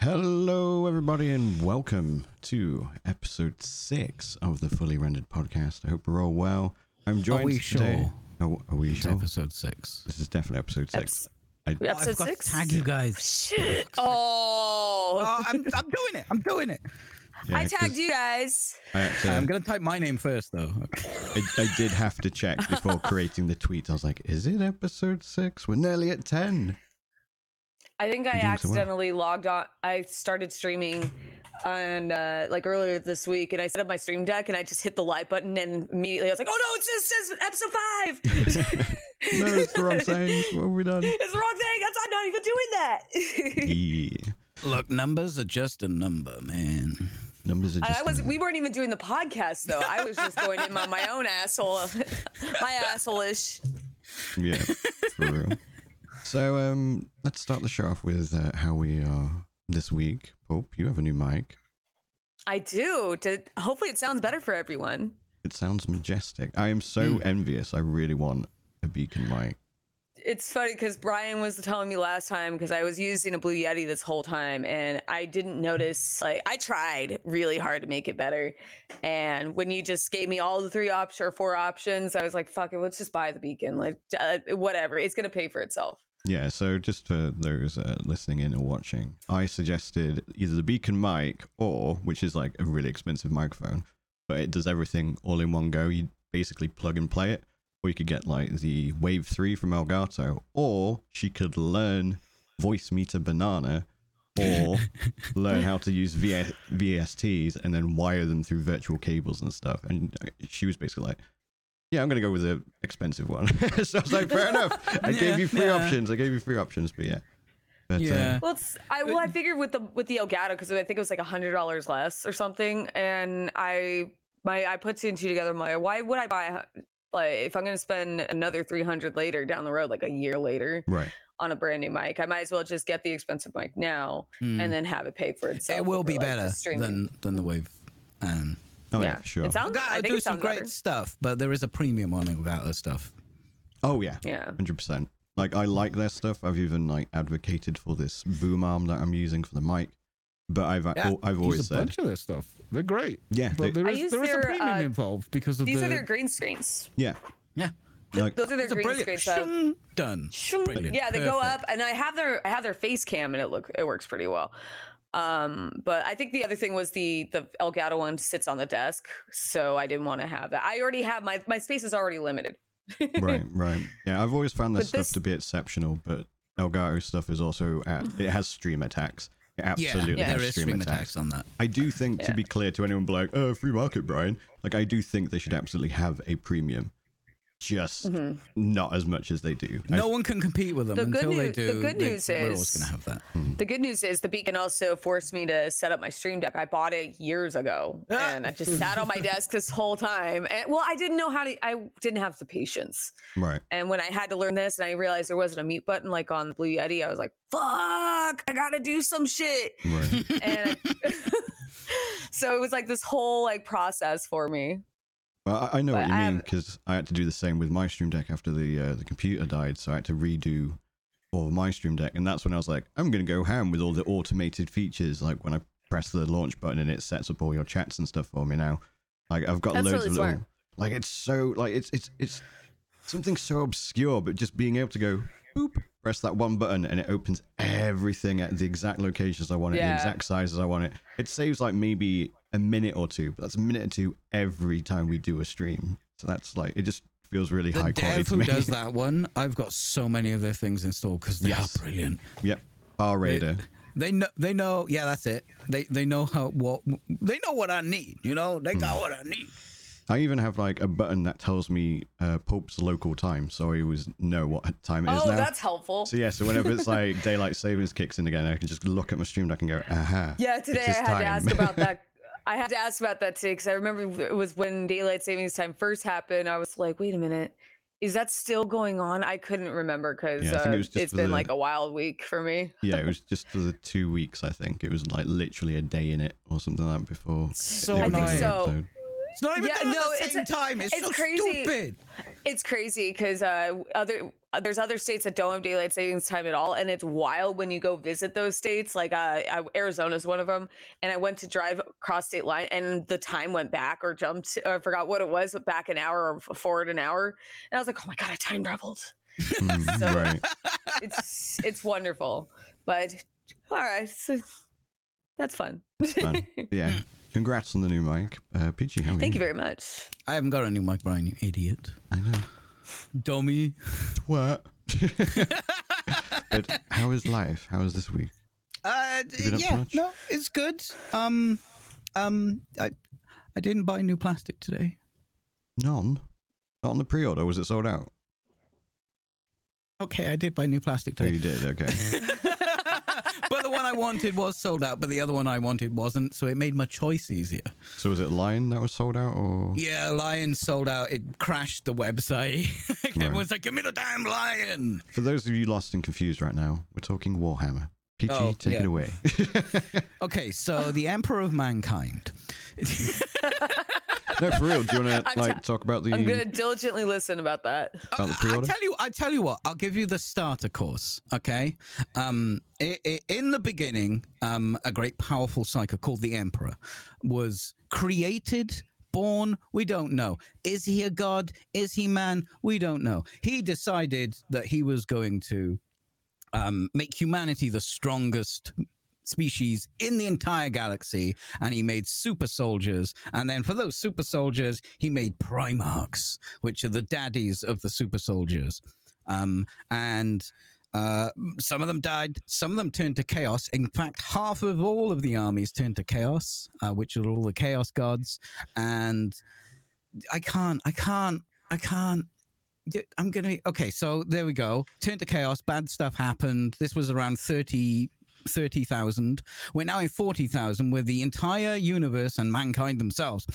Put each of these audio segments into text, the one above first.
Hello, everybody, and welcome to episode six of the Fully Rendered podcast. I hope we're all well. I'm joined we today. sure? Oh, are we It's sure? episode six. This is definitely episode six. I, We Oh, I episode forgot to six. Tag you guys. Oh, shit. Oh. oh, Oh, I'm, I'm doing it. I'm doing it. yeah, I 'cause tagged you guys. I, had to- I'm gonna type my name first, though. I, I did have to check before creating the tweet. I was like, is it episode six? We're nearly at 10. I think I You're doing so well. accidentally logged on. I started streaming and uh, like earlier this week, and I set up my stream deck, and I just hit the live button, and immediately I was like, "Oh no, it just says episode five. No, it's the wrong thing. What have we done? it's the wrong thing. That's I'm not even doing that." Yeah. Look, numbers are just a number, man. Numbers are I, just. I was. a- We weren't even doing the podcast though. I was just going in on my own asshole, my asshole-ish. Yeah, for real. So, um, let's start the show off with uh, how we are this week. Pope, you have a new mic. I do. To hopefully it sounds better for everyone. It sounds majestic. I am so Mm. envious. I really want a Beacn mic. It's funny because Brian was telling me last time because I was using a Blue Yeti this whole time and I didn't notice. Like I tried really hard to make it better, and when you just gave me all the three options or four options, I was like, "Fuck it, let's just buy the Beacn. Like uh, whatever, it's gonna pay for itself." Yeah, so just for those uh, listening in or watching, I suggested either the Beacn mic or, which is like a really expensive microphone, but it does everything all in one go. You basically plug and play it, or you could get like the Wave 3 from Elgato, or she could learn Voicemeeter Banana, or learn how to use v- VSTs and then wire them through virtual cables and stuff. And uh, she was basically like, yeah, I'm going to go with the expensive one. so I was like, fair enough. I gave you three yeah. options. I gave you three options, but yeah. But, Yeah. Uh, Well, it's I well I figured with the with the Elgato because I think it was like a hundred dollars less or something, and I my I put two and two together. I'm like, why would I buy like if I'm gonna spend another three hundred later down the road, like a year later? right. on a brand new mic. I might as well just get the expensive mic now Hmm. and then have it pay for itself. it will be like, better than than the wave. And Oh, yeah, yeah, sure. It sounds. I Elgato think do it some sounds great better. stuff, but there is a premium on Elgato stuff. oh, yeah. Yeah. 100%. Like, I like their stuff. I've even, like, advocated for this boom arm that I'm using for the mic. But I've, Yeah, I've always Use a said, bunch of their stuff. They're great, yeah, they- but there I is, use there is their, a premium uh, involved because of These the. are their green screens. yeah. Yeah. Like, Those are their It's a green brilliant. screens. So, Shung, Done. Shung. Brilliant. yeah, they go Perfect. up, and I have their I have their face cam, and it look it works pretty well. Um, but I think the other thing was the the Elgato one sits on the desk, so I didn't want to have that. I already have my my space is already limited. right, right. Yeah, I've always found this But stuff this- to be exceptional, but Elgato stuff is also at, it has stream attacks. It absolutely yeah, has there is stream, stream attacks. attacks on that. I do think, to be clear to anyone, be like, oh, free market, Brian. Like, I do think they should absolutely have a premium, just Mhm. not as much as they do. I- No one can compete with them The good until they do. the good they- news we're always is- going to have that. The good news is the Beacn also forced me to set up my stream deck. I bought it years ago, Ah. and I just sat on my desk this whole time. And well, I didn't know how to. I didn't have the patience. right. And when I had to learn this, and I realized there wasn't a mute button like on the Blue Yeti, I was like, "Fuck! I gotta do some shit." Right. And so it was like this whole like process for me. Well, I, I know what you mean because I had to do the same with my stream deck after the uh, the computer died, so I had to redo all of my stream deck, and that's when I was like, I'm gonna go ham with all the automated features, like when I press the launch button and it sets up all your chats and stuff for me now. Like I've got That's loads really of little, smart. like it's so like it's it's it's something so obscure, but just being able to go boop, press that one button and it opens everything at the exact locations I want it, the Yeah. exact sizes I want it. It saves like maybe a minute or two, but that's a minute or two every time we do a stream. So that's like it just feels really The high quality dev to who me. does that one, I've got so many of their things installed because they Yes. are brilliant. yep, BarRaider. They know. They know. Yeah, that's it. They they know how what they know what I need. You know, they got what I need. I even have like a button that tells me uh, Pope's local time, so I always know what time it is Oh, now. that's helpful. So yeah, so whenever it's like daylight savings kicks in again, I can just look at my stream and I can go, aha. Yeah, today I his had to ask about that. I had to ask about that too because I remember it was when daylight savings time first happened. I was like, wait a minute, is that still going on? I couldn't remember because Yeah, I think it uh, was just it's for been the- like a wild week for me. yeah, it was just for the two weeks. I think it was like literally a day in it or something like that before. So the I think so. episode. It's not even Yeah, no, at the it's same a- time. It's, it's so crazy. stupid. It's crazy because uh, other there's other states that don't have daylight savings time at all, and it's wild when you go visit those states. Like uh, Arizona is one of them, and I went to drive across state line, and the time went back or jumped. Or I forgot what it was, but back an hour or forward an hour, and I was like, oh my god, I time traveled. Mm, So- right. It's it's wonderful, but all right, so that's fun. Fun. Yeah. Congrats on the new mic. Uh, Peachy, how Thank you? you very much. I haven't got a new mic, Brian, you idiot. I know. Dummy. What? but how is life? How is this week? Uh, You been up to yeah, no, it's good. Um, um, I, I didn't buy new plastic today. None. Not on the pre-order. Was it sold out? Okay, I did buy new plastic Oh, today. you did. Okay. but the one I wanted was sold out, but the other one I wanted wasn't, so it made my choice easier. so was it Lion that was sold out, or Yeah, Lion sold out. It crashed the website. Everyone's like, "Give me the damn Lion!" for those of you lost and confused right now, we're talking Warhammer. Peachy, Oh, take it away. Okay, so the Emperor of Mankind. no, for real. Do you want to like t- talk about the I'm gonna diligently listen about that. about the I pre-order? tell you, I tell you what. I'll give you the starter course. Okay. Um, i i in the beginning, um, a great powerful psycho called the Emperor was created. Born, we don't know. Is he a god? Is he man? We don't know. He decided that he was going to um, make humanity the strongest species in the entire galaxy and he made super soldiers. And then for those super soldiers he made primarchs which are the daddies of the super soldiers. Um, and uh, some of them died some of them turned to chaos. In fact half of all of the armies turned to chaos uh, which are all the chaos gods. And i can't i can't i can't I'm gonna okay. So there we go. Turn to chaos. Bad stuff happened. This was around 30 30,000. We're now in 40,000 where the entire universe and mankind themselves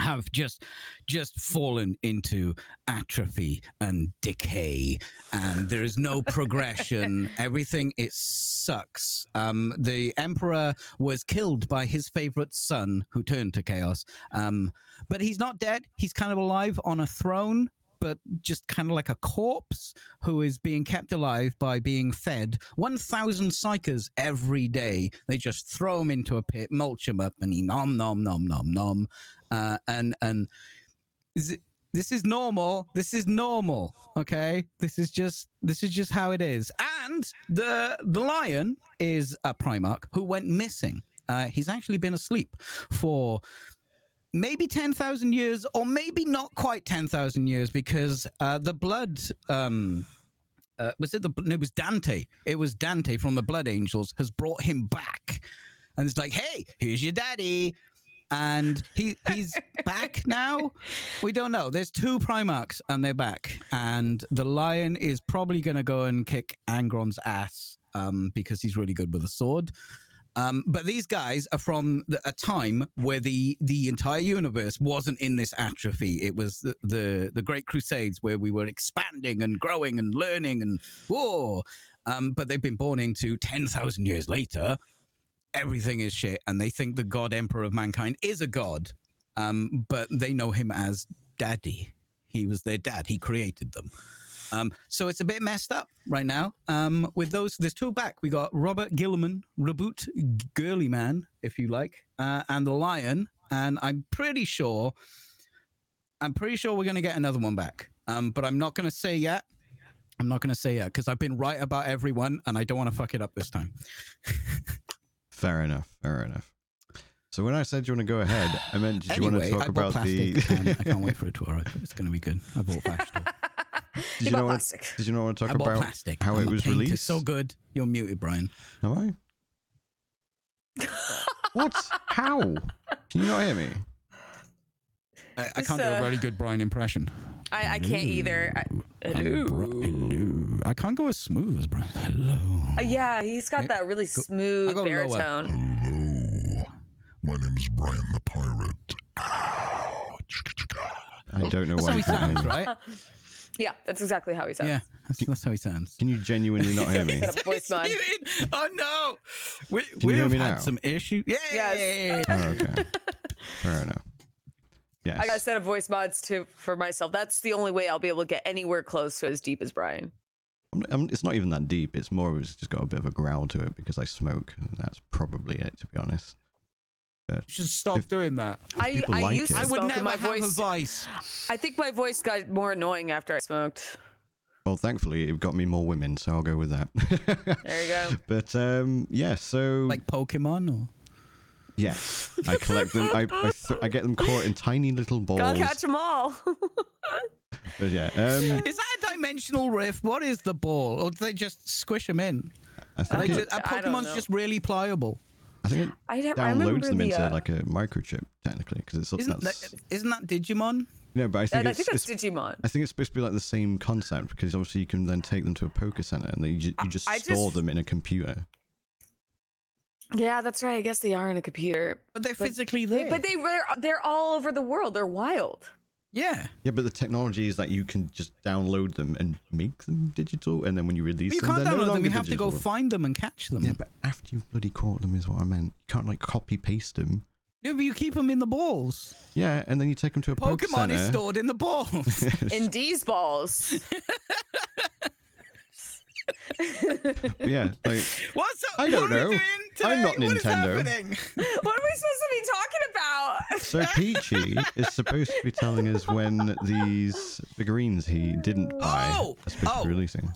have just just fallen into atrophy and decay and there is no progression everything it sucks um the emperor was killed by his favorite son who turned to chaos um but he's not dead he's kind of alive on a throne but just kind of like a corpse who is being kept alive by being fed 1,000 psykers every day. They just throw him into a pit, mulch him up, and he nom nom nom nom nom. Uh, and and is it, this is normal. This is normal. Okay, this is just this is just how it is. And the the lion is a Primarch who went missing. Uh, he's actually been asleep for maybe 10,000 years or maybe not quite 10,000 years because uh, the blood um uh, was it the no, it was Dante. It was Dante from the blood angels has brought him back. And it's like hey here's your daddy. And he he's back now? We don't know. There's two primarchs and they're back. And the lion is probably going to go and kick Angron's ass um because he's really good with a sword um, but these guys are from the, a time where the the entire universe wasn't in this atrophy. It was the, the the Great Crusades where we were expanding and growing and learning and whoa. Um, but they've been born into ten thousand years later. Everything is shit, and they think the God Emperor of mankind is a god. Um, but they know him as Daddy. He was their dad. He created them. Um, so it's a bit messed up right now. Um, with those, there's two back. We got Roboute Guilliman, Reboot Girly Man, if you like, uh, and the Lion. And I'm pretty sure, I'm pretty sure we're going to get another one back. Um, but I'm not going to say yet. I'm not going to say yet because I've been right about everyone, and I don't want to fuck it up this time. Fair enough. Fair enough. So when I said you want to go ahead, I meant did you anyway, want to talk about the? I can't wait for it to arrive. It's going to be good. I bought plastic. Did You know bought not. Did you not want to I talk bought about plastic. how and it was paint is released? so good. You're muted, Brian. Am I? What? How? Can you not hear me? I, I can't do a uh, very good Brian impression. I, I can't either. I, Hello. Hello. I can't go as smooth as Brian. Hello. Uh, yeah, he's got that really smooth go baritone. Hello, my name is Brian the Pirate. I don't know That's why. how he you can't sounds, right? Yeah, that's exactly how he sounds. Yeah, that's, that's how he sounds. Can you genuinely not hear me? Got a voice mod. oh no, we, you we've hear me had now? some issues. Yeah, Yes. Oh, okay. Fair enough. Yes. I got a set of voice mods to for myself. That's the only way I'll be able to get anywhere close to as deep as Brian. I'm, I'm, it's not even that deep. It's more. It's just got a bit of a growl to it because I smoke. And that's probably it, to be honest. You should stop If- doing that. I, I like used it. to I would smoke never and my have voice. a vice. I think my voice got more annoying after I smoked. Well, thankfully, it got me more women, so I'll go with that. There you go. But um, yeah, so Like Pokemon or yes, I collect them. I I, th- I get them caught in tiny little balls. Gotta catch them all. But yeah, um, Is that a dimensional rift? What is the ball? Or do they just squish them in? I think they it, just, are Pokemon's know. just really pliable? I think it I, don't- I downloads them the, into uh, like a microchip technically because it's Isn't that's that, isn't that Digimon? no, but I I, think I it's, think that's it's Digimon. I think it's supposed to be like the same concept because obviously you can then take them to a Poké Center and then you, you just I store just- them in a computer. Yeah, that's right. I guess they are in a computer, But they're But- physically there. but they they're, they're all over the world. They're wild. Yeah. Yeah, but the technology is that you can just download them and make them digital, and then when you release But you them, can't they're no download them. You have to go find them and catch them. Yeah, but after you've bloody caught them is what I meant. You can't like copy paste them. Yeah, but you keep them in the balls. Yeah, and then you take them to a poker Pokemon is stored in the balls. In D's balls. yeah, like What's up? I don't what are know. doing I'm not today? What is Nintendo. what are we supposed to be talking about? so. Peachy is supposed to be telling us when these figurines he didn't buy Oh! are supposed to Oh! be releasing.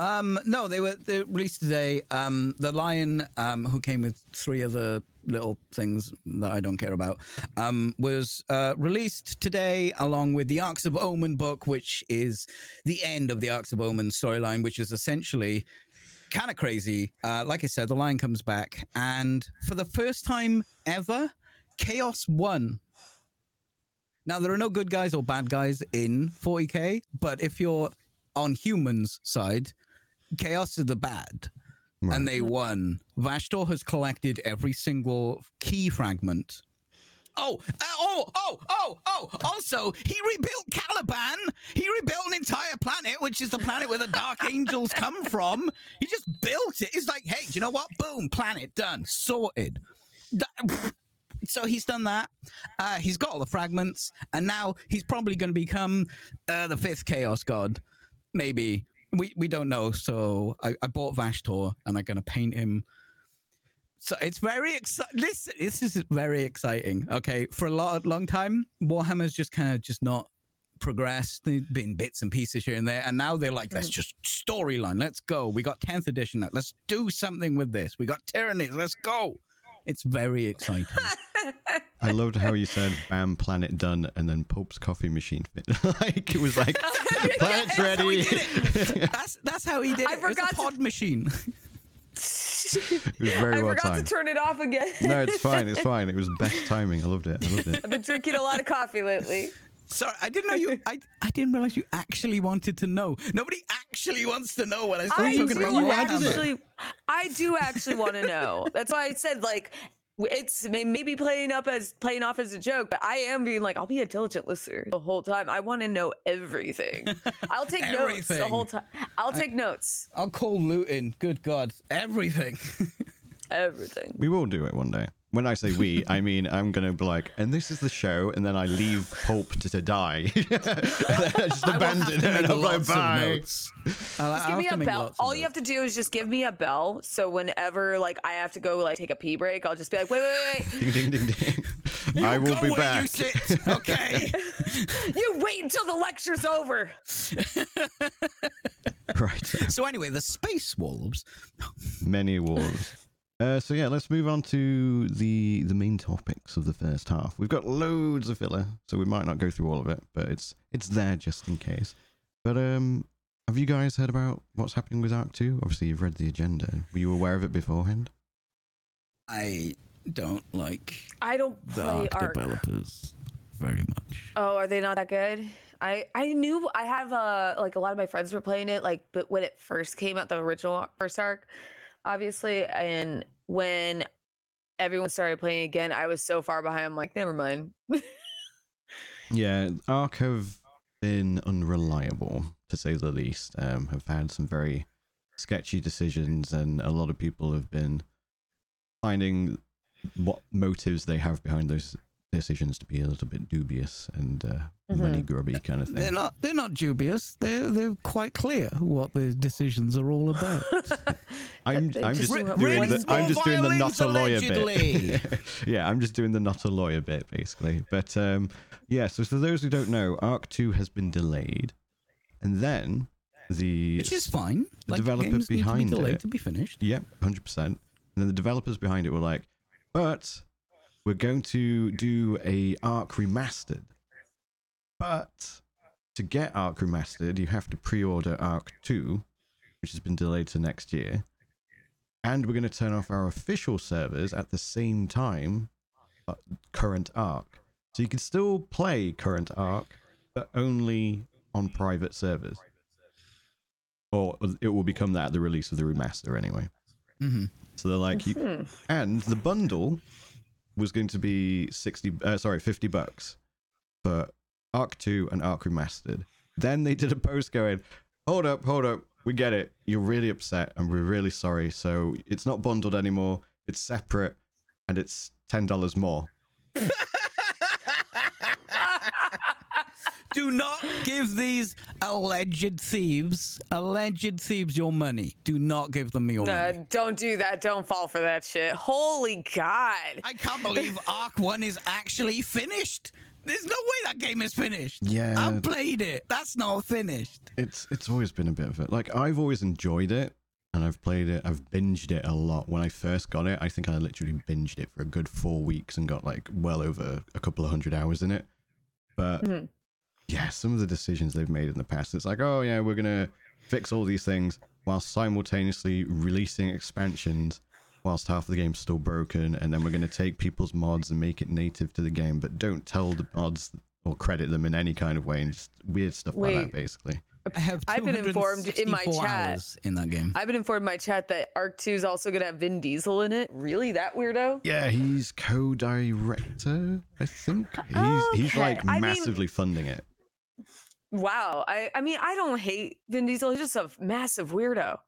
Um, no, they were they released today. Um, the lion, um, who came with three other little things that I don't care about, um, was uh, released today along with the Arks of Omen book, which is the end of the Arks of Omen storyline, which is essentially kind of crazy. Uh, like I said, the line comes back, and for the first time ever, Chaos won. Now there are no good guys or bad guys in 40k, but if you're on humans' side, Chaos is the bad, Right. and they won. Vashtorr has collected every single key fragment. Oh, uh, oh, oh, oh, oh! Also, he rebuilt Caliban. He rebuilt an entire planet, which is the planet where the Dark Angels come from. He just built it. He's like, hey, do you know what? Boom, planet done, sorted. That- so he's done that. Uh, he's got all the fragments, and now he's probably going to become uh, the fifth Chaos God. Maybe we we don't know. So I, I bought Vashtorr, and I'm going to paint him. So it's very exciting. This this is very exciting. Okay, for a lot long time, Warhammer's just kind of just not progressed. They've been bits and pieces here and there, and now they're like, let's mm. just storyline. Let's go. We got tenth edition. now. Let's do something with this. We got tyranny. Let's go. It's very exciting. I loved how you said "Bam, planet done," and then Pope's coffee machine fit. like it was like planet's That's how he ready. did it. That's that's how he did I it. It was forgot a to- pod machine. it was very I well forgot timed. to turn it off again. no, it's fine. It's fine. It was best timing. I loved it. I loved it. I've been drinking a lot of coffee lately. Sorry, I didn't know you. I, I didn't realize you actually wanted to know. Nobody actually wants to know what I started I talking do about. Warhammer. actually, I do actually want to know. That's why I said like it's maybe playing up as playing off as a joke, but I am being like I'll be a diligent listener the whole time. I want to know everything. I'll take notes the whole time. I'll take notes. I'll call Luton. Good God, everything. Everything. We will do it one day. When I say we, I mean I'm gonna be like, and this is the show, and then I leave Pulp to, to die, and just I abandon to it, and I'm like, bye. notes. I'll- I'll Just give me a bell. lots of All you have to do is just give me a bell. So whenever like I have to go like take a pee break, I'll just be like, wait, wait, wait. Ding ding ding ding. You I will go be where back. You sit, okay. You wait until the lecture's over. right. so anyway, the space wolves. Many wolves. Uh, so yeah, let's move on to the the main topics of the first half. We've got loads of filler, so we might not go through all of it, but it's it's there just in case. But um, have you guys heard about what's happening with Ark Two? Obviously, you've read the agenda. Were you aware of it beforehand? I don't like I don't the play Ark. developers very much. Oh, are they not that good? I I knew I have uh like a lot of my friends were playing it like but when it first came out the original first ark obviously and when everyone started playing again I was so far behind I'm like never mind. Yeah, Ark have been unreliable to say the least. Um, have had some very sketchy decisions, and a lot of people have been finding what motives they have behind those decisions to be a little bit dubious and uh, money grubby kind of thing. They're thing. not. They're not dubious. They're they're quite clear what the decisions are all about. I'm I'm just just want doing the I'm just doing the not a lawyer allegedly. bit. yeah, I'm just doing the not a lawyer bit basically. But um, yeah. So for those who don't know, Ark Two has been delayed, and then the Which is fine. the like, developer games need behind to be delayed it- to be finished. Yeah, hundred percent. And then the developers behind it were like, "But we're going to do a Ark remastered. But to get Ark remastered, you have to pre-order Ark Two, which has been delayed to next year. And we're going to turn off our official servers at the same time, current Ark. So you can still play current Ark, but only on private servers. Or it will become that at the release of the remaster anyway. hmm So they're like, you, Hmm. and the bundle was going to be 60, uh, sorry, 50 bucks for Ark 2 and Ark Remastered. Then they did a post going, hold up, hold up, we get it. You're really upset and we're really sorry. So it's not bundled anymore, it's separate and it's $10 more. Do not give these alleged thieves, alleged thieves, your money. Do not give them your Uh, money. don't do that. Don't fall for that shit. Holy God. I can't believe Ark One is actually finished. There's no way that game is finished. Yeah. I've played it. That's not finished. It's it's always been a bit of it. Like I've always enjoyed it, and I've played it. I've binged it a lot. When I first got it, I think I literally binged it for a good four weeks and got like well over a couple of hundred hours in it. But Mhm. Yeah, some of the decisions they've made in the past, it's like, oh yeah, we're gonna fix all these things while simultaneously releasing expansions. Whilst half of the game's still broken, and then we're going to take people's mods and make it native to the game, but don't tell the mods or credit them in any kind of way, and just weird stuff like that, basically. I have. I've been informed in my chat. in that game. I've been informed in my chat that Ark 2 is also going to have Vin Diesel in it. Really? That weirdo? Yeah, he's co-director, I think. Oh, he's he's Okay. like I mean- massively funding it. Wow. I, I mean, I don't hate Vin Diesel. He's just a massive weirdo.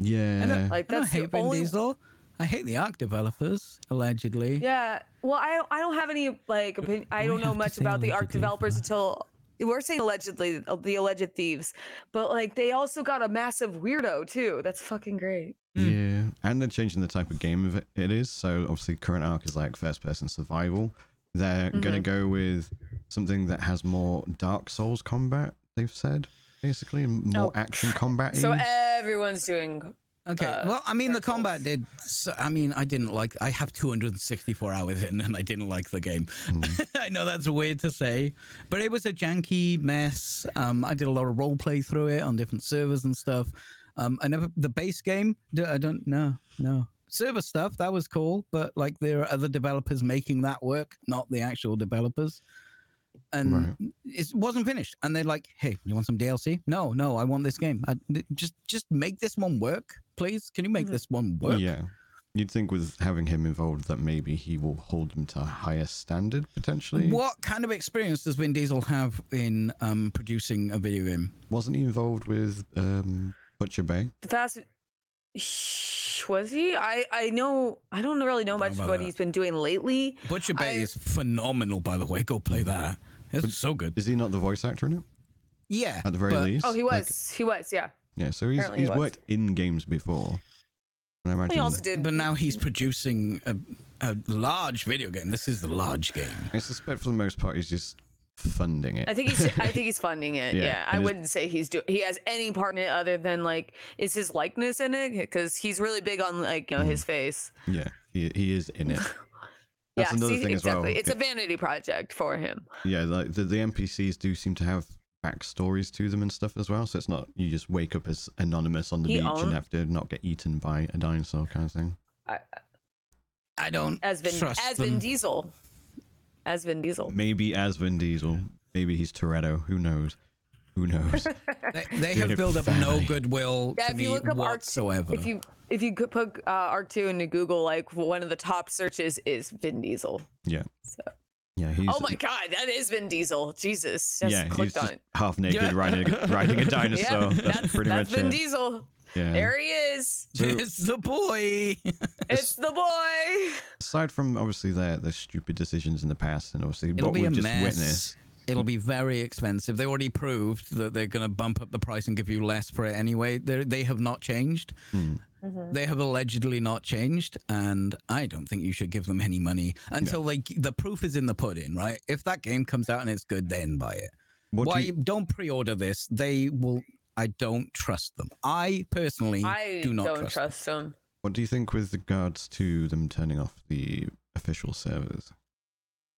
Yeah, Like, I don't that's the hate Vin only. Diesel. I hate the Ark developers, allegedly. Yeah. Well, I don't, I don't have any, like, opinion. I don't know much about the Ark developers that? until. We're saying allegedly, uh, the alleged thieves, but like they also got a massive weirdo too. That's fucking great. yeah, and they're changing the type of game of it, it is. So obviously, current ark is like first-person survival. They're gonna go with something that has more Dark Souls combat. They've said basically more Oh. action combat. So everyone's doing. Okay. uh, well, I mean, the combat did. So, I mean, I didn't like. I have 264 hours in, and I didn't like the game. I know that's weird to say, but it was a janky mess. Um, I did a lot of role play through it on different servers and stuff. Um, I never the base game. I don't know. No server stuff that was cool, but like there are other developers making that work, not the actual developers. And Right. it wasn't finished. And they're like, "Hey, you want some DLC? No, no, I want this game. I, just, just make this one work, please. Can you make Mhm. this one work?" Yeah. You'd think with having him involved that maybe he will hold them to a higher standard potentially. What kind of experience does Vin Diesel have in um, producing a video game? Wasn't he involved with um, Butcher Bay? The fast was he? I I know I don't really know much about what that. he's been doing lately. Butcher Bay I- is phenomenal, by the way. Go play that. It's so good. Is he not the voice actor in it? Yeah. At the very but- least. Oh, he Like, was. he was. Yeah. yeah, so he's Apparently he he's was. worked in games before. And I imagine He also did. But now he's producing a, a large video game. This is the large game. I suspect for the most part he's just funding it. I think he's. I think he's funding it. Yeah, Yeah. I and his- wouldn't say he's doing He has any part in it other than like is his likeness in it because he's really big on like you know Mm. his face. yeah, he he is in it. That's yeah. another see, thing as well. exactly. It's a vanity project for him. Yeah, like the, the NPCs do seem to have backstories to them and stuff as well. So it's not you just wake up as anonymous on the He beach own- and have to not get eaten by a dinosaur kind of thing. I, I don't as Vin trust as them. Vin Diesel. As Vin Diesel. Maybe as Vin Diesel. Maybe he's Toretto. Who knows? Who knows? They, they have built up family. no goodwill Yeah, to if me you look up Ark- whatsoever. If you if you could put uh, Ark Two into Google, like one of the top searches is Vin Diesel. yeah. So- Yeah, he's oh my God, that is Vin Diesel. Jesus, just yeah, he's clicked just on it. half naked Yeah. riding a, riding a dinosaur. Yeah, that's, that's, pretty that's much Vin it. Diesel. Yeah. There he is. So- it's the boy. It's the boy. aside from obviously their their stupid decisions in the past, and obviously It'll what be we've a just mess. witnessed. It'll be very expensive. They already proved that they're going to bump up the price and give you less for it anyway. They they have not changed. Hmm. They have allegedly not changed, and I don't think you should give them any money until they the proof is in the pudding, right? If that game comes out and it's good, then buy it. What do Why you- don't pre-order this? They will. I don't trust them. I personally I do not don't trust. trust them. What do you think with regards to them turning off the official servers?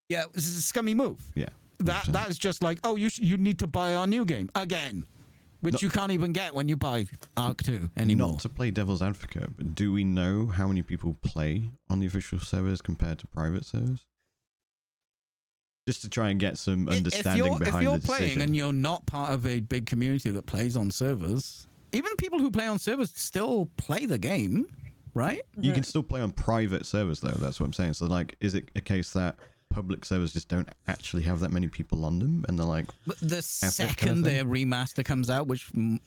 Yeah, this is a scummy move. Yeah. That that is just like, oh, you sh- you need to buy our new game again, which No- you can't even get when you buy Ark Two anymore. Not to play devil's advocate, but do we know how many people play on the official servers compared to private servers? Just to try and get some understanding if you're, behind if you're the playing decision. and you're not part of a big community that plays on servers, even people who play on servers still play the game, right? You can still play on private servers though. That's what I'm saying. So like, is it a case that public servers just don't actually have that many people on them, and they're like, But the kind of second their remaster comes out, which mm,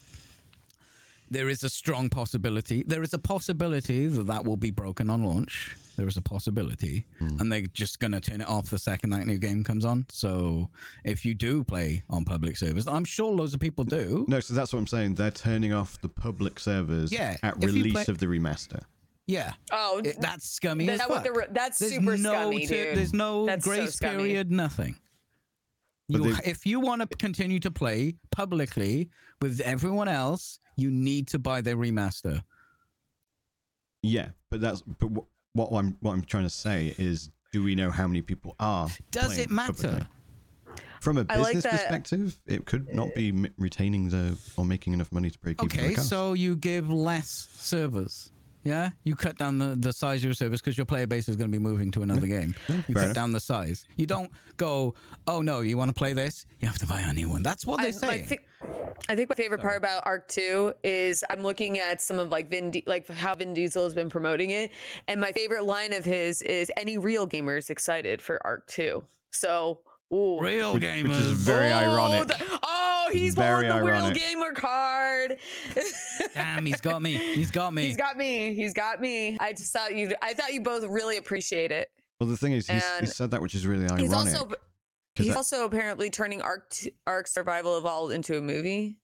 there is a strong possibility, there is a possibility that that will be broken on launch. There is a possibility, Hmm. and they're just going to turn it off the second that new game comes on. So if you do play on public servers, I'm sure loads of people do. no. So that's what I'm saying. They're turning off the public servers Yeah, at release play- of the remaster. Yeah, Oh, it, that's scummy That's as what fuck. the that's There's super no scummy, ter- dude. There's no That's grace scummy. period, nothing. You, they- if you want to continue to play publicly with everyone else, you need to buy their remaster. Yeah, but that's but what, I'm what I'm trying to say is, do we know how many people are? Does it matter? From a business that- perspective, it could not be retaining the or making enough money to break even. Okay, so you give less servers. Yeah, you cut down the, the size of your servers because your player base is going to be moving to another game. You fair cut enough. down the size. You don't go, oh no, you want to play this? You have to buy a new one. That's what I, they I say. think I think my favorite part about Ark Two is I'm looking at some of like Vin, Di- like how Vin Diesel has been promoting it, and my favorite line of his is "Any real gamer is excited for Ark 2. So, ooh. Real Which- gamers. which is very Oh, ironic. the- oh, he's Very pulling the real gamer card. Damn, he's got me. He's got me. He's got me. He's got me. I just thought you. I thought you both really appreciate it. well, the thing is, he's, he said that, which is really ironic. He's also 'cause he's that- also apparently turning Ark t- Ark Survival Evolved into a movie.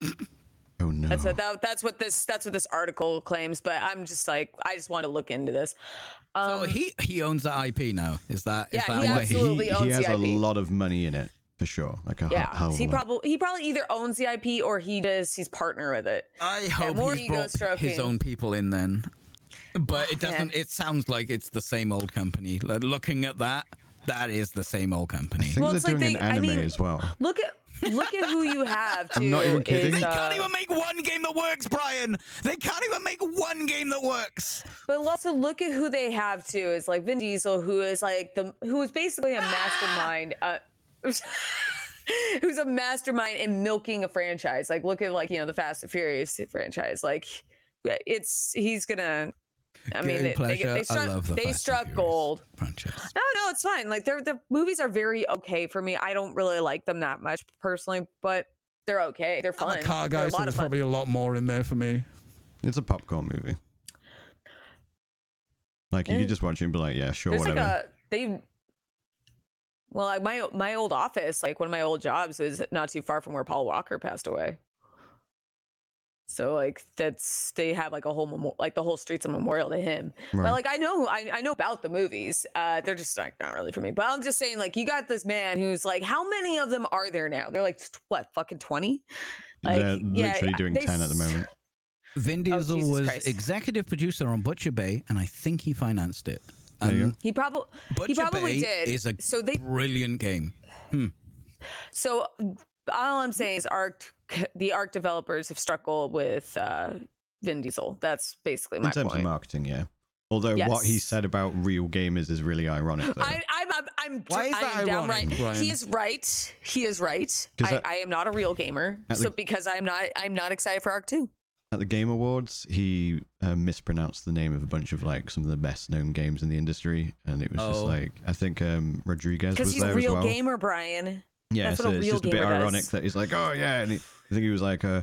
oh no, That's what that, that's what this that's what this article claims. But I'm just like I just want to look into this. Um, so he he owns that IP now. Is that is Yeah, that he why absolutely he, owns he has the a lot of money in it for sure. Like a yeah, hell he probably he probably either owns the IP or he does he's partner with it. I hope more he's ego brought his own people in then. But it doesn't. It sounds like it's the same old company. Like, looking at that, that is the same old I company. think Well, they're it's like doing they- an I anime mean- as well. Look at look at who you have. Too, I'm not even kidding. is, They uh, can't even make one game that works, Brian. They can't even make one game that works. But also look at who they have too. Is like Vin Diesel, who is like the who is basically a mastermind. Uh, who's a mastermind in milking a franchise. Like look at like you know the Fast and Furious franchise. Like it's he's gonna. I mean, Guilty they, they, pleasure, they I struck, love the they struck gold. franchise. No, no, it's fine. Like they're the movies are very okay for me. I don't really like them that much personally, but they're okay. They're I'm fun. a car They're guy, a so there's probably a lot more in there for me. It's a popcorn movie. Like you Eh. could just watch it and be like, yeah, sure, whatever. like a they. Well, like my my old office, like one of my old jobs, was not too far from where Paul Walker passed away. So like that's they have like a whole memo- like the whole street's a memorial to him. Right. But like I know I, I know about the movies. Uh, they're just like not really for me. But I'm just saying like you got this man who's like how many of them are there now? They're like what fucking twenty? they're like, yeah, literally doing they ten at the moment. Vin Oh, Diesel Jesus was Christ. executive producer on Butcher Bay, and I think he financed it. There you Um, go. He probably Butcher probably Bay did. is a So they brilliant game. So all I'm saying is Ark the Ark developers have struggled with uh Vin Diesel. That's basically my In terms point. of marketing, yeah. Although what he said about real gamers is really ironic. Though. I, I'm, I'm, I'm, Why is I that am downright. ironic, Brian? He is right. He is right. I, I- I am not a real gamer. At So the- because I'm not, I'm not excited for Ark Two. At the Game Awards, he uh, mispronounced the name of a bunch of like some of the best known games in the industry, and it was just Oh. like I think um, Rodriguez Because was he's a real gamer, Brian. Yeah, That's so what a it's real just a bit gamer ironic does. that he's like, oh yeah, and he, I think he was like uh,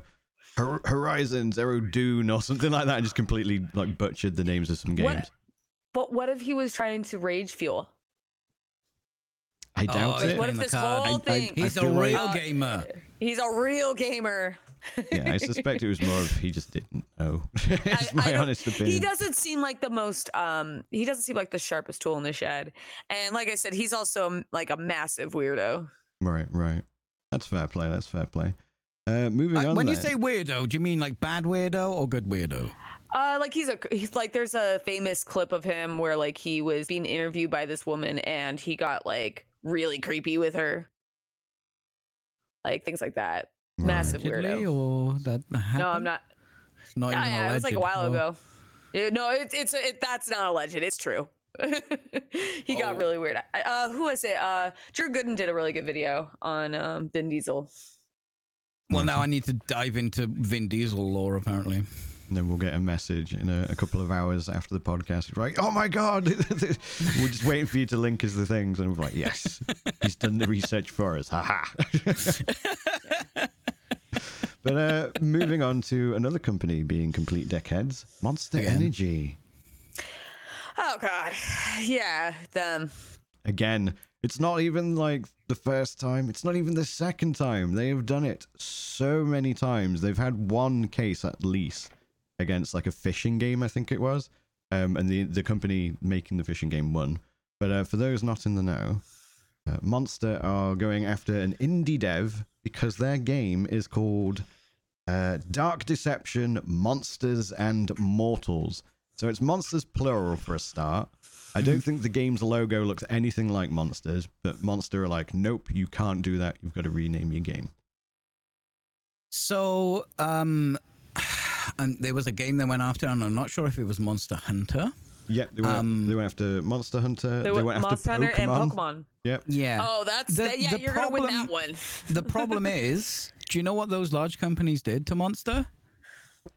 Hor- Horizon Zero Dune or something like that, and just completely like butchered the names of some games. What- But what if he was trying to rage fuel? I doubt Oh, it. What if the this card. whole I- I- thing? He's a feel like- real gamer. He's a real gamer. yeah, I suspect it was more of he just didn't know. it's I my don't- honest opinion. He doesn't seem like the most um he doesn't seem like the sharpest tool in the shed. And like I said, he's also um, like a massive weirdo. Right, right. That's fair play. That's fair play. Uh, moving Uh, on. when you say weirdo, do you mean like bad weirdo or good weirdo? Uh like he's a he's like there's a famous clip of him where like he was being interviewed by this woman and he got like really creepy with her. Like things like that. Right. Massive weirdo. or that No, I'm not. It's not Yeah, even yeah, it was like a while Oh. ago. Yeah, no, it, it's it, that's not alleged. It's true. he got Oh. really weird. Uh, who was it? Uh, Drew Gooden did a really good video on um, Vin Diesel. Well, now I need to dive into Vin Diesel lore, apparently. And then we'll get a message in a, a couple of hours after the podcast. It's like, oh my god, we're just waiting for you to link us the things, and we're like, yes, he's done the research for us. Haha. but uh, moving on to another company being complete deckheads, Monster Again. Energy. Oh God, yeah, them. Again, it's not even like the first time. It's not even the second time. They have done it so many times. They've had one case at least against like a fishing game, I think it was. Um, and the the company making the fishing game won. But uh, for those not in the know, uh, Monster are going after an indie dev because their game is called uh, Dark Deception Monsters and Mortals. So it's monsters plural for a start. I don't think the game's logo looks anything like Monsters, but Monster are like, nope, you can't do that. You've got to rename your game. So, um, and there was a game they went after, and I'm not sure if it was Monster Hunter. Yeah, they went, Um, they went after Monster Hunter. They They, went went after Monster Hunter Pokemon. and Pokemon. Yep. Yeah. Oh, that's The- that, yeah. the you're gonna win problem- that one. The problem is, do you know what those large companies did to Monster?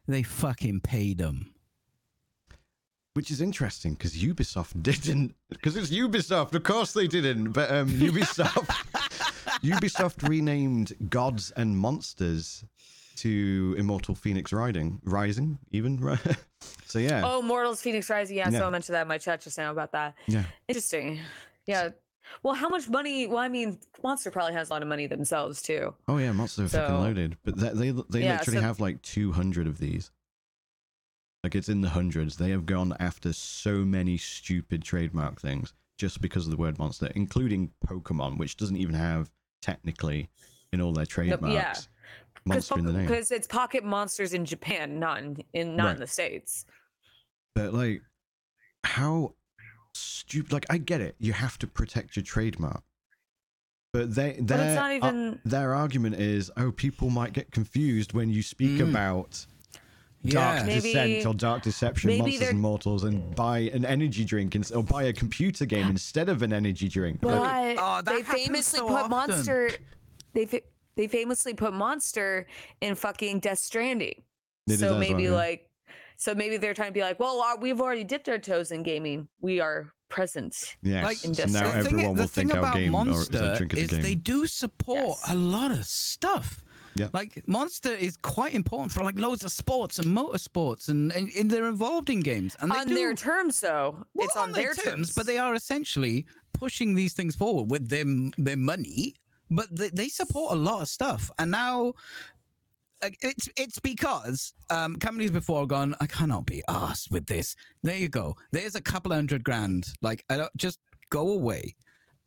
They fucking paid them. Which is interesting because Ubisoft didn't. Because it's Ubisoft. Of course they didn't. But um, Ubisoft. Ubisoft renamed Gods and Monsters to Immortal Fenyx Riding, Rising, even. right? so yeah, Oh, Mortals Fenyx Rising. Yeah, Yeah. so I mentioned that in my chat just now about that. yeah. Interesting. Yeah. Well, how much money? Well, I mean, Monster probably has a lot of money themselves too. Oh yeah, Monster are fucking loaded. But they they, they Yeah, literally so- have like two hundred of these. Like it's in the hundreds. They have gone after so many stupid trademark things just because of the word monster, including Pokemon, which doesn't even have technically in all their trademarks monster in the name. Because it's Pocket Monsters in Japan, not in, in not Right. in the states. But like, how stupid? Like, I get it. You have to protect your trademark. But they, But their, it's not ar- even. their argument is, oh, people might get confused when you speak Mm. about Dark Yeah. Maybe- Descent or Dark Deception, maybe Monsters they're- and Mortals, and buy an energy drink ins- or buy a computer game instead of an energy drink. But Like, Oh, they famously so put often. Monster. They fa- they famously put Monster in fucking Death Stranding. It is so maybe well, yeah. like, so maybe they're trying to be like, well, uh, we've already dipped our toes in gaming. We are present. yes, like, so now The thing, everyone the will thing think our about game Monster a drink is is game. they do support Yes. a lot of stuff. Yeah. Like Monster is quite important for like loads of sports and motorsports, and, and, and they're involved in games. And they on do, their terms, though. well, it's on, their terms. but they are essentially pushing these things forward with their their money. But they, they support a lot of stuff, and now. It's it's because um, companies before have gone. I cannot be asked with this. There you go. There's a couple hundred grand. Like I don't just go away.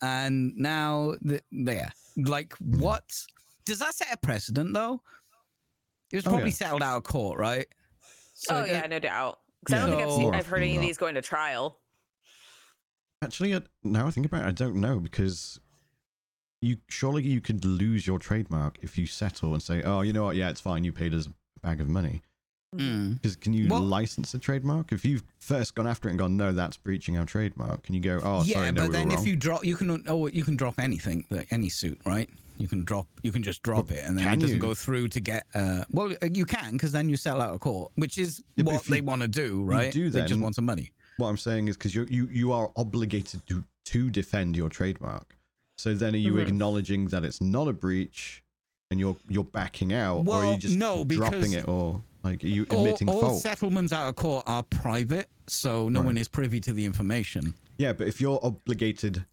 And now th- there. Like what? Does that set a precedent though? It was Oh, probably yeah. settled out of court, right? So oh yeah, no doubt. Because I don't Yeah. think I've, seen, I've heard often any of these going to trial. Actually, now I think about it, I don't know because you surely you could lose your trademark if you settle and say, "Oh, you know what? Yeah, it's fine. You paid us a bag of money." Mm. Because can you Well- license a trademark if you've first gone after it and gone, "No, that's breaching our trademark"? Can you go, "Oh, yeah, sorry, no, but we were then if you drop, you can oh you can drop anything, like any suit, right? You can drop, you can just drop Well, it, and then it doesn't you? go through to get. Uh, well, uh, you can because then you sell out of court, which is Yeah, what they want to do, right? do they just want some money. What I'm saying is because you you you are obligated to to defend your trademark. So then, are you Mhm. acknowledging that it's not a breach, and you're you're backing out, or are you just no, dropping it? Or Like, are you All, admitting all fault? settlements out of court are private, so no Right. one is privy to the information. Yeah, but if you're obligated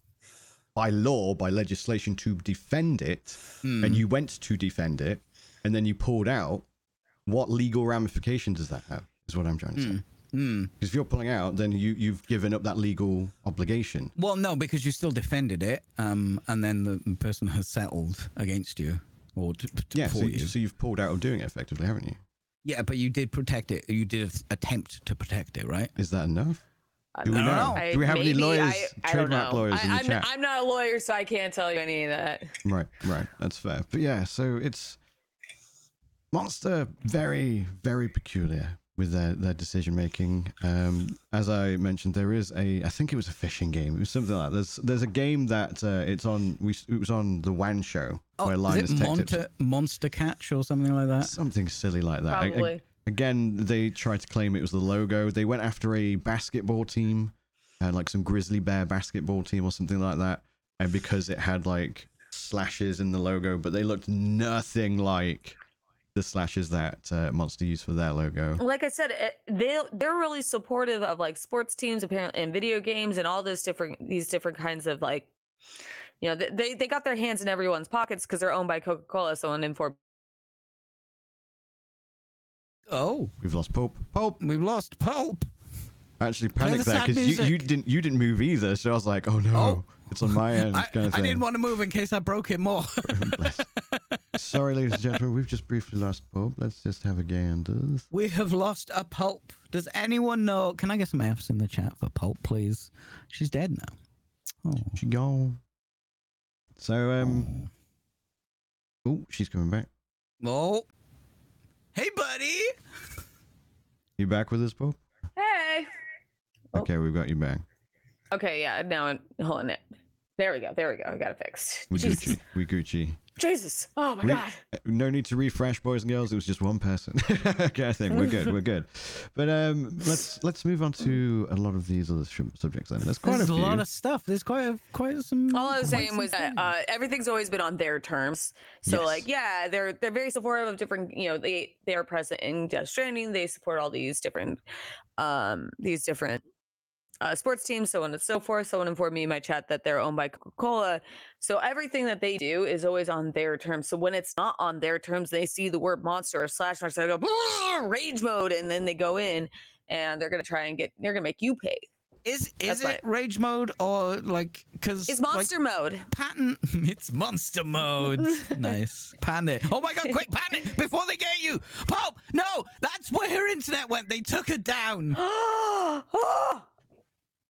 by law, by legislation to defend it, Hmm. and you went to defend it, and then you pulled out, what legal ramifications does that have? Is what I'm trying to say. Hmm. Because if you're pulling out, then you you've given up that legal obligation. Well, no, because you still defended it, um, and then the person has settled against you or t- t- Yeah, so, you. so you've pulled out of doing it effectively, haven't you? Yeah, but you did protect it. You did attempt to protect it, right? Is that enough? I Do we don't know? Do we have any lawyers, I, I trademark know. lawyers I, in the I'm, chat? I'm not a lawyer, so I can't tell you any of that. Right, right. That's fair. But yeah, so it's Monster very, very peculiar with their, their decision making. Um, as I mentioned, there is a I think it was a fishing game. It was something like that. There's there's a game that uh, it's on. We it was on the WAN show where Oh, Linus is it Monster, Monster Catch or something like that? something silly like that. I- I- Probably. Again, they tried to claim it was the logo. They went after a basketball team, like some grizzly bear basketball team or something like that. And because it had like slashes in the logo, but they looked nothing like the slashes that uh, Monster used for their logo. like I said, it, they they're really supportive of like sports teams apparently and video games and all those different these different kinds of like you know they they got their hands in everyone's pockets because they're owned by Coca Cola. So an informed Oh, We've lost Pope. Pope we've lost Pulp. I actually Play panicked the there sad because you, you music. didn't you didn't move either. So I was like, oh no, Oh. it's on my end. I, kind of I thing. didn't want to move in case I broke it more. Sorry, ladies and gentlemen, we've just briefly lost Pope. Let's just have a gander. we have lost a Pulp. Does anyone know? Can I get some F's in the chat for Pulp, please? She's dead now. Oh. She gone. So um, oh, she's coming back. Oh. Hey, buddy. You back with us, Pope? hey. Oh. Okay, we've got you back. Okay, yeah. Now, I'm- hold on. There we go. There we go. I got it fixed. We Jesus. Gucci. We Gucci. Jesus. Oh my Re- god. uh, No need to refresh, boys and girls. It was just one person. okay, I think we're good. We're good. But um, let's let's move on to a lot of these other sh- subjects. Then there's quite There's a a lot of stuff. There's quite a, quite some. All I was quite saying some was that uh, everything's always been on their terms. So Yes. like, yeah, they're they're very supportive of different. You know, they they are present in Death Stranding. They support all these different, um, these different uh, sports teams, so on and so forth. Someone informed me in my chat that they're owned by Coca Cola. So everything that they do is always on their terms. So when it's not on their terms, they see the word monster or slash monster, they go rage mode, and then they go in and they're gonna try and get. They're gonna make you pay. is that's is it rage mode or like because It's monster mode. patent? It's monster mode. nice. Pan it. Oh my god! Quick, pan it before they get you. Pulp. No, that's where her internet went. They took her down. oh,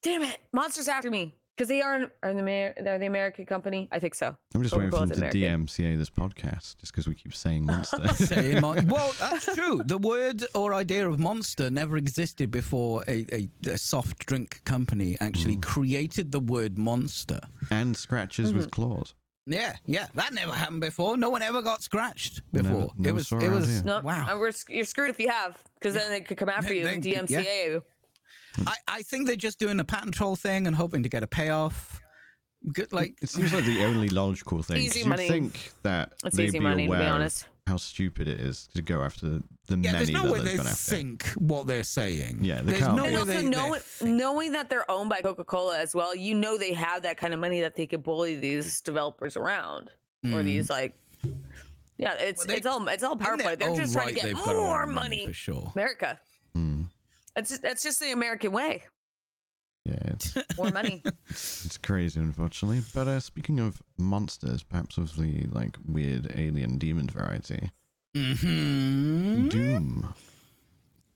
damn it! Monsters after me because they are are the they're the American company. I think so. I'm just waiting for them to American. DMCA this podcast, just because we keep saying monster. Saying mon- well, that's true. The word or idea of monster never existed before a, a, a soft drink company actually created the word monster. and scratches Mm-hmm. with claws. Yeah, yeah, that never happened before. No one ever got scratched Never- before. never it was, it was. here. No, Wow. we're, you're screwed if you have because then they could come after you and They- yeah. DMCA you. I, I think they're just doing a patent troll thing and hoping to get a payoff. Good, like It seems like the only logical thing. 'cause Easy money. you think that It's they'd easy be money, to be aware of honest. how stupid it is to go after the yeah, many there's no that way they've they gone after. think what they're saying. Yeah, they there's can't. no And also they, know, knowing that they're owned by Coca Cola as well, you know they have that kind of money that they could bully these developers around or Mm. these like. Yeah, it's Well, they- it's all it's all in power play. They're own just trying right, to get they've got a lot more of money. for sure. America. Hmm. That's just, that's just the American way. Yeah, it's, More money. it's crazy, unfortunately. But uh, speaking of monsters, perhaps of the like weird alien demon variety, Mm-hmm. Doom.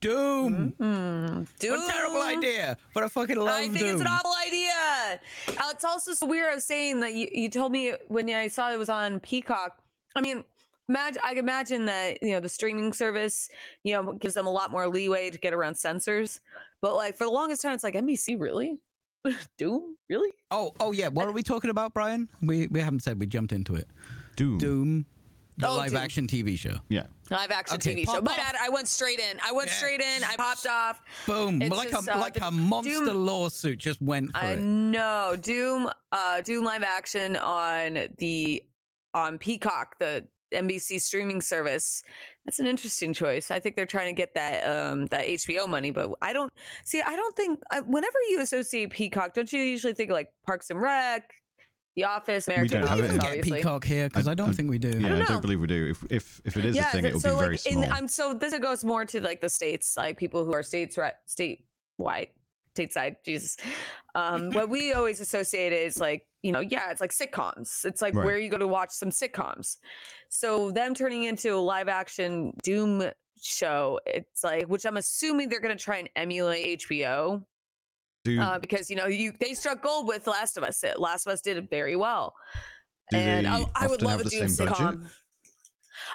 Doom. Mm, What a terrible idea, but I fucking love I think Doom. it's an awful idea. Uh, It's also so weird. I was saying that you, you told me when I saw it was on Peacock. I mean, imagine I can imagine that you know the streaming service, you know, gives them a lot more leeway to get around censors. But like for the longest time, it's like NBC really, Doom really. Oh, oh yeah. What are we talking about, Brian? We we haven't said we jumped into it. Doom. Doom, the Oh, live Doom. action TV show. Yeah. Live action Okay, TV show. pop My off. bad. I went straight in. I went Yeah. straight in. I popped off. Boom! It's like just, a uh, like a monster Doom- lawsuit just went for I it. know Doom, uh, Doom live action on the on Peacock, the NBC streaming service. That's an interesting choice. I think they're trying to get that um that HBO money, but I don't see. I don't think I, whenever you associate Peacock, don't you usually think like Parks and Rec, The Office, American don't have it Office, Get obviously. Peacock here because I- I, don't I- think we do. Yeah, I don't don't, believe we do. If if, if it is a thing, so- it'll so be very like small. in um, so this goes more to like the states, like people who are states right state white stateside. Jesus, um, what we always associate is like you know, yeah, it's like sitcoms. It's like Right. where you go to watch some sitcoms. So them turning into a live action Doom show, it's like which I'm assuming they're going to try and emulate HBO do, uh, because you know you they struck gold with Last of Us. It- Last of Us did it very well, do and I, they I would often love have a Doom same budget? sitcom.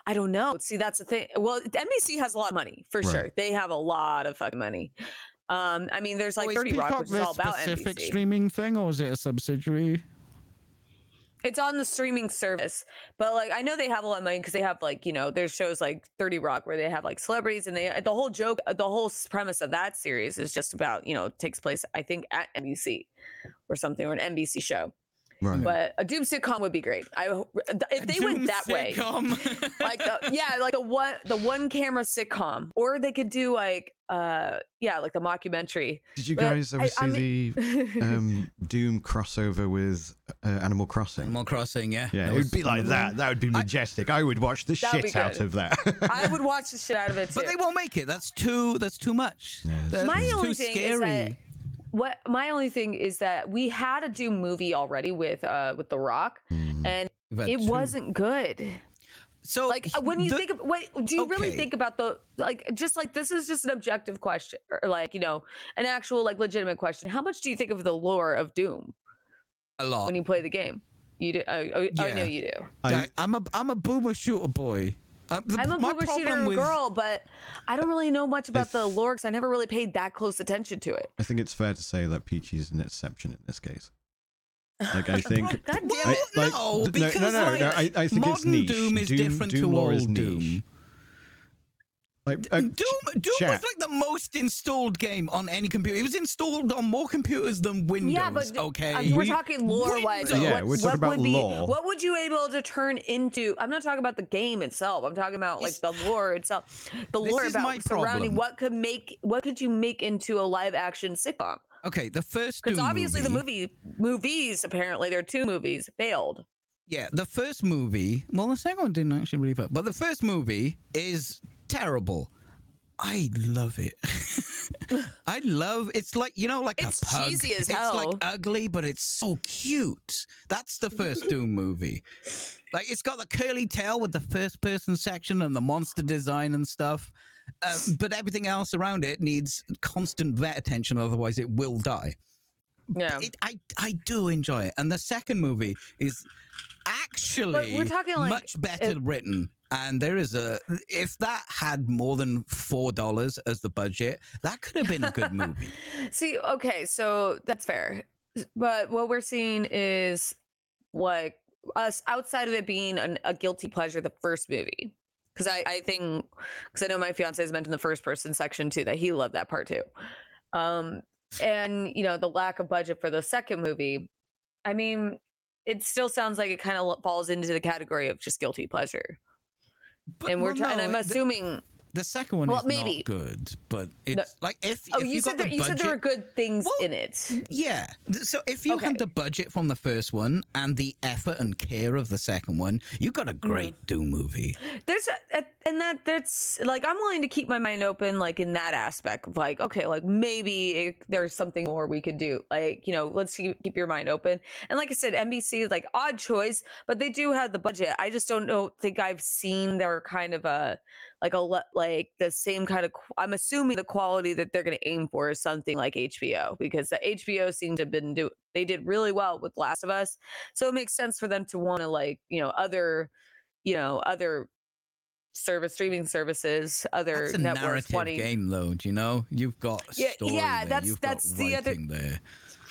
I don't know. See, that's the thing. Well, NBC has a lot of money for Right. sure. They have a lot of fucking money. Um, I mean, there's like is 30 Rock, Peacock which is all about specific NBC. streaming thing, or is it a subsidiary? It's on the streaming service, but like I know they have a lot of money because they have like you know there's shows like 30 Rock where they have like celebrities and they uh, the whole joke uh, the whole premise of that series is just about you know takes place I think at NBC or something or an NBC show. Right. But a Doom sitcom would be great. I if they went Doom that way, sitcom. like the, yeah, like the one the one camera sitcom, or they could do like uh yeah like the mockumentary. Did you but guys ever I- see I the um, Doom crossover with uh, Animal Crossing? Animal Crossing, yeah. yeah, That it would be like that. That would be majestic. I would watch the That would be shit out of that. I would watch the shit out of it too. But they won't make it. That's too. That's too much. Yeah, That's My too only thing is scary. that what my only thing is that we had a Doom movie already with uh with The Rock, Hmm. and We've it two. wasn't good. So Like uh, when you the- think of wait, do you really think about the like just like this is just an objective question or like you know an actual like legitimate question? How much do you think of the lore of Doom a lot. when you play the game? You do. I, I, I know Yeah. you do. I, I, I'm a I'm a boomer shooter boy. Uh, the- I'm a my boomer shooter with- girl, but I don't really know much about the If- lore because I never really paid that close attention to it. I think it's fair to say that Peachy is an exception in this case. Like I think. God damn it! I- like, no, d- no, no, no, like, no, I- I think it's modern niche. Doom is Doom- different Doom to old is niche. Doom. Like, uh, Doom, Doom was like the most installed game on any computer. It was installed on more computers than Windows. Yeah, but okay, uh, we're talking lore wise. Windows. Yeah, we're talking about would be, lore. What would you able to turn into? I'm not talking about the game itself. I'm talking about like the lore itself. The lore is my about surrounding problem. what could make what could you make into a live action sitcom? okay. The first Because Doom obviously the movie- movie movies apparently there are two movies failed. Yeah, the first movie. Well, the second one didn't actually really, but the first movie is terrible. I love it. I love. It's like you know, like It's a pug. cheesy as hell. It's like ugly, but it's so cute. That's the first Doom movie. Like it's got the curly tail with the first person section and the monster design and stuff. Uh, but everything else around it needs constant vet attention, otherwise it will die Yeah. it, I I do enjoy it, and the second movie is actually we're talking, like, much better it- written. And there is a if that had more than four dollars as the budget, that could have been a good movie. See, okay, so that's fair. But what we're seeing is like us outside of it being an, a guilty pleasure, the first movie. Because I, I think, because I know my fiance has mentioned the first person section too, that he loved that part too. Um, and, you know, the lack of budget for the second movie, I mean, it still sounds like it kind of falls into the category of just guilty pleasure. But, and we're well, trying, no, and I'm assuming, the, second one well, is maybe. not good, but it's like if oh, if you, you, said got there, the you said there were good things Well, in it. Yeah. So if you Okay. had the budget from the first one and the effort and care of the second one, you got a Mm-hmm. great Doom movie. there's a, a- and that that's like i'm willing to keep my mind open like in that aspect of like okay like maybe it, there's something more we could do like you know let's keep, keep your mind open and like i said nbc is like odd choice but they do have the budget i just don't know think i've seen their kind of a like a like the same kind of i'm assuming the quality that they're going to aim for is something like hbo because the hbo seemed to have been do they did really well with last of us so it makes sense for them to want to like you know other you know other service streaming services other That's a networks narrative wanting game load, you know? You've got Yeah, story yeah, that's- that's the other- there.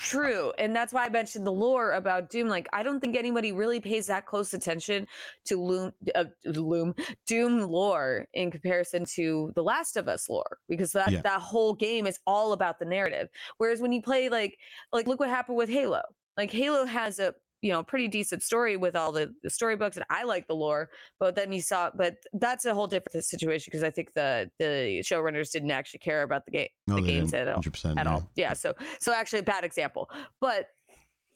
True and that's why i mentioned the lore about doom like i don't think anybody really pays that close attention to loom uh, loom doom lore in comparison to the last of us lore because that Yeah. that whole game is all about the narrative whereas when you play like like look what happened with halo like halo has a you know pretty decent story with all the, the storybooks and i like the lore but then you saw but that's a whole different situation because i think the the showrunners didn't actually care about the game No, the games didn't, at all 100%, at yeah. all yeah so so actually a bad example but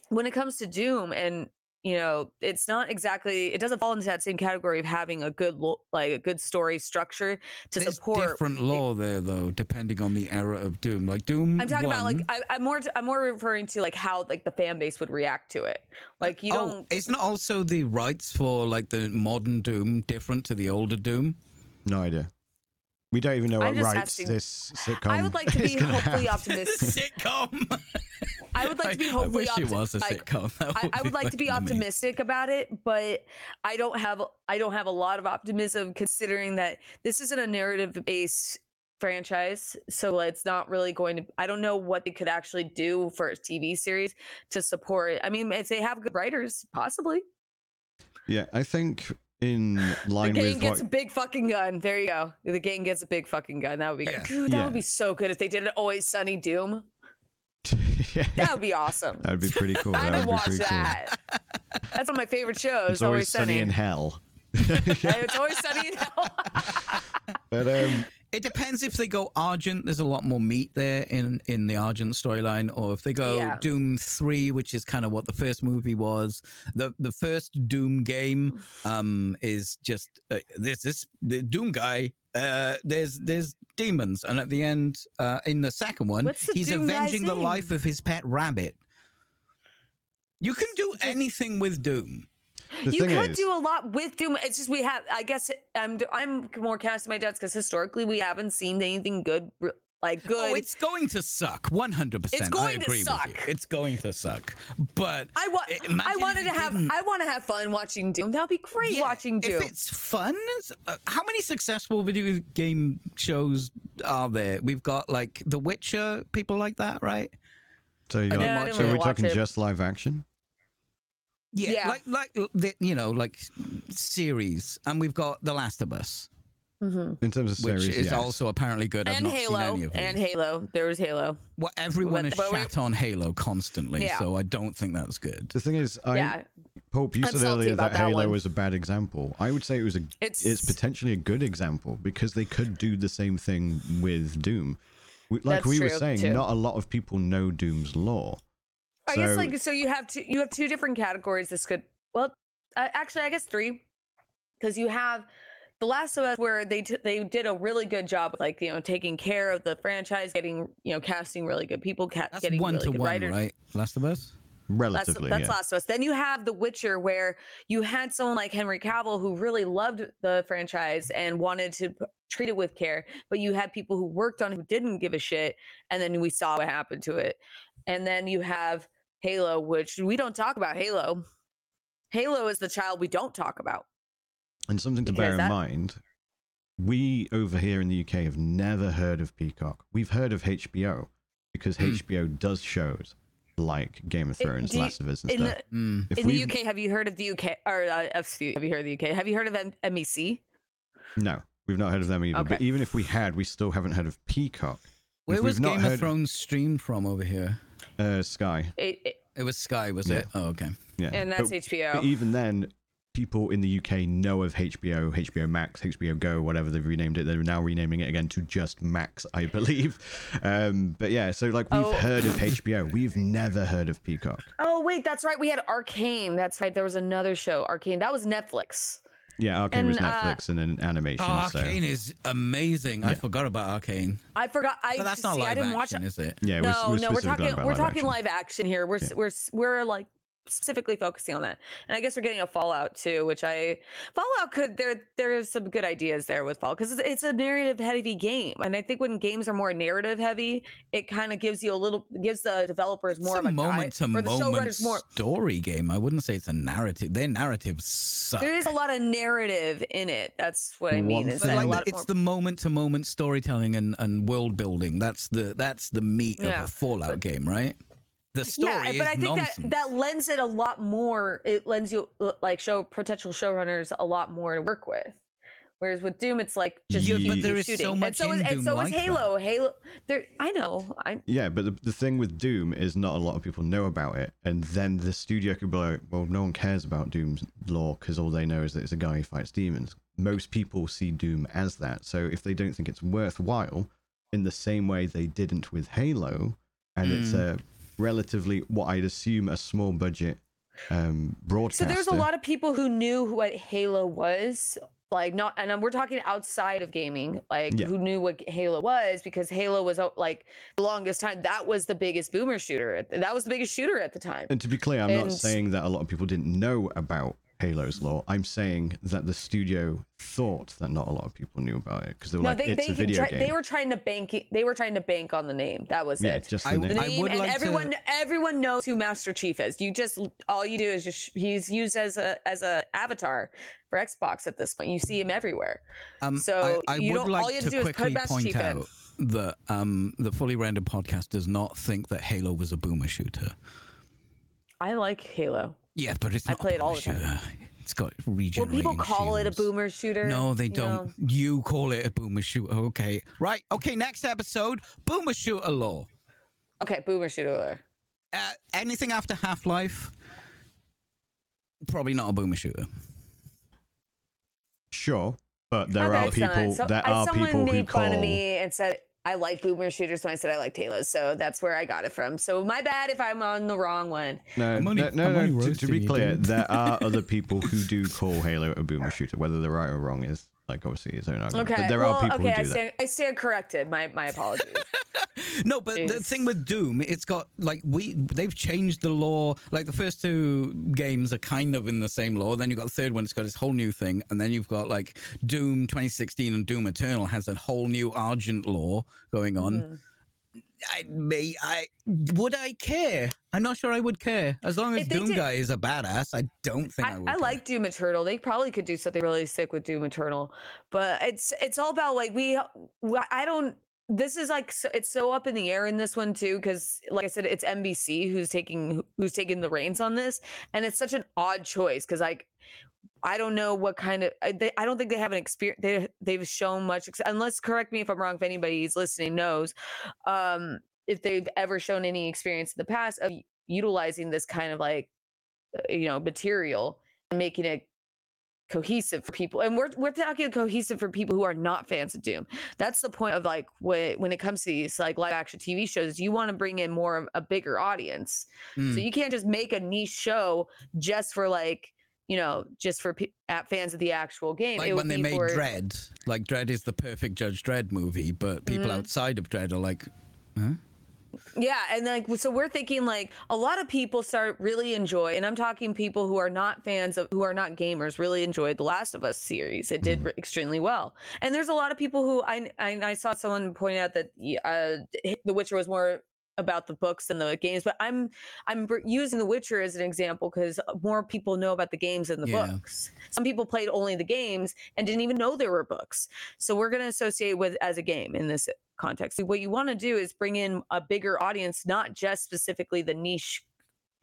when it comes to doom and you know it's not exactly it doesn't fall into that same category of having a good lo- like a good story structure to There's support different lore there, though, depending on the era of Doom. Like Doom. I'm talking about like I, I'm more I'm more referring to like how like the fan base would react to it. Like you oh, don't. isn't also the rights for like the modern Doom different to the older Doom? No idea. We don't even know what rights asking- this sitcom. I would like to be hopefully have. optimistic. Sitcom. I would like to be I hopefully wish it was a like, sitcom. That I, I would like to be fucking amazing. optimistic about it, but I don't have I don't have a lot of optimism considering that this isn't a narrative based franchise, so it's not really going to. I don't know what they could actually do for a TV series to support it. I mean, if they have good writers, possibly. Yeah, I think in The line gang with gets a big fucking gun. There you go. The gang gets a big fucking gun. That would be Yeah. good. Dude, that Yeah. would be so good if they did an Always Sunny Doom. yeah, That would be awesome. that would be pretty cool. I That would watch pretty cool. that. That's one of my favorite shows. It's always sunny in hell. it's always sunny in hell. But um, It depends if they go Argent. There's a lot more meat there in in the Argent storyline, or if they go Yeah. Doom Three, which is kind of what the first movie was. the The first Doom game um is just uh, there's this the Doom guy. Uh, there's there's demons, and at the end, uh, in the second one, the he's Doom avenging the life of his pet rabbit. You can do anything with Doom. The you thing could is, do a lot with Doom. It's just we have. I guess I'm. I'm more casting my doubts because historically we haven't seen anything good. Like good. Oh, it's going to suck. One hundred percent. It's going to agree with suck. It's going to suck. But I want. I- I wanted to have. I want to have fun watching Doom. That would be great yeah, watching Doom. if it's fun, uh, how many successful video game shows are there? We've got like The Witcher, people like that, right? so, you I didn't so really we're watch talking it. just live action. Yeah, Yeah. like like uh, the, you know, like series, and we've got The Last of Us, Mhm. In terms of series, which is yes. also apparently good. I've And not seen Halo. any of. And Halo. There was Halo. well, everyone but- is but we- on Halo constantly, Yeah. so I don't think that's good. The thing is, I yeah. Pope, you I'm said earlier that that Halo one. was a bad example. I would say it was a It's. it's potentially a good example because they could do the same thing with Doom. Like That's we were saying, too. not a lot of people know Doom's lore. I guess like so you have two you have two different categories. This could well uh, actually I guess three because you have the Last of Us where they t- they did a really good job of like you know taking care of the franchise, getting you know casting really good people, ca- That's getting one really to good one, writers. right? Last of Us. That's Relatively, that's yeah. Last of Us. Then you have The Witcher, where you had someone like Henry Cavill who really loved the franchise and wanted to p- treat it with care, but you had people who worked on it who didn't give a shit, and then we saw what happened to it. And then you have Halo, which we don't talk about. Halo, Halo is the child we don't talk about. And something to Because bear in that- mind, we over here in the UK have never heard of Peacock. We've heard of HBO because Hmm. HBO does shows like Game of It- Thrones, do you- Last of Us, and In stuff. the Mm. If in the UK, have you heard of the UK or uh, excuse- have you heard of the UK? Have you heard of M- MEC? No, we've not heard of them either. But even if we had, we still haven't heard of Peacock. Where was Game of Thrones streamed from over here? Uh, Sky, It, it, It was Sky, was Yeah. it? Oh, okay. yeah. and that's but, HBO. but even then, people in the UK know of HBO, HBO Max, HBO Go, whatever they've renamed it. They're now renaming it again to just Max, I believe. Um, but yeah, so like we've Oh. heard of HBO, we've never heard of Peacock. Oh wait, that's right. We had Arcane. That's right. There was another show, Arcane. That was Netflix. Yeah, Arcane was And, uh, Netflix and then animation. Oh, so Arcane is amazing. I forgot about Arcane. I forgot. I But that's not see, I live didn't watch action, is it? yeah, no, we're, we're no, we're talking we're live talking action. live action here. We're s we're we're like specifically focusing on that. And I guess we're getting a Fallout too, which I Fallout could there there's some good ideas there with Fallout because it's, it's a narrative heavy game, and I think when games are more narrative heavy, it kind of gives you a little gives the developers more it's of a a moment to guide, or the moment more. story game. I wouldn't say it's a narrative. Their narratives suck. There is a lot of narrative in it. That's what I mean. One Is a like lot it's more, the moment to moment storytelling and, and world building. That's the that's the meat Yeah, of a Fallout game, right? The story yeah, is but I think nonsense. that that lends it a lot more. It lends you uh, like show potential showrunners a lot more to work with. Whereas with Doom, it's like just Yeah, keep but there is shooting. so and much so is, in and Doom so is like that. Halo. Halo, there. I know. I Yeah, but the, the thing with Doom is not a lot of people know about it, and then the studio could be like, well, no one cares about Doom's lore because all they know is that it's a guy who fights demons. Most people see Doom as that, so if they don't think it's worthwhile, in the same way they didn't with Halo, and it's a relatively what I'd assume a small budget um So broadcaster. there's a lot of people who knew what Halo was, like not, and we're talking outside of gaming, like Yeah. who knew what Halo was because Halo was uh, like the longest time that was the biggest boomer shooter. That was the biggest shooter at the time. And to be clear, I'm not saying that a lot of people didn't know about Halo's lore. I'm saying that the studio thought that not a lot of people knew about it because they were No, like, they it's they, a video try, game. they were trying to bank. They were trying to bank on the name. That was yeah, it. just the I- name. the I name, would and like to- everyone everyone knows who Master Chief is. You just all you do is just he's used as a as a avatar for Xbox at this point. You see him everywhere. Um, So, I, I you would don't- all like you have to to do is put quickly Master point Chief in. out that um, the fully rendered podcast does not think that Halo was a boomer shooter. I like Halo. Yeah, but it's I not play a it all the time. shooter. It's got Well, people call it a boomer shooter. No, they you don't. know. You call it a boomer shooter. Okay. Right. Okay. Next episode boomer shooter lore. Okay, boomer shooter. Uh, anything after Half Life, probably not a boomer shooter. Sure, but there Okay, are it's not. people. So- there I- are someone people who made fun call. of me and said I like boomer shooters when I said I like Halo's. So that's where I got it from. So my bad if I'm on the wrong one. No, I'm only- no, no. I'm no, to, to be clear, there are other people who do call Halo a boomer shooter. Whether they're right or wrong is like obviously his own argument. Okay. But there well, are people okay, who I do that. stand I stand corrected. My my apologies. No, but the thing with Doom, it's got like we they've changed the lore. Like the first two games are kind of in the same lore. Then you've got the third one, it's got this whole new thing, and then you've got like Doom 2016 and Doom Eternal has a whole new Argent lore going on. Mhm. I may I would I care? I'm not sure I would care. As long as Doom did- guy is a badass, I don't think I, I, would. I like Doom Eternal. They probably could do something really sick with Doom Eternal, but it's it's all about like we. I don't. This is like so, it's so up in the air in this one too because like I said, it's NBC who's taking who's taking the reins on this, and it's such an odd choice because like I don't know what kind of I, they, I don't think they have an experience. They they've shown much unless correct me if I'm wrong. If anybody's listening knows, um, if they've ever shown any experience in the past of utilizing this kind of like uh, you know material and making it cohesive for people and we're we're talking cohesive for people who are not fans of doom that's the point of like when when it comes to these like live action tv shows you want to bring in more of a bigger audience Mm. so you can't just make a niche show just for like you know just for pe- at fans of the actual game like when they made for- Dredd. Like Dredd is the perfect Judge Dredd movie, but people Mhm. outside of Dredd are like, huh? Yeah, and like so we're thinking like a lot of people start really enjoy, and I'm talking people who are not fans of who are not gamers really enjoyed the Last of Us series. It did extremely well, and there's a lot of people who I I, I saw someone point out that uh, The Witcher was more about the books and the games, but I'm I'm using The Witcher as an example because uh, more people know about the games than the Yeah. books. Some people played only the games and didn't even know there were books. So we're going to associate with as a game in this context. What you want to do is bring in a bigger audience, not just specifically the niche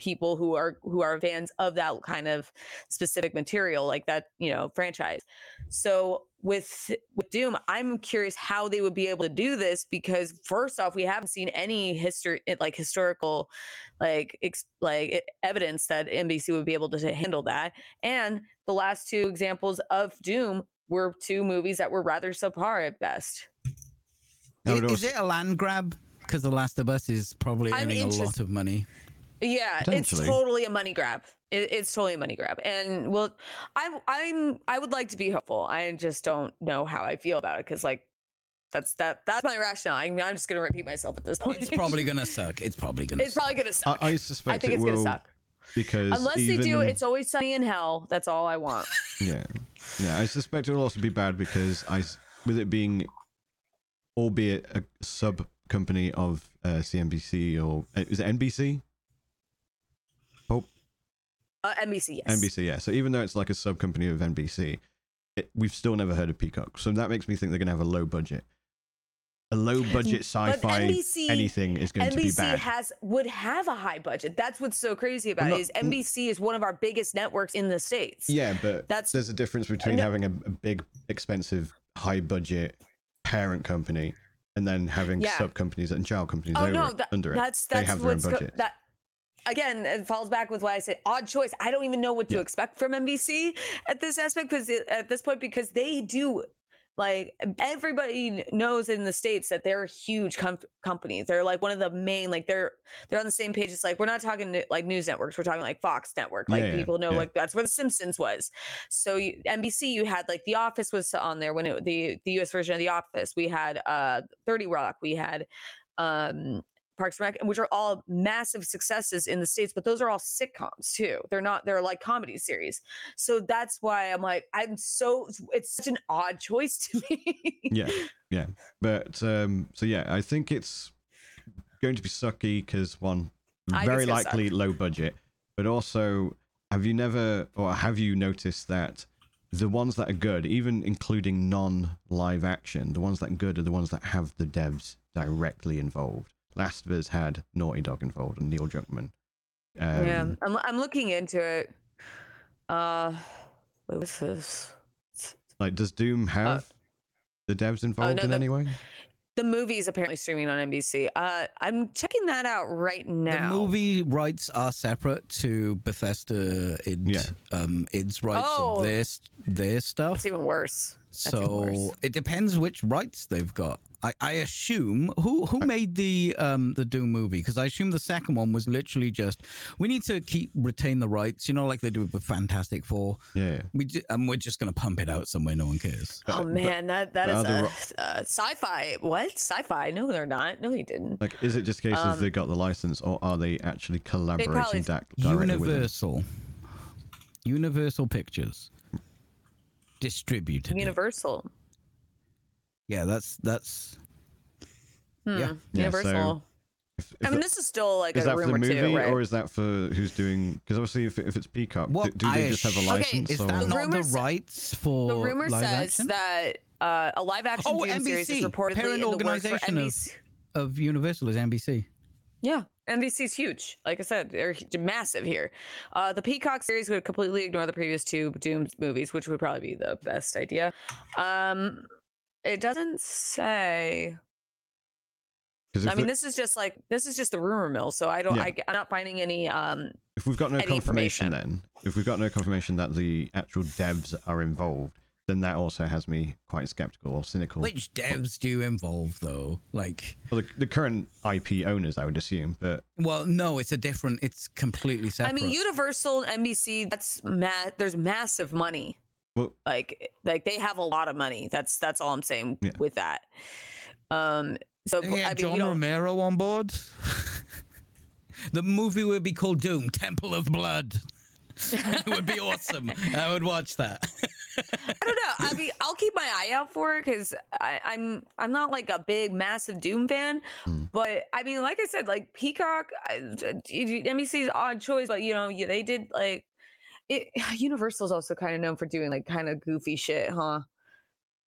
people who are who are fans of that kind of specific material like that you know franchise so with with doom i'm curious how they would be able to do this because first off we haven't seen any history eh, like historical like ex, like evidence that nbc would be able to handle that and the last two examples of doom were two movies that were rather subpar at best I would Is it a land grab? Because The Last of Us is probably I'm earning a lot of money. Yeah, it's totally a money grab. It, it's totally a money grab, and well, I'm I'm I would like to be hopeful. I just don't know how I feel about it because like that's that that's my rationale. I'm, I'm just gonna repeat myself at this point. It's probably gonna suck. It's probably gonna. it's suck. probably gonna suck. I, I I, suspect think it it's will gonna suck because unless even, they do. It's always sunny in hell. That's all I want. Yeah, yeah. I suspect it will also be bad because I, with it being, albeit a sub company of uh, CNBC or uh, is it NBC? Uh, NBC, yes. NBC. Yeah. So even though it's like a sub company of NBC, it, we've still never heard of Peacock. So that makes me think they're gonna have a low budget. a low budget sci-fi NBC anything is going to be NBC bad. has would have a high budget. That's what's so crazy about not- it is NBC is one of our biggest networks in the states. yeah, but That's- there's a difference between know- having a, a big, expensive, high budget parent company and then having Yeah. sub companies and child companies Oh over no, that, under it. that's they have their own what's go- budget. that again it falls back with why I said odd choice. I don't even know what to Yeah. expect from NBC at this aspect because at this point because they do like everybody knows in the states that they're a huge com- companies. They're like one of the main like they're they're on the same page. It's like we're not talking like news networks. We're talking like Fox Network. Like Yeah, people know yeah. like that's where The Simpsons was. So you, NBC, you had like The Office was on there when it, the the US version of The Office. We had uh 30 Rock. We had um Parks and Rec, which are all massive successes in the states, but those are all sitcoms too. They're not. They're like comedy series. So that's why I'm like, I'm so. It's such an odd choice to me. yeah, yeah. But um, so yeah, I think it's going to be sucky because one, very likely suck. low budget, but also, have you never or have you noticed that the ones that are good, even including non-live action, the ones that are good are the ones that have the devs directly involved. Last of Us had Naughty Dog involved and Neil Druckmann. Um, yeah, I'm. I'm looking into it. Uh, what was this? Like, does Doom have the devs involved Uh, no, in the- any way? The movie is apparently streaming on NBC. Uh, I'm checking that out right now. The movie rights are separate to Bethesda id, Yeah. um, id's rights Oh. of their their stuff. It's even worse. That's even worse. So it depends which rights they've got. I, I assume who who made the um the Doom movie because I assume the second one was literally just we need to keep retain the rights, you know, like they do with Fantastic Four. Yeah. We ju- and we're just gonna pump it out somewhere no one cares. Oh But- but- man, that that but is are the a, ro- uh, sci-fi. What sci-fi? No, they're not. No, they didn't. Like, is it just cases Um, they got the license, or are they actually collaborating da- directly with them? Universal, Universal Pictures distributed. it. Universal. Yeah, that's that's Hmm. Yeah. Yeah, so Universal. If, I mean, that- this is still like is a that for the movie, too, right? or is that for who's doing? Because obviously, if, if it's Peacock, What do, do they I just have a ass- Okay, license? is that The not rumor the rights for the rumor live says action? that uh, a live action Oh, Doom series is NBC, reportedly parent in the works for organization of- of Universal is NBC. Yeah, NBC's huge. Like I said, they're massive here. Uh, the Peacock series would completely ignore the previous two Doom movies, which would probably be the best idea. Um, it doesn't say. 'Cause if, I mean, this is just like this is just the rumor mill. So I don't. Yeah. I, am not finding any. Um, if we've got no confirmation, then if we've got no confirmation that the actual devs are involved, then that also has me quite skeptical or cynical. Which devs do you involve though? Like, Well, the, the current IP owners, I would assume, but well, no, it's a different. It's completely separate. I mean, Universal, NBC. That's ma- There's massive money. Well, Like, like they have a lot of money. That's that's all I'm saying Yeah. with that. Um. So They I mean, John you Romero on board. the movie would be called Doom: Temple of Blood. it would be awesome. I would watch that. I don't know. I mean, I'll keep my eye out for it because I'm I'm not like a big massive Doom fan, Hmm. but I mean, like I said, like Peacock, I- NBC's odd choice, but you know, yeah, they did like it. Universal's also kind of known for doing like kind of goofy shit, huh?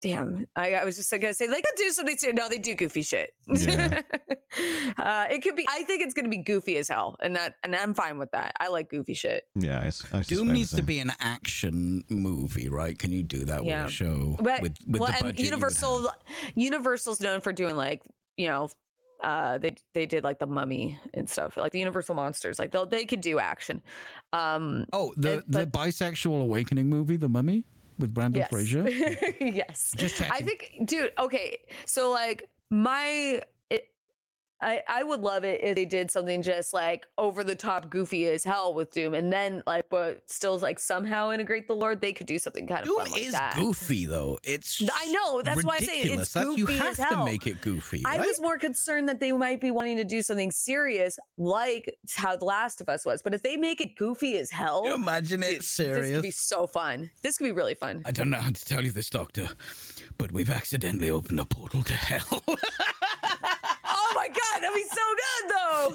Damn, I, I was just like, gonna say like they do something. too. No, they do goofy shit. Yeah. uh, it could be. I think it's gonna be goofy as hell, and that, and I'm fine with that. I like goofy shit. yeah, I, s- I Doom suspect needs so. to be an action movie, right? Can you do that Yeah. with a show But with with well, the and budget? Universal. Universal's known for doing like you know, uh, they they did like the Mummy and stuff, like the Universal monsters. Like they they could do action. Um, Oh, the it- the but- bisexual awakening movie, The Mummy, with Brendan yes, Fraser. yes. Just I think, dude. Okay, so like my. I, I would love it if they did something just like over the top goofy as hell with Doom and then like but still like somehow integrate the Lord. They could do something kind of Doom fun like is that. goofy though. It's I know, that's why I say it's ridiculous. That's- you have as to make it goofy. I was more concerned that they might be wanting to do something serious, like how The Last of Us was. But if they make it goofy as hell, you imagine it this could serious. be so fun. This could be really fun. I don't know how to tell you this, Doctor, but we've accidentally opened a portal to hell. oh my god, that'd be so good though.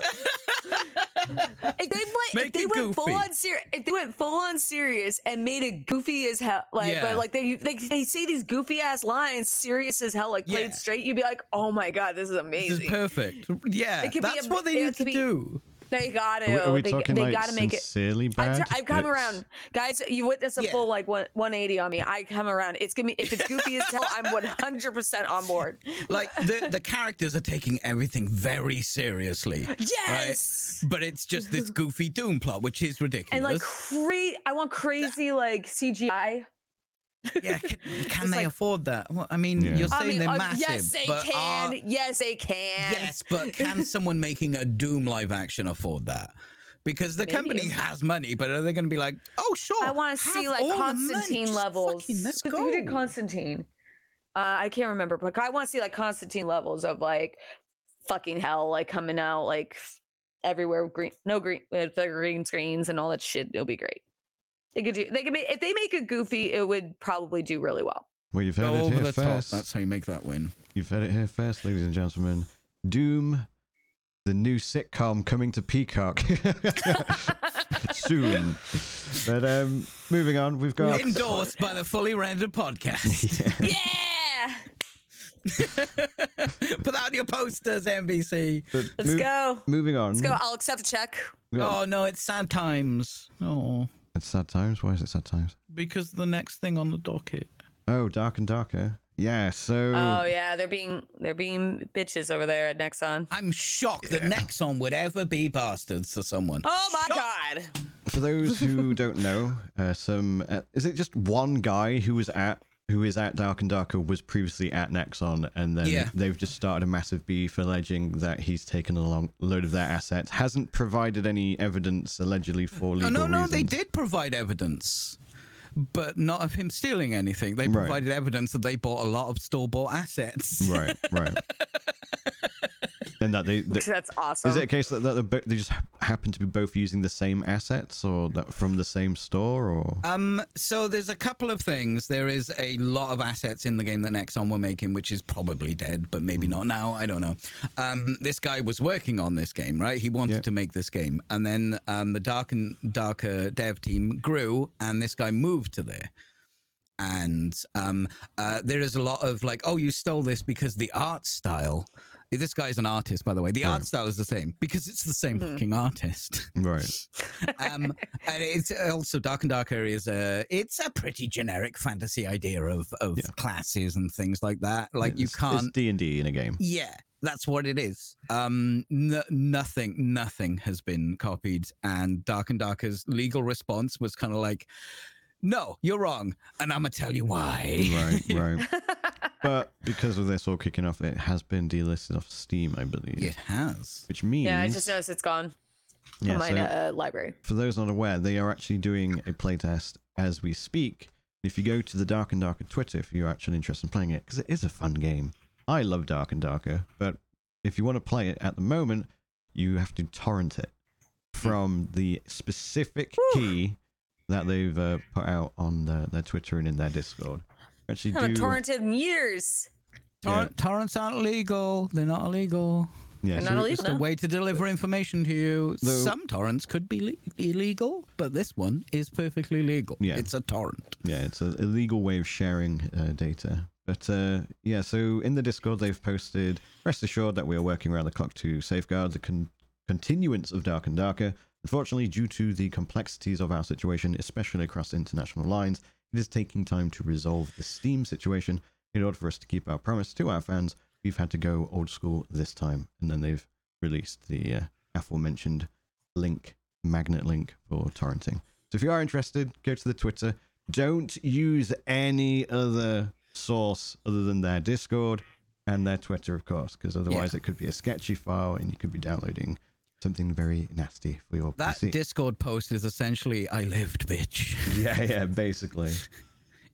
if they play, if they went full on serious, if they went full on serious and made it goofy as hell, like Yeah. but like they, they they say these goofy ass lines, serious as hell, like played Yeah. straight, you'd be like, oh my god, this is amazing, This is perfect. Yeah, It could be that's a- what they need to be- do. they gotta, Are we, are we they, talking they like gotta make it. sincerely I've, bad? I've come It's- around, guys. You witnessed a Yeah. full like one, 180 on me. I come around. It's gonna be if it's goofy as hell. I'm 100 percent on board. Like the the characters are taking everything very seriously. Yes. But it's just this goofy Doom plot, which is ridiculous. And like cra- I want crazy like CGI. Yeah, can, can they like- afford that? Well, I mean, Yeah. you're I saying mean, they're uh, massive. yes, they but can. are- yes, they can. yes, but can someone making a Doom live action afford that? Because the company has money, but are they going to be like, oh, sure? I want to see like all the money, Constantine levels. fucking let's Who- go. Who did Constantine? Uh, I can't remember, but I want to see like Constantine levels of like fucking hell, like coming out like everywhere. Green, no green, with the green screens and all that shit. It'll be great. They could do. They could make if they make it goofy. It would probably do really well. Well, you've heard Go it over here the top. first. That's how you make that win. You've heard it here first, ladies and gentlemen. Doom, the new sitcom coming to Peacock soon. But um, moving on, we've got Endorsed by the Fully Rendered Podcast. yeah, Put out your posters, NBC. but let's move- go. Moving on, Let's go. I'll accept a check. we got- Oh no, it's sad times. Oh, it's sad times. Why is it sad times? because the next thing on the docket. Oh, dark and darker. Yeah. So Oh yeah, they're being they're being bitches over there at Nexon. I'm shocked that Nexon would ever be bastards to someone. Oh my god. for those who don't know, uh, some uh, is it just one guy who was at who is at Dark and Darker was previously at Nexon, and then Yeah. they've just started a massive beef alleging that he's taken a long load of their assets, hasn't provided any evidence allegedly for Oh, legal no, no, reasons. they did provide evidence, but not of him stealing anything. They Right. provided evidence that they bought a lot of store-bought assets. Right, right. and that they, they That's awesome. is it a case that, that they're bo- they just happen to be both using the same assets, or that from the same store, or Um, so there's a couple of things. There is a lot of assets in the game that Nexon were making, which is probably dead, but maybe not now. I don't know. Um, this guy was working on this game, right? He wanted Yeah. to make this game, and then um, the Dark and Darker dev team grew, and this guy moved to there. And um, uh, there is a lot of like, oh, you stole this because the art style. This guy's an artist, by the way. The art style is the same because it's the same Mhm. fucking artist right? um, and it's also Dark and Darker is a it's a pretty generic fantasy idea of of Yeah. classes and things like that. Like you can't. D and D in a game. Yeah, that's what it is. Um, n- nothing, nothing has been copied, and Dark and Darker's legal response was kind of like, "No, you're wrong, and I'm gonna tell you why." Right, right. but because of this all kicking off, it has been delisted off Steam, I believe. It has. Which means, yeah, I just noticed it's gone yeah, from my so uh, library. for those not aware, they are actually doing a playtest as we speak. If you go to the Dark and Darker Twitter, if you're actually interested in playing it, because it is a fun game. I love Dark and Darker, but if you want to play it at the moment, you have to torrent it from the specific key that they've uh, put out on the, their Twitter and in their Discord. Actually, I haven't do torrented in years. Tor- Torrents aren't legal. They're not illegal. yeah, They're so not illegal. It's a way to deliver information to you. Though- Some torrents could be le- illegal, but this one is perfectly legal. Yeah. It's a torrent. Yeah, it's an illegal way of sharing uh, data. But uh, yeah, so in the Discord, they've posted rest assured that we are working around the clock to safeguard the con- continuance of Dark and Darker. Unfortunately, due to the complexities of our situation, especially across international lines, it is taking time to resolve the Steam situation. In order for us to keep our promise to our fans, we've had to go old school this time. And then they've released the uh, aforementioned link, magnet link for torrenting. So if you are interested, go to the Twitter. Don't use any other source other than their Discord and their Twitter, of course, because otherwise it could be a sketchy file and you could be downloading something very nasty for your That PC. Discord post is essentially "I lived, bitch." yeah, yeah, basically.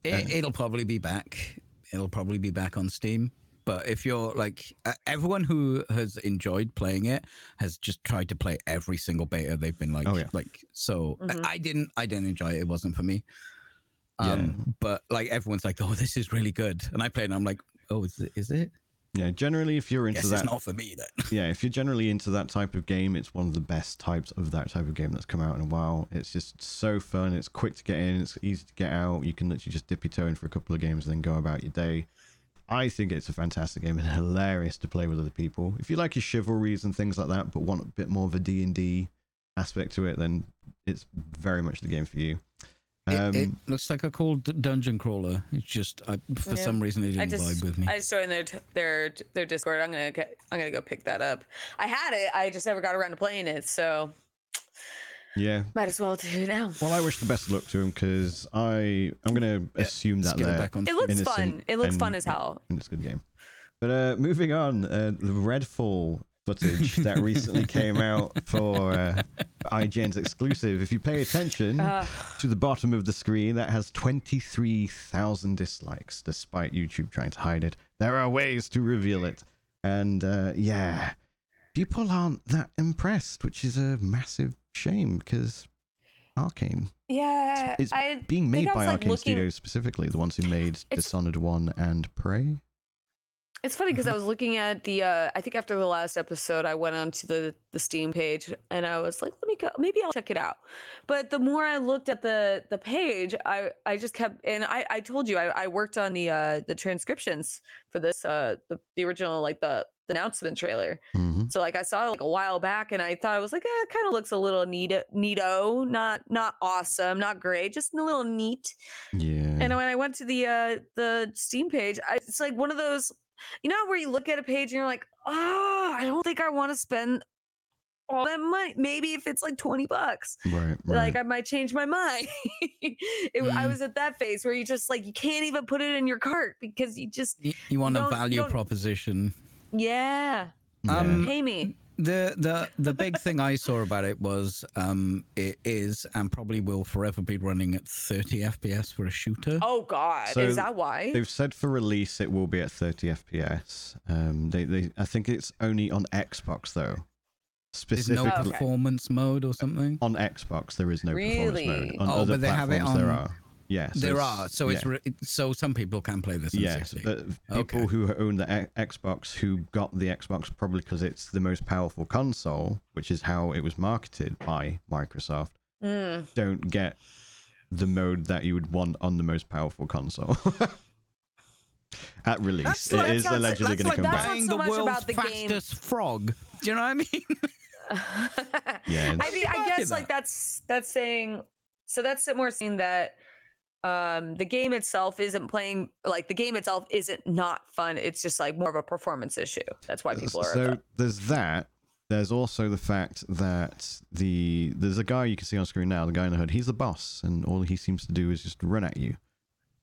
It, it'll probably be back. It'll probably be back on Steam. But if you're like uh, everyone who has enjoyed playing it has just tried to play every single beta. They've been like, Oh, yeah. like so. I- Mhm. I didn't. I didn't enjoy it. It wasn't for me. Yeah. Um, but like everyone's like, oh, this is really good, and I played, and I'm like, oh, is it? Is it? Yeah, generally, if you're into Guess that, it's not for me then. yeah, if you're generally into that type of game, it's one of the best types of that type of game that's come out in a while. It's just so fun. It's quick to get in. It's easy to get out. You can literally just dip your toe in for a couple of games and then go about your day. I think it's a fantastic game and hilarious to play with other people. If you like your chivalries and things like that, but want a bit more of a D and D aspect to it, then it's very much the game for you. It, Um, it looks like a cool d- dungeon crawler. It's just I, for Yeah. some reason it didn't just vibe with me. I just joined their their their Discord. I'm gonna get, I'm gonna go pick that up. I had it. I just never got around to playing it. So yeah, might as well do it now. Well, I wish the best luck to him because I I'm gonna assume that get it they're back on. It looks fun. It looks fun as hell. and it's a good game. But uh, moving on, uh, the Redfall footage that recently came out for uh, IGN's exclusive. If you pay attention Uh, to the bottom of the screen, that has 23,000 dislikes, despite YouTube trying to hide it. There are ways to reveal it. And uh, yeah, people aren't that impressed, which is a massive shame because Arkane. yeah, It's I being made by like, Arkane looking- Studios specifically, the ones who made Dishonored 1 and Prey. It's funny Mm-hmm. because I was looking at the. Uh, I think after the last episode, I went onto the the Steam page and I was like, "Let me go. Maybe I'll check it out." But the more I looked at the the page, I I just kept. And I I told you I, I worked on the uh the transcriptions for this uh the, the original like the, the announcement trailer. hmm So like I saw it like a while back and I thought I was like, eh, it kind of looks a little neat neato, not not awesome, not great, just a little neat. Yeah. And when I went to the uh the Steam page, I, it's like one of those, you know, where you look at a page and you're like, oh, I don't think I want to spend all that money. Maybe if it's like twenty bucks, right, right. like I might change my mind. it, I Mm. was at that phase where you just like you can't even put it in your cart because you just You, you want a don't- you value proposition. yeah, Yeah. Um, pay me. The the the big thing I saw about it was um it is and probably will forever be running at 30 FPS for a shooter. Oh God, So is that why? They've said for release it will be at 30 FPS. Um, they, they, I think it's only on Xbox though. There's no Specifically Okay. performance mode or something. on Xbox, there is no performance mode. Really? On Oh, other but they have it platforms, there on- are. Yeah, so there are, so it's re- so some people can play this. Yes, 60. but people Okay. who own the E- Xbox, who got the Xbox probably because it's the most powerful console, which is how it was marketed by Microsoft, Mm. don't get the mode that you would want on the most powerful console. At release, That's it like- is that allegedly that's going to like- come that's back. not buying so the much world's about the game. fastest frog. Do you know what I mean? Yeah, I mean, I guess like that's that's saying so that's more saying that um the game itself isn't playing like the game itself isn't not fun. It's just like more of a performance issue. That's why people are so there's that. There's also the fact that the there's a guy you can see on screen now, the guy in the hood. He's the boss, and all he seems to do is just run at you.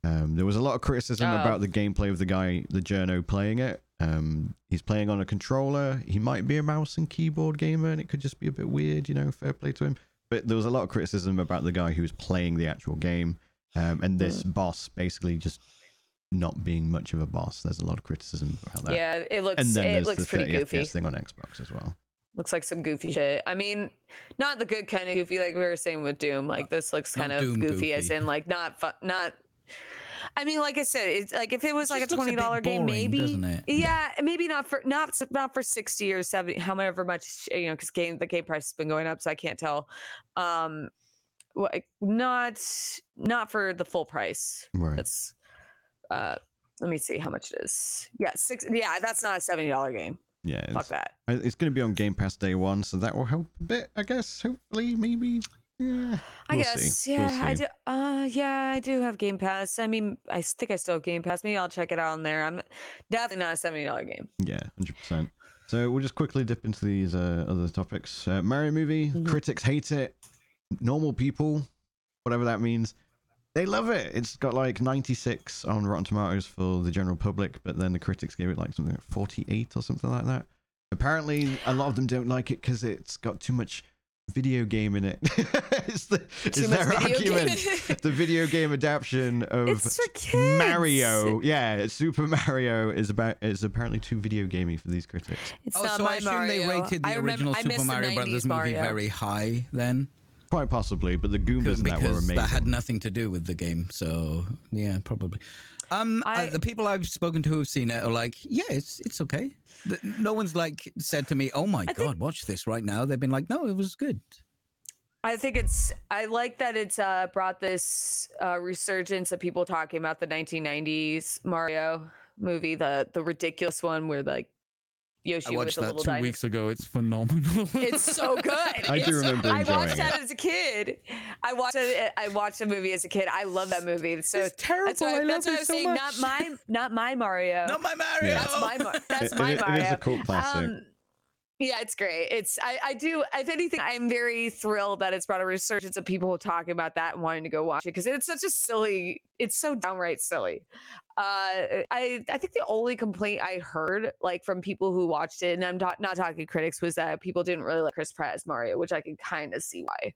Um, there was a lot of criticism Oh. about the gameplay of the guy, the journo, playing it. Um, he's playing on a controller. He might be a mouse and keyboard gamer, and it could just be a bit weird, you know. Fair play to him. But there was a lot of criticism about the guy who was playing the actual game, um, and this boss basically just not being much of a boss. There's a lot of criticism about that. Yeah, it looks And then it there's looks the pretty goofy. FPS thing on Xbox as well. Looks like some goofy shit. I mean, not the good kind of goofy like we were saying with Doom. Like this looks Not kind of Doom goofy, as in like not fun, not. I mean, like I said, it's like if it was like a just looks a twenty bit game, maybe. it? Yeah, maybe not for not not for sixty or seventy, however much you know, because game the game price has been going up, so I can't tell. Um, like not not for the full price. Right. That's uh, let me see how much it is. Yeah, six. Yeah, that's not a seventy dollar game. Yeah. Fuck It's, that. It's going to be on Game Pass day one, so that will help a bit, I guess. Hopefully, maybe. Yeah. I We'll guess. see. Yeah, We'll I do. Uh, yeah, I do have Game Pass. I mean, I think I still have Game Pass. Maybe I'll check it out on there. I'm definitely not a seventy dollar game. Yeah, 100%. So we'll just quickly dip into these uh, other topics. Uh, Mario movie, Mhm. critics hate it. Normal people, whatever that means, they love it. It's got like 96 on Rotten Tomatoes for the general public, but then the critics gave it like something like 48 or something like that. Apparently, a lot of them don't like it because it's got too much video game in it. it's the, it's their argument. the video game adaptation of It's for kids. Mario. Yeah, Super Mario is about is apparently too video gamey for these critics. It's oh, not so my I assume Mario. they rated the I original I miss Super Mario 90s Brothers movie Mario. very high then. Quite possibly, but the Goombas in that were amazing. that had nothing to do with the game. So yeah, probably. Um, I- uh, the people I've spoken to who've seen it are like, yeah, it's it's okay. Th- No one's like said to me, "Oh my think- god, watch this right now." They've been like, "No, it was good." I think it's I like that it's uh brought this uh resurgence of people talking about the 1990s Mario movie, the the ridiculous one where like Yoshi I watched a that little two dinosaur. weeks ago. It's phenomenal. It's so good. I do remember I enjoying watched it. that as a kid. I watched it. I watched the movie as a kid. I love that movie. It's so It's terrible. That's why, I that's love why I it was so saying much. not my not my Mario. Not my Mario. That's my Mar- that's It- my it- Mario. it is a cult classic. Um, yeah, it's great. It's I, I do if anything, I'm very thrilled that it's brought a resurgence of people talking about that and wanting to go watch it because it's such a silly, it's so downright silly. Uh, I I think the only complaint I heard like from people who watched it, and I'm not not talking critics, was that people didn't really like Chris Pratt as Mario, which I can kind of see why.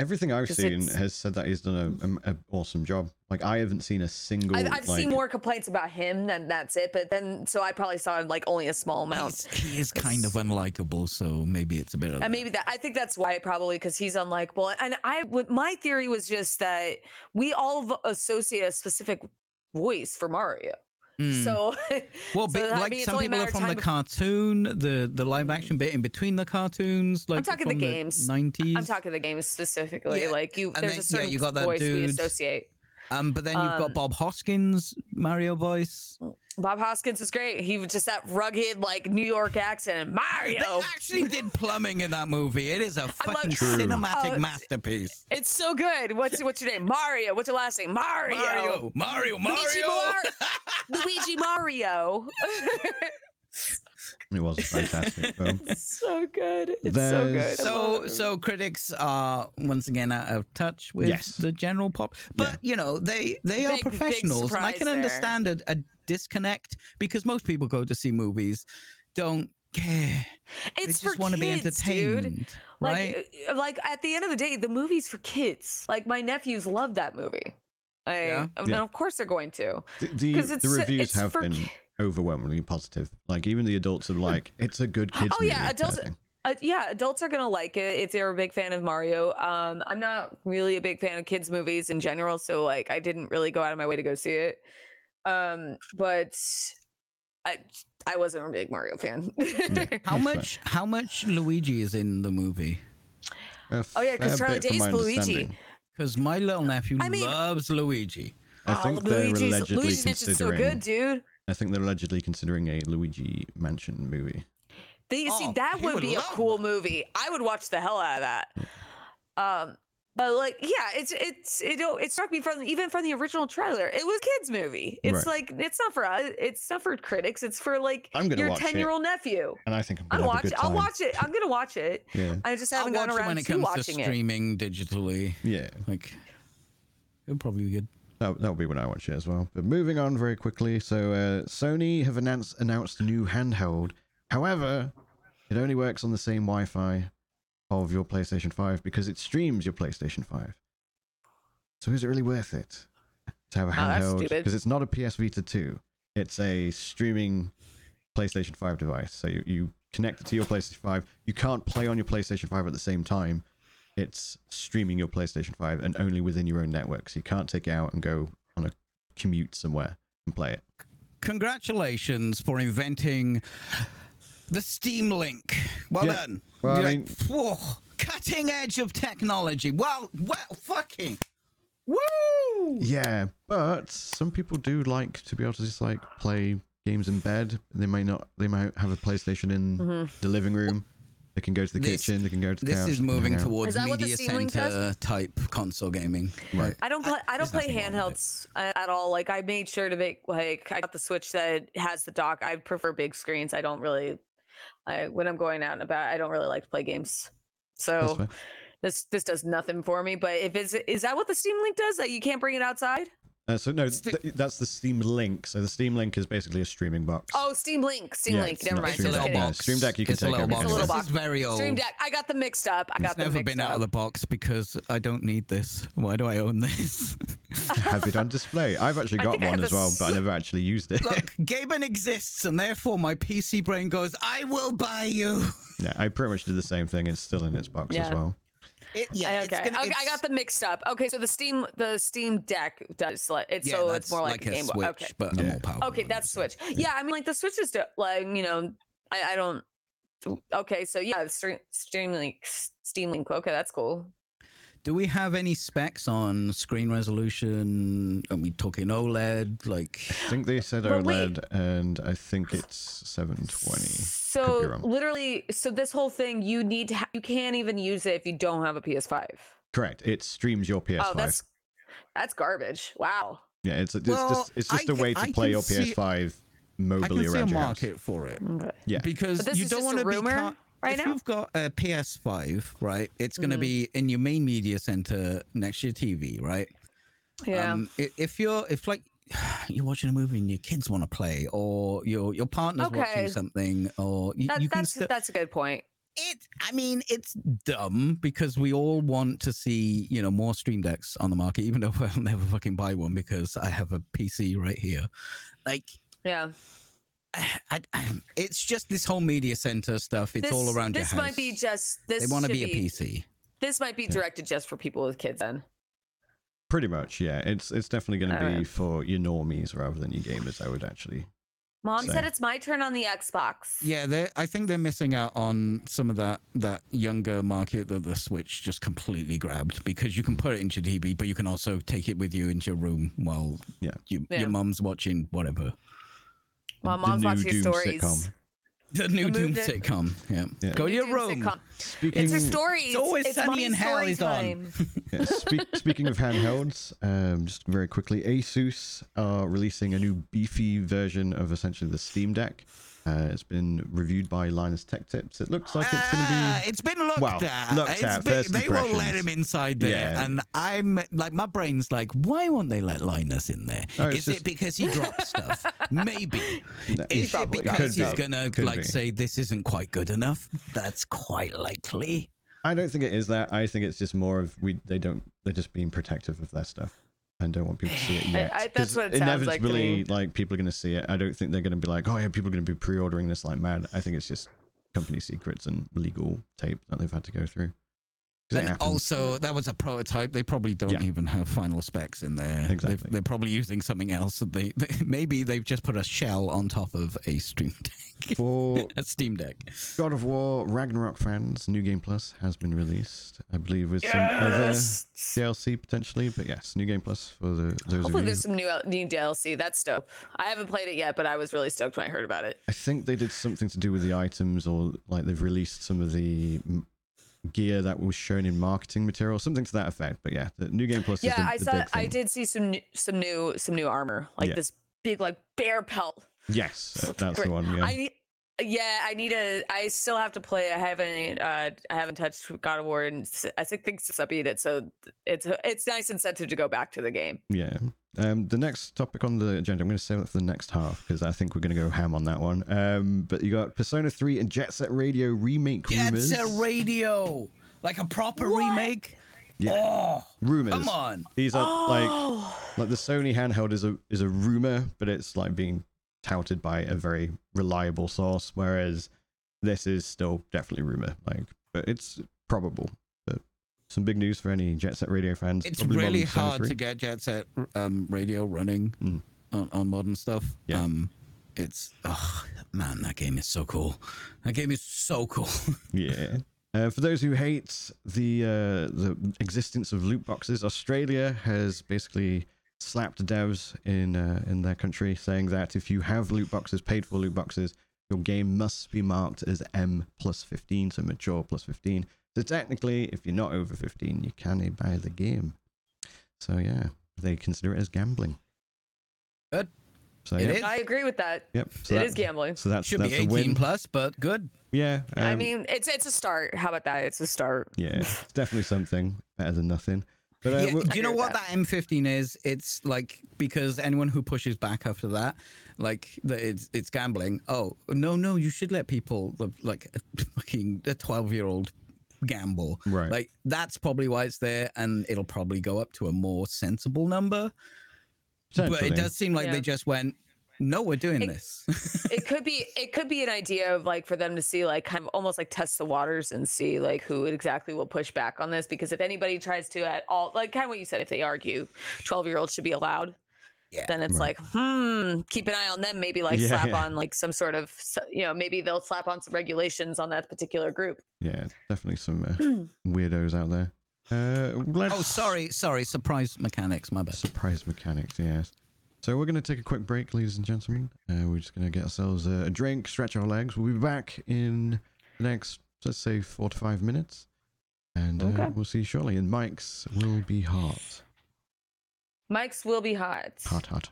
Everything I've seen it's- has said that he's done a, a, a awesome job. Like I haven't seen a single. I've, I've like, seen more complaints about him than that's it, but then so I probably saw like only a small amount. He's- he is kind of unlikable, so maybe it's a bit of. And that. maybe that I think that's why probably because he's unlikable. And I would my theory was just that we all associate a specific voice for Mario. Mm. So Well, so like some people are from the cartoon, the the live action bit in between the cartoons. Like I'm talking the games. nineties. I'm talking the games specifically. Yeah, Like you, and there's then- a yeah, certain you got that voice we associate. Um, but then you've Um, got Bob Hoskins Mario voice. Bob Hoskins is great. He was just that rugged like New York accent. Mario. They actually did plumbing in that movie. It is a fucking True. cinematic Oh, masterpiece. It's so good. What's what's your name? Mario. What's your last name? Mario. Mario, Mario, Luigi, Mario. Mar- Luigi Mario. It was a fantastic film. so good. It's so good. There's- I love So, so critics are once again out of touch with Yes. the general pop, but you know they they are Big- big professionals, and I can there. understand a, a disconnect because most people go to see movies, don't care, it's they just for want to be kids, entertained, dude. right? Like, uh, like at the end of the day, the movie's for kids. Like my nephews love that movie. I, Yeah. and Yeah. of course they're going to. The, the, 'Cause the it's- reviews it's have for been ki- overwhelmingly positive. Like even the adults are like, it's a good kids Oh, movie. yeah, kind of adults- Uh, yeah, adults are gonna like it if they're a big fan of Mario. Um, I'm not really a big fan of kids movies in general, so like I didn't really go out of my way to go see it. Um, but I I wasn't a big Mario fan. How That's fair. much? How much Luigi is in the movie? Oh, yeah, because Charlie Day's Luigi. Because my little nephew I mean- loves Luigi. I Oh, think they're Luigi's, allegedly Luigi's Mansion's so good, dude. I think they're allegedly considering a Luigi Mansion movie. They, see, Oh, that would would be a cool that. movie. I would watch the hell out of that. Um, but like, yeah, it's it's it it struck me from even from the original trailer. It was a kids movie. It's Right. like it's not for us. It's not for critics. It's for like I'm gonna your ten year old nephew. And I think I'm gonna have a watch. it. I'll watch it. I'm gonna watch it. Yeah, I just I'll haven't watch gone it around when it to comes to watching it. streaming digitally. yeah. Like, it'll probably be good. That that'll be when I watch it as well. But moving on very quickly, so uh, Sony have announced announced a new handheld. However, it only works on the same Wi-Fi of your PlayStation 5 because it streams your PlayStation 5. So is it really worth it to have a Oh, handheld? Because it's not a PS Vita 2. It's a streaming PlayStation 5 device. So you, you connect it to your PlayStation 5. You can't play on your PlayStation 5 at the same time. It's streaming your PlayStation 5 and only within your own network. So you can't take it out and go on a commute somewhere and play it. Congratulations for inventing the Steam Link. Well Yeah. done. Well, I You're mean- like, whoa, cutting edge of technology. Well, well, fucking. Woo! Yeah, but some people do like to be able to just like play games in bed. They may not. They might have a PlayStation in Mhm. the living room. They can go to the This- kitchen. They can go to the This couch. is moving towards Is the media Steam does? center type console gaming. Right. I don't play. I don't play nothing wrong with it. handhelds at all. Like I made sure to make like I got the Switch that has the dock. I prefer big screens. I don't really. I when I'm going out and about, I don't really like to play games. That's So this this does nothing for me. But if it's is that what the Steam Link does? That you can't bring it outside? Uh, so no, th- that's the Steam Link. So the Steam Link is basically a streaming box. Oh, Steam Link. Steam Yeah, Link. Never mind. Stream Just Deck. kidding. Yeah, Stream Deck you can it's a take little box. It's a little This box. is very old. Stream Deck. I got them mixed up. I got It's them never mixed been up. out of the box because I don't need this. Why do I own this? have it on display. I've actually got one as well, but I never actually used it. Look, Gaben exists, and therefore my PC brain goes, I will buy you. yeah, I pretty much did the same thing. It's still in its box Yeah. as well. It, yeah, it's okay. gonna- okay, I got them mixed up. Okay, so the Steam the Steam Deck does like it's Yeah, so it's more like, a Game Boy. Switch, Okay. but a Yeah. more powerful. Okay, that's Switch. Yeah, I mean like the Switch is do- like you know I, I don't. Okay, so yeah, Stream Steam Link Steam Link. Okay, that's cool. Do we have any specs on screen resolution? Are we talking OLED? Like, I think they said But wait. OLED, and I think it's 720. So literally, so this whole thing you need to ha- you can't even use it if you don't have a PS5. Correct. It streams your PS5. Oh, that's that's garbage. Wow. yeah, it's, it's Well, just it's just I a ca- way to I play your PS5 I can see a around your house. market for it Okay. Yeah. because But this you is don't want to be ca- right if now? you've got a PS5, right, it's going to Mhm. be in your main media center next to your TV, right? Yeah. um, if you're, if like you're watching a movie and your kids want to play, or your your partner's Okay. watching something, or you, that, you can that's still. that's a good point. It, I mean, it's dumb because we all want to see, you know, more Stream Decks on the market, even though I'll never fucking buy one because I have a PC right here. Like, Yeah. I, I, it's just this whole media center stuff. It's all around This your house. might be just this. they want to should be a PC. This might be directed just for people with kids. Then. Pretty much, yeah. It's it's definitely going to be Alright. for your normies rather than your gamers. I would actually. Mom So- said it's my turn on the Xbox. Yeah, they I think they're missing out on some of that that younger market that the Switch just completely grabbed because you can put it into your TV, but you can also take it with you into your room while Yeah. you, Yeah. your mom's watching whatever. Well, the mom's new watching Doom stories. sitcom. The new The Doom movie- sitcom. Yeah. Yeah. Go to New your room. sitcom. Speaking, It's her stories. It's always sunny mommy's in hell story is on. time. yeah, speak, speaking of handhelds, um, just very quickly, Asus are releasing a new beefy version of essentially the Steam Deck. Uh, it's been reviewed by Linus Tech Tips. It looks like it's going to be. it's been looked Well, at. looked It's at, been- they won't let him inside there, Yeah. and I'm like, my brain's like, why won't they let Linus in there? Is Oh, it's it because he drops stuff? Maybe. No, Is it because he's gonna like be. say this isn't quite good enough? That's quite likely. I don't think it is that. I think it's just more of we. They don't. They're just being protective of their stuff and don't want people to see it yet. I- that's 'Cause what it sounds like inevitably, like people are going to see it. I don't think they're going to be like, oh yeah, people are going to be pre-ordering this like mad. I think it's just company secrets and legal tape that they've had to go through. 'Cause it And also, that was a prototype. They probably don't Yeah. even have final specs in there. They've- Exactly. They're probably using something else. That they, they Maybe they've just put a shell on top of a Stream Deck, for a Steam Deck. God of War Ragnarok fans, New Game Plus has been released. I believe with some other DLC potentially, but yes, New Game Plus for the those Hopefully, of you. there's some new new DLC. That's dope. I haven't played it yet, but I was really stoked when I heard about it. I think they did something to do with the items, or like they've released some of the m- gear that was shown in marketing material, something to that effect. But yeah, the New Game Plus. Yeah, the, I saw. I did see some new, some new some new armor, like Yeah. this big like bear pelt. Yes, that's the one. Yeah. I need. Yeah, I need a. I still have to play. I haven't. Uh, I haven't touched God of War, and I think things since I beat it. So it's it's nice incentive to go back to the game. Yeah. Um, the next topic on the agenda, I'm going to save it for the next half because I think we're going to go ham on that one. Um, but you got Persona 3 and Jet Set Radio remake rumors. It's a radio, like a proper What? remake. Yeah. Oh, rumors. come on. These are like Oh, like the Sony handheld is a is a rumor, but it's like being touted by a very reliable source, whereas this is still definitely rumor. Like, but it's probable. Some big news for any Jet Set Radio fans. it's really hard to get Jet Set um, radio running Mm. on, on modern stuff. Yeah. Um, it's Oh, man, that game is so cool. That game is so cool. Yeah. Uh, for those who hate the uh, the existence of loot boxes, Australia has basically slapped devs in uh, in their country, saying that if you have loot boxes, paid for loot boxes, your game must be marked as M plus fifteen, so mature plus fifteen. So technically, if you're not over fifteen, you can't buy the game. So yeah, they consider it as gambling. Good. So It yep, is. I agree with that. yep. So it that- is gambling. So that's Should be that's a 18 win. plus, but good. Yeah. I um, mean, it's it's a start. How about that? It's a start. yeah, it's definitely something better than nothing. But uh, yeah, do you know agree with what that M15 is? It's like because anyone who pushes back after that, like that it's it's gambling. Oh no, no, you should let people like a fucking a 12 year old gamble. Right. Like that's probably why it's there, and it'll probably go up to a more sensible number. But it does seem like Yeah. they just went. no, we're doing It- this. it could be it could be an idea of like for them to see like kind of almost like test the waters and see like who exactly will push back on this because if anybody tries to at all like kind of what you said if they argue 12 year olds should be allowed Yeah. then it's Right. like hmm keep an eye on them maybe like Yeah, slap yeah. on like some sort of you know maybe they'll slap on some regulations on that particular group Yeah, definitely some uh, weirdos out there. Uh, let's oh, sorry, sorry. Surprise mechanics. My bad. Surprise mechanics, yes. So we're going to take a quick break, ladies and gentlemen. Uh, we're just going to get ourselves a, a drink, stretch our legs. We'll be back in the next, let's say, four to five minutes. And uh, Okay. we'll see you shortly. And Mike's will be hot. Mike's will be hot Hot, hot.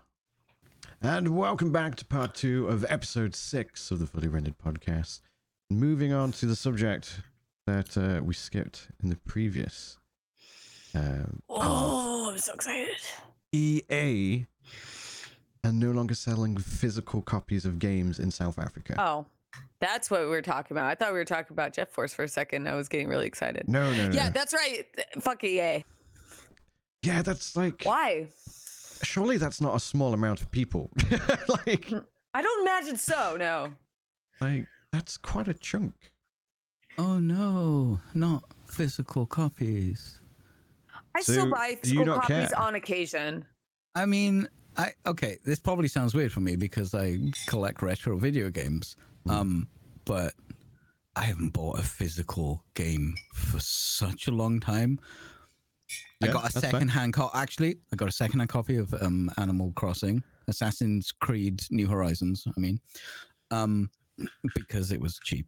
And welcome back to part two of episode six of the Fully Rendered podcast. Moving on to the subject that uh, we skipped in the previous. Um, oh i'm so excited EA are no longer selling physical copies of games in South Africa. oh that's what we were talking about i thought we were talking about jet force for a second i was getting really excited No, no, no. yeah that's right fuck EA. Yeah, that's like why surely that's not a small amount of people. like, i don't imagine so no like that's quite a chunk. Oh no, not physical copies. I So, still buy physical copies care? on occasion. I mean, I okay. This probably sounds weird for me because I collect retro video games. Mm. Um, but I haven't bought a physical game for such a long time. I Yeah, got a second-hand copy. Actually, I got a second-hand copy of um, Animal Crossing, Assassin's Creed: New Horizons. I mean, um, because it was cheap.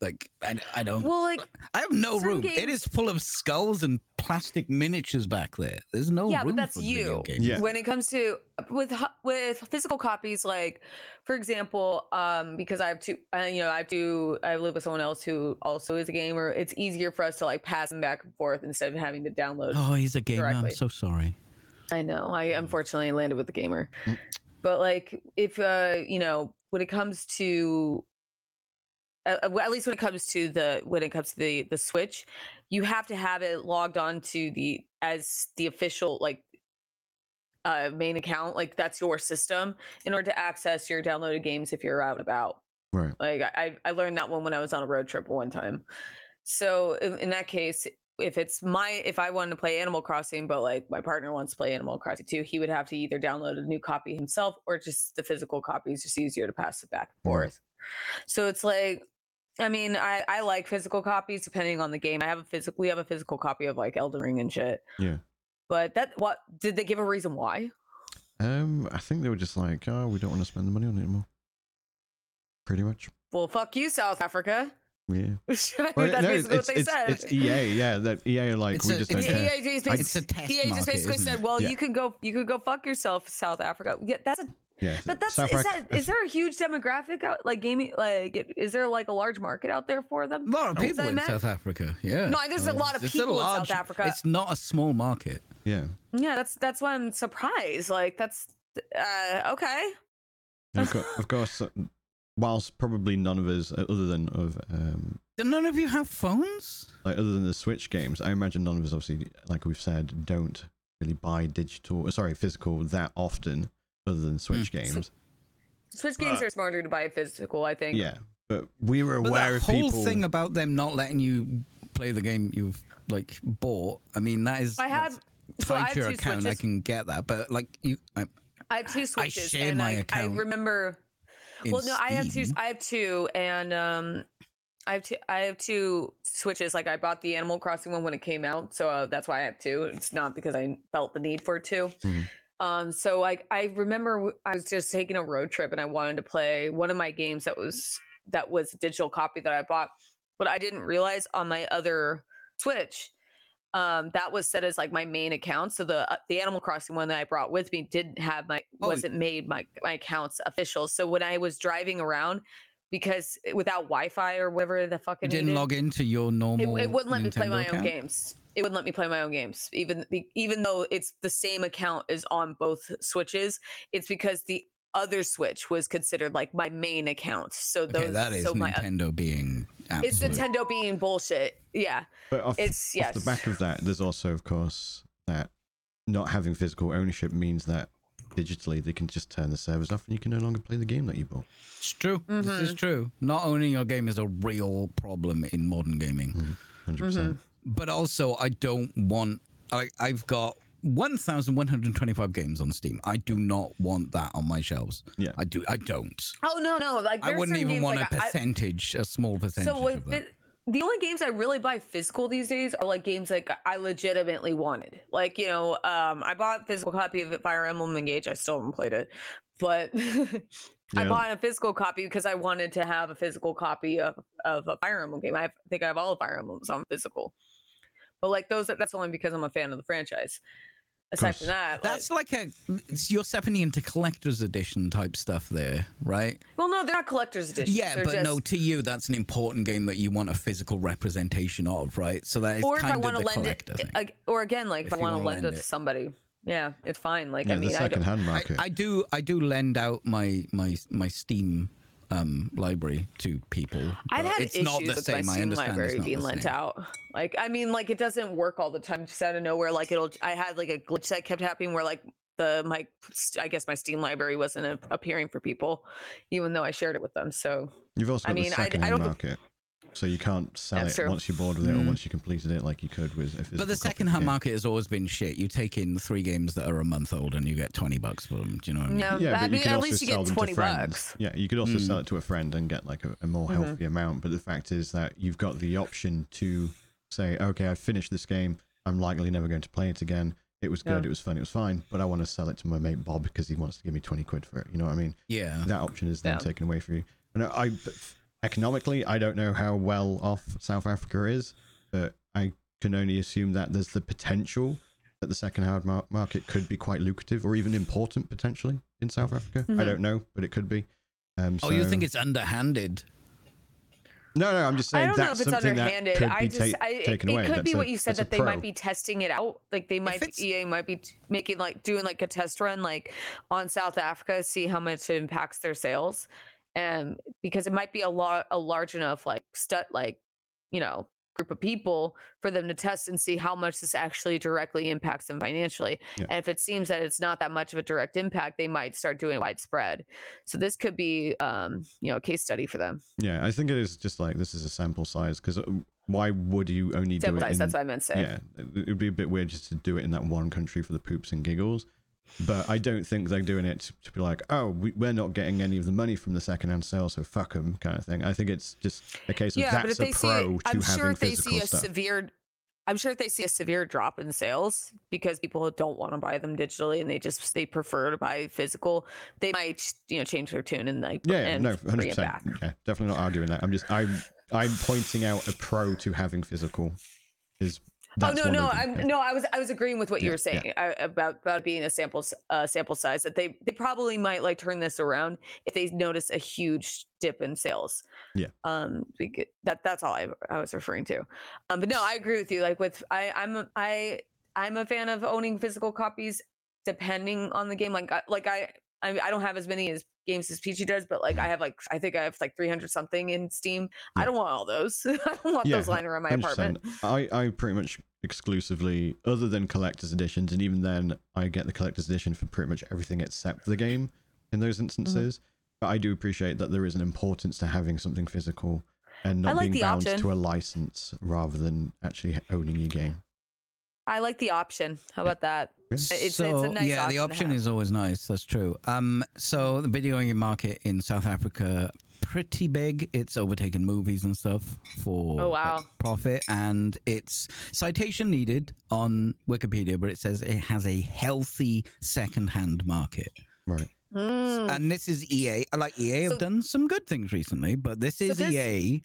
Like I, I don't. Well, like I have no room. It games- is full of skulls and plastic miniatures back there. There's no Yeah, but room that's for video you. Yeah. when it comes to with with physical copies, like for example, um, because I have two, uh, you know, I do, I live with someone else who also is a gamer. It's easier for us to like pass them back and forth instead of having to download. Oh, he's a gamer. I'm so sorry. I know. I unfortunately landed with the gamer. Mm. But like if uh you know, when it comes to uh, uh, well, at least when it comes to the when it comes to the the Switch, you have to have it logged on to the as the official like uh main account, like that's your system in order to access your downloaded games if you're out and about. Right. Like I, I learned that one when I was on a road trip one time. So in, in that case, if it's my if I wanted to play Animal Crossing, but like my partner wants to play Animal Crossing too, he would have to either download a new copy himself or just the physical copy is just easier to pass it back and forth. So it's like I mean, I, I like physical copies depending on the game. I have a physical we have a physical copy of like Elden Ring and shit. Yeah. But that what did they give a reason why? Um, I think they were just like, oh, we don't want to spend the money on it anymore. Pretty much. Well, fuck you, South Africa. Yeah. That's Well, basically no, it's, what they it's, said. it's EA. Yeah, that EA like It's we a- just it's don't a- care. EA just It's a basically, test EA just basically isn't said, "Well, Yeah. you can go, you could go fuck yourself, South Africa." Yeah, that's a, Yeah. but that's South is Africa- that is there a huge demographic out like gaming? Like, is there like a large market out there for A them? lot of people in South Africa. Yeah. No, there's a lot of it's people in South Africa. It's not a small market. Yeah. Yeah, that's that's why I'm surprised. Like, that's uh okay. Of, course, of course, uh, whilst probably none of us, uh, other than of um, Do none of you have phones? like other than the Switch games, I imagine none of us, obviously, like we've said, don't really buy digital, sorry, physical that often, other than Switch Hmm. games. Switch games Uh, are smarter to buy physical, I think. Yeah, but we were But aware that of whole people. thing about them not letting you play the game you've like bought. I mean, that is I that's have. So I tied have to your two account. I can get that, but like you, I, I have two switches, I share and my I, I remember. well, no, I have two. I have two, and um, I have two. I have two switches. Like I bought the Animal Crossing one when it came out, so uh, that's why I have two. It's not because I felt the need for two. Mhm. Um, so like I remember I was just taking a road trip and I wanted to play one of my games that was that was a digital copy that I bought, but I didn't realize on my other Switch um that was set as like my main account so the uh, the animal crossing one that i brought with me didn't have my Oh, wasn't made my my accounts official so when i was driving around because without wi-fi or whatever the You fucking didn't log into your normal. it, it wouldn't let me play Nintendo my own games it wouldn't let me play my own games even even though it's the same account is on both switches it's because the other switch was considered like my main account so those Okay, that is so my uh Nintendo being it's nintendo being bullshit yeah But off, It's- off the back of that, there's also, of course, that not having physical ownership means that digitally, they can just turn the servers off and you can no longer play the game that you bought. It's true. This is mm-hmm. true. Not owning your game is a real problem in modern gaming. 100%. Mm-hmm. mm-hmm. But also, I don't want. I, I've got 1,125 games on Steam. I do not want that on my shelves. Yeah. I do. I don't. Oh no, no, like I wouldn't even want like, a I- percentage, a small percentage. So with of that. the only games I really buy physical these days are like games like I legitimately wanted. Like you know, um, I bought a physical copy of Fire Emblem Engage. I still haven't played it, but I bought a physical copy because I wanted to have a physical copy of of a Fire Emblem game. I have- think I have all the Fire Emblems on physical, but like those, that's only because I'm a fan of the franchise. Aside from that, That's like a. You're stepping into collector's edition type stuff there, right? well, no, they're not collector's editions. Yeah, they're but just, no, to you, that's an important game that you want a physical representation of, right? So that is or if kind I of want to the lend it, collector thing. or again, like if, If I want to lend lend it to somebody, yeah, it's fine. Like Yeah, I mean, the I don't, second-hand I, market. I do I do lend out my my my Steam um library to people. I've had it's issues not the with same. my I Steam understand it's library being lent same. out. Like, I mean, like it doesn't work all the time. Just out of nowhere, like it'll. I had like a glitch that kept happening where like the my, I guess my Steam library wasn't a- appearing for people, even though I shared it with them. So You've also I mean, the I- I second-hand don't- market. So you can't sell That's it true. once you're bored with it or Mm. once you completed it like you could with a But the second-hand market has always been shit. You take in three games that are a month old and you get twenty bucks for them. Do you know what I mean? no, Yeah, but I you mean, can at also least you sell get them twenty to friends. bucks. Yeah, you could also Mm. sell it to a friend and get like a, a more Mhm. healthy amount. But the fact is that you've got the option to say, okay, I've finished this game. I'm likely never going to play it again. It was good. Yeah. It was fun. It was fine. But I want to sell it to my mate Bob because he wants to give me 20 quid for it. You know what I mean? Yeah. That option is then Yeah. taken away from you. And I, economically, I don't know how well off South Africa is, but I can only assume that there's the potential that the second-hand mar- market could be quite lucrative or even important potentially in South Africa. I Mhm. don't know, but it could be. Um, Oh, you think it's underhanded? No, no. I'm just I saying don't know that's if it's something that underhanded. could I be just, ta- I, it, it could That's be a- what you said that they pro. might be testing it out. Like they might, be, EA might be making like doing like a test run, like on South Africa, see how much it impacts their sales, and because it might be a lot, a large enough like stud, like you know, group of people for them to test and see how much this actually directly impacts them financially. Yeah. And if it seems that it's not that much of a direct impact, they might start doing widespread. So this could be, um, you know, a case study for them. Yeah, I think it is just like this is a sample size because why would you only do it? size, In, that's what I meant to say. yeah, it would be a bit weird just to do it in that one country for the poops and giggles. But I don't think they're doing it to, be like, oh, we, we're not getting any of the money from the second-hand sale, so fuck them, kind of thing. I think it's just a case of yeah, but if that's a they see, pro it, to I'm having sure if they see a stuff. severe, I'm sure if they see a severe drop in sales because people don't want to buy them digitally and they just they prefer to buy physical, they might you know change their tune and like Yeah, yeah, and no, hundred percent. Yeah, definitely not arguing that. I'm just I'm I'm pointing out a pro to having physical. Is Oh no, no. I'm no, I was I was agreeing with what you were saying yeah. uh, about about being a sample uh, sample size that they they probably might like turn this around if they notice a huge dip in sales. Yeah. Um, that that's all I, I was referring to. Um, but no, I agree with you. Like with I I'm I I'm a fan of owning physical copies depending on the game. Like like I I, I don't have as many as games as Peachy does, but like I have like I think I have like 300 something in Steam. I don't want all those. I don't want Yeah, those lying around my 100%. apartment. I, I pretty much exclusively, other than collector's editions, and even then, I get the collector's edition for pretty much everything except the game in those mm-hmm. instances. But I do appreciate that there is an importance to having something physical and not like being bound option. to a license rather than actually owning your game. I like the option. How about that? It's- it's a so nice yeah, option the to option is always nice. That's true. Um, so the video game market in South Africa pretty big. It's overtaken movies and stuff for Oh, wow. profit, and it's citation needed on Wikipedia, but it says it has a healthy second-hand market. Right. Mm. And this is EA. I like EA have done some good things recently, but this is this- EA.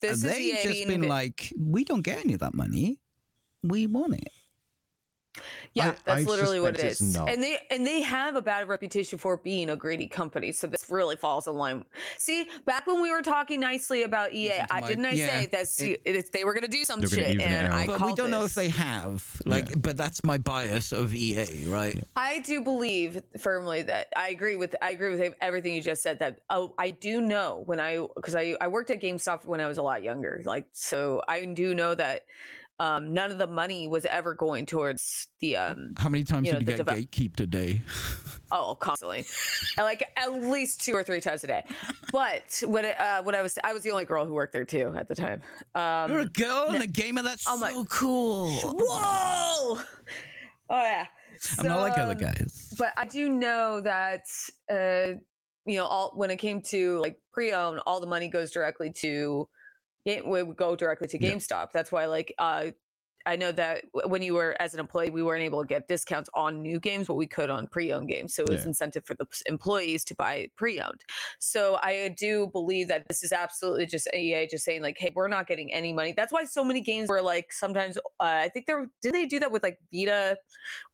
This and is they've EA just being a been bit- like, we don't get any of that money. We want it. yeah, I- that's I literally what it's is. not. And they and they have a bad reputation for being a greedy company. So this really falls in line. See, back when we were talking nicely about EA, I my- didn't I yeah, say that's it- it's, they were gonna do some They're gonna shit, and. I but we don't know if they have. Like, but that's my bias of EA, right? I do believe firmly that I agree with I agree with everything you just said. That oh, I do know when I because I I worked at GameStop when I was a lot younger. Like so, I do know that um, none of the money was ever going towards the um, How many times you know, did you get deve- gatekeeped a day? Oh, constantly, like at least two or three times a day. But when it, uh, when I was, I was the only girl who worked there too at the time. Um, You're a girl and a gamer. That's Oh my- so cool. whoa! Oh yeah. I'm not like other guys. But I do know that uh, you know, all when it came to like pre-owned, all the money goes directly to game would go directly to Yeah. GameStop. That's why like uh I know that when you were as an employee, we weren't able to get discounts on new games, but we could on pre-owned games. So it was Yeah. incentive for the employees to buy pre-owned. So I do believe that this is absolutely just EA just saying like, hey, we're not getting any money. That's why so many games were like sometimes uh, I think there did they do that with like Vita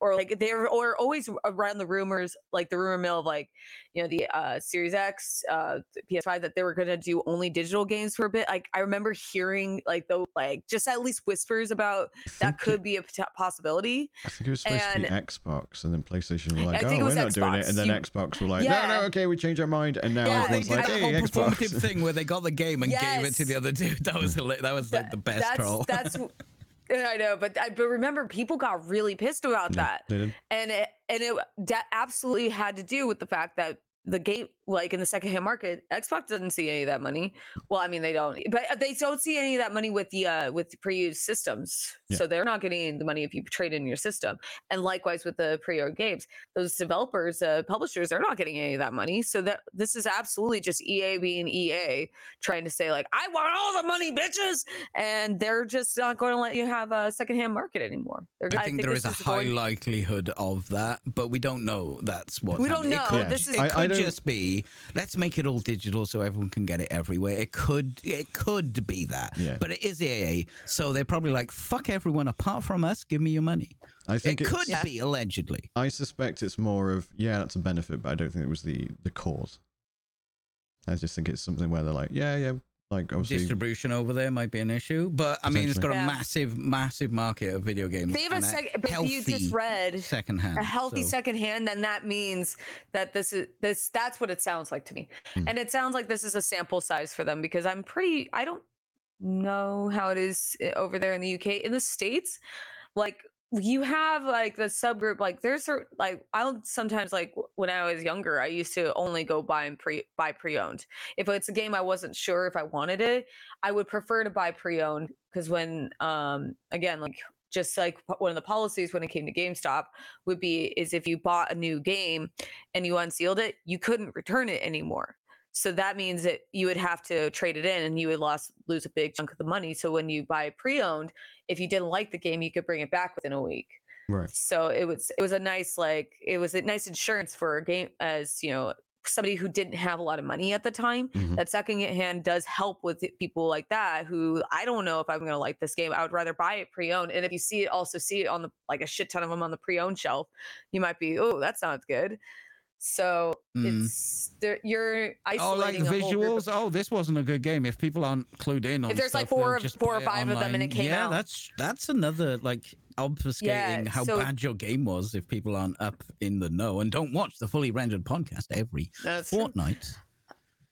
or like they're or always around the rumors like the rumor mill of like you know the uh Series X, uh PS5 that they were gonna do only digital games for a bit. Like I remember hearing like the like just at least whispers about that could it- be a possibility. I think it was supposed to be and- Xbox, and then PlayStation were I like, "Oh, we're was not doing it," and then You- Xbox were like, "No, Yeah. no, okay, we changed our mind," and now Yeah, they everyone's did like, that "Hey, whole performative Xbox." thing where they got the game and gave it to the other dude. That was that was like the best that's, troll. That's w- I know, but I, but remember, people got really pissed about Yeah, that, they did. and it and it that absolutely had to do with the fact that the game, like in the secondhand market, Xbox doesn't see any of that money. Well, I mean, they don't, but they don't see any of that money with the uh with the pre-used systems. Yeah. So they're not getting the money if you trade in your system. And likewise with the pre-owned games, those developers, uh, publishers, they're not getting any of that money. So that this is absolutely just EA being EA, trying to say like, I want all the money, bitches, and they're just not going to let you have a secondhand market anymore. They're, I think there is a high going- likelihood of that, but we don't know that's what. We don't know. Yeah. This is it I- could I don't- just be let's make it all digital so everyone can get it everywhere. It could it could be that, Yeah. but it is EA, so they're probably like fuck everyone apart from us. Give me your money. I think it, could be allegedly. I suspect it's more of yeah, that's a benefit, but I don't think it was the the cause. I just think it's something where they're like, yeah, yeah, like obviously, Distribution over there might be an issue, but I mean, it's got a Yeah. massive, massive market of video games. They have a and second, but you healthy just read secondhand. a healthy so- second hand, then that means that this is this. That's what it sounds like to me, Hmm. and it sounds like this is a sample size for them because I'm pretty. I don't know how it is uh, over there in the UK. In the states, like you have like the subgroup like there's like i'll sometimes like when i was younger i used to only go buy and pre buy pre-owned if it's a game i wasn't sure if i wanted it i would prefer to buy pre-owned because when um again like just like one of the policies when it came to GameStop would be is if you bought a new game and you unsealed it, you couldn't return it anymore. So that means that you would have to trade it in and you would lost lose a big chunk of the money. So when you buy pre-owned, if you didn't like the game, you could bring it back within a week. right. So it was it was a nice like it was a nice insurance for a game as you know somebody who didn't have a lot of money at the time. Mhm. That second hand does help with people like that who I don't know if I'm gonna like this game. I would rather buy it pre-owned. And if you see it, also see it on the like a shit ton of them on the pre-owned shelf, you might be oh that sounds good. So Mm. it's there. You're isolating. Oh, like isolating a whole group visuals. Oh, this wasn't a good game. If people aren't clued in on, there's, like, four four or five of them and it came yeah, out. that's that's another like obfuscating how so- bad your game was if people aren't up in the know and don't watch the fully rendered podcast every That's true. fortnight.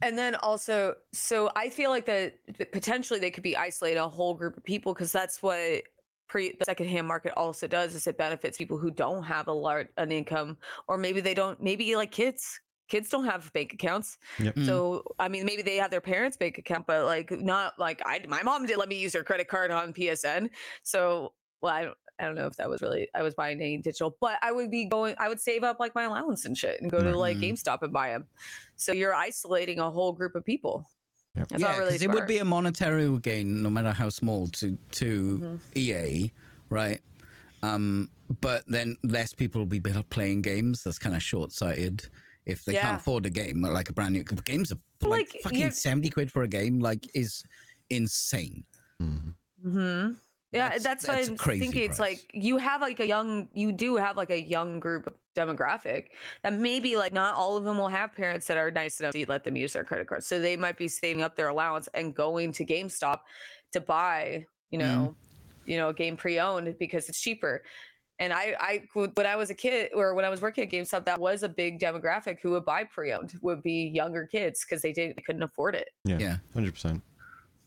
and then also so i feel like that potentially they could be isolating a whole group of people because that's what pre the secondhand market also does is it benefits people who don't have a large an income or maybe they don't maybe like kids kids don't have bank accounts Yep. Mm. so i mean maybe they have their parents bank account but like not like i my mom didn't let me use her credit card on psn so well i don't I don't know if that was really I was buying any digital, but I would be going I would save up like my allowance and shit and go to like Mm. GameStop and buy them. So you're isolating a whole group of people. Yep. That's yeah, not really because it would be a monetary gain, no matter how small, to to Mhm. EA, right? Um, but then less people will be better playing games. That's kind of short sighted. If they Yeah. can't afford a game, like a brand new games, are like, like, fucking seventy quid for a game, like is insane. Mhm. hmm Yeah, That's- that's, that's a why I'm crazy thinking it's like you have like a young, you do have like a young group of demographic that maybe like not all of them will have parents that are nice enough to let them use their credit card. So they might be saving up their allowance and going to GameStop to buy, you Mm. know, you know, a game pre-owned because it's cheaper. And I, I, when I was a kid or when I was working at GameStop, that was a big demographic who would buy pre-owned would be younger kids because they didn't, they couldn't afford it. Yeah. Yeah. Hundred percent.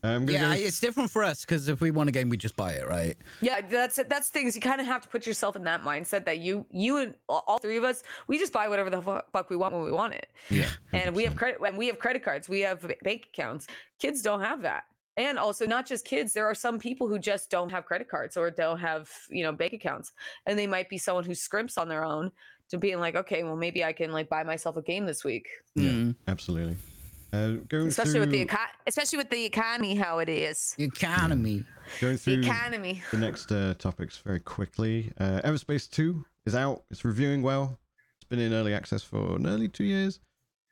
I'm gonna Yeah, go it's different for us because if we want a game, we just buy it, right? Yeah, that's it. That's things you kind of have to put yourself in that mindset that you, you and all all three of us, we just buy whatever the fuck we want when we want it. Yeah. And we have credit, and we have credit cards, we have bank accounts. Kids don't have that. And also, not just kids. There are some people who just don't have credit cards or don't have, you know, bank accounts, and they might be someone who scrimps on their own to being like, okay, well, maybe I can like buy myself a game this week, Yeah. Mm. absolutely. Uh, going especially with the eco- especially with the economy how it is. The economy. going The economy. the next uh, topics very quickly. Uh, Everspace 2 is out. It's reviewing well. It's been in early access for nearly two years.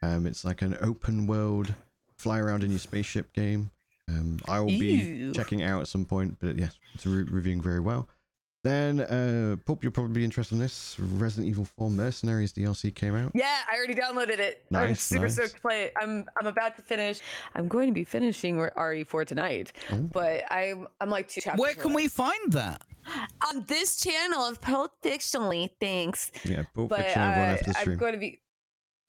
Um, it's like an open world, fly around in your spaceship game. Um, I will be Ew. checking it out at some point, but yes, it's re- reviewing very well. Then, uh, Pulp, you'll probably be interested in this. Resident Evil 4 Mercenaries DLC came out. Yeah, I already downloaded it. I'm Nice, super nice. stoked to play it. I'm I'm about to finish. I'm going to be finishing RE4 tonight, Oh. but I'm I'm like two chapters. Where can away. we find that? on this channel of Pulp Fictionally? Thanks. Yeah, Pulp But Fiction everyone uh, after the I'm going to be.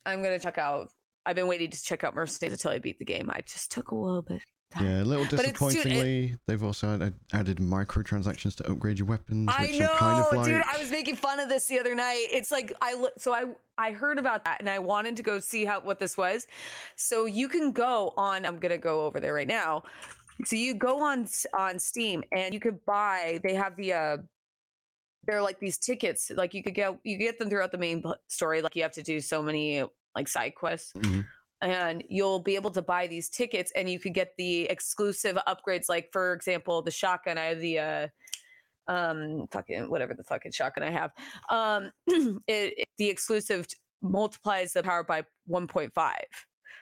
I'm going to check out. I've been waiting to check out Mercenaries until I beat the game. I just took a little bit. Yeah, a little too- it- disappointingly, they've also added, added microtransactions to upgrade your weapons, I know, kind of like. dude. I was making fun of this the other night. It's like I lo- so I I heard about that and I wanted to go see how what this was. So you can go on. I'm gonna go over there right now. So you go on on Steam and you could buy. They have the uh, they're like these tickets. Like you could get you get them throughout the main story. Like you have to do so many like side quests Mhm. And you'll be able to buy these tickets and you could get the exclusive upgrades like for example the shotgun i have the uh um fucking whatever the fucking shotgun i have um it, it- the exclusive t- multiplies the power by 1.5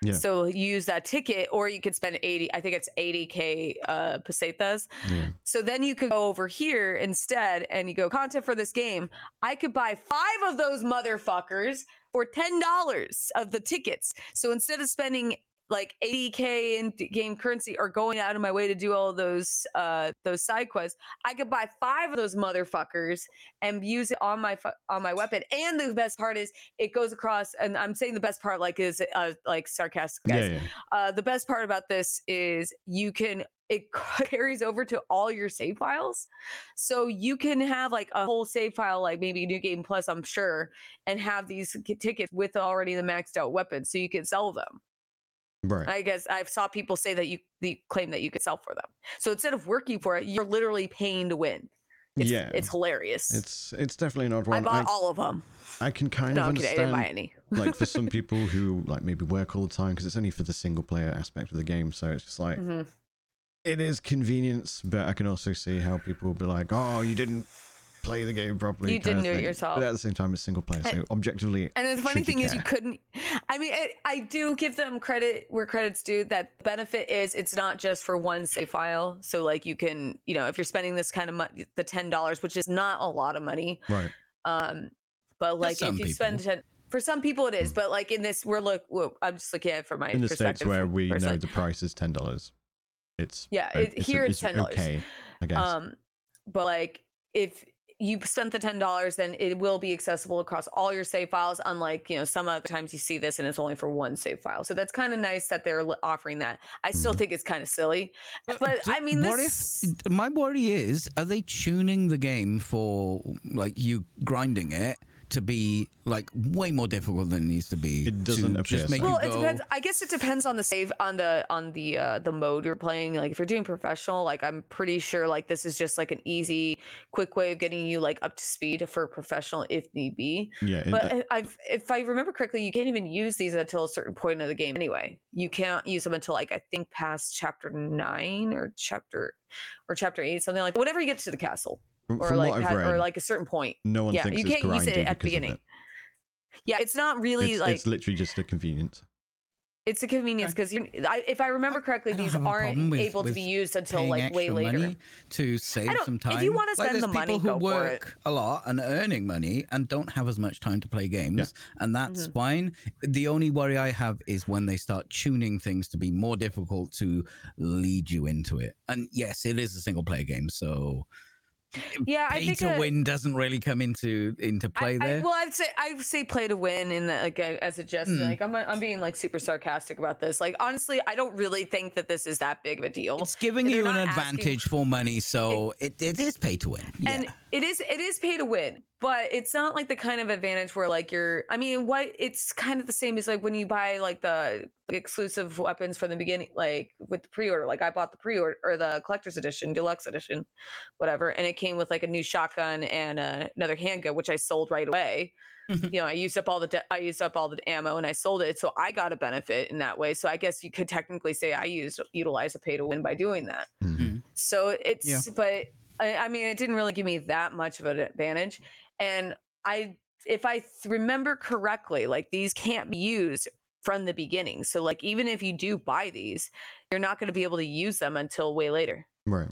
Yeah. so use that ticket or you could spend 80 i think it's 80k uh pesetas Yeah. so then you could go over here instead and you go content for this game. I could buy five of those motherfuckers for $10 of the tickets. So instead of spending like 80k in game currency or going out of my way to do all those uh those side quests, I could buy five of those motherfuckers and use it on my on my weapon. And the best part is it goes across and I'm saying the best part like is uh like sarcastic guys Yeah, yeah. uh, the best part about this is you can it carries over to all your save files so you can have like a whole save file like maybe new game plus i'm sure and have these tickets with already the maxed out weapons so you can sell them Right. i guess i've saw people say that you the claim that you could sell for them so instead of working for it you're literally paying to win it's, Yeah. it's hilarious It's it's definitely not odd i one. bought all of them I can kind no of kidding, i didn't buy any like for some people who like maybe work all the time because it's only for the single player aspect of the game. So it's just like Mhm. it is convenience, but I can also see how people will be like, "Oh, you didn't play the game properly." You didn't do it yourself. But at the same time, it's single player, so objectively, And the funny should you thing is, you couldn't. I mean, I, I do give them credit where credit's due. That benefit is it's not just for one save file. So, like, you can, you know, if you're spending this kind of money, the ten dollars, which is not a lot of money, right? um, but like if you people. spend ten, for some people it is, but like in this, we're look, well, I'm just looking at it from my In the states where we know the price is ten dollars, it's Yeah, o- it- here it's $10. Okay, I guess. Um, but like if you spent the ten dollars, then it will be accessible across all your save files. Unlike you know some other times you see this and it's only for one save file. So that's kind of nice that they're offering that. I still Mhm. think it's kind of silly, But but d- I mean what this. if my worry is are they tuning the game for like you grinding it to be like way more difficult than it needs to be It doesn't to appear just make so. you well, it go, depends. I guess it depends on the save on the on the uh the mode you're playing. Like if you're doing professional, like I'm pretty sure like this is just like an easy, quick way of getting you like up to speed for professional if need be. yeah, But I- I've, if I remember correctly, you can't even use these until a certain point of the game anyway. You can't use them until like I think past chapter nine or chapter or chapter eight, something like whatever you get to the castle from, or from like what read, or like a certain point. no one yeah, thinks you it's can't use it grinding at the beginning. it. Yeah, it's not really It's, like it's literally just a convenience. it's a convenience because if I remember correctly, I these aren't with- able to be used until paying like way later. money to save some time, if you wanna Like, spend there's the money, people who go for it. work a lot and are earning money and don't have as much time to play games, and that's Mm-hmm. fine. The only worry I have is when they start tuning things to be more difficult to lead you into it. And yes, it is a single player game, so Yeah, I pay think to a- win doesn't really come into into play I, I, there. well, I'd say I'd say play to win in the, like as a gesture. Hmm. Like I'm I'm being like super sarcastic about this. Like honestly, I don't really think that this is that big of a deal. it's giving they're you an not asking- advantage for money, so it, it is pay to win. Yeah. And it is it is pay to win, but it's not like the kind of advantage where like you're. I mean, what it's kind of the same as like when you buy like the exclusive weapons from the beginning, like with the pre-order. Like I bought the pre-order or the collector's edition, deluxe edition, whatever, and it came with like a new shotgun and uh, another handgun, which I sold right away. you know, I used up all the de- I used up all the ammo and I sold it, so I got a benefit in that way. So I guess you could technically say I used utilize a pay to win by doing that. Mhm. So it's, but I, I mean, it didn't really give me that much of an advantage. And I, if I th- remember correctly, like these can't be used from the beginning. So like even if you do buy these, you're not going to be able to use them until way later. Right.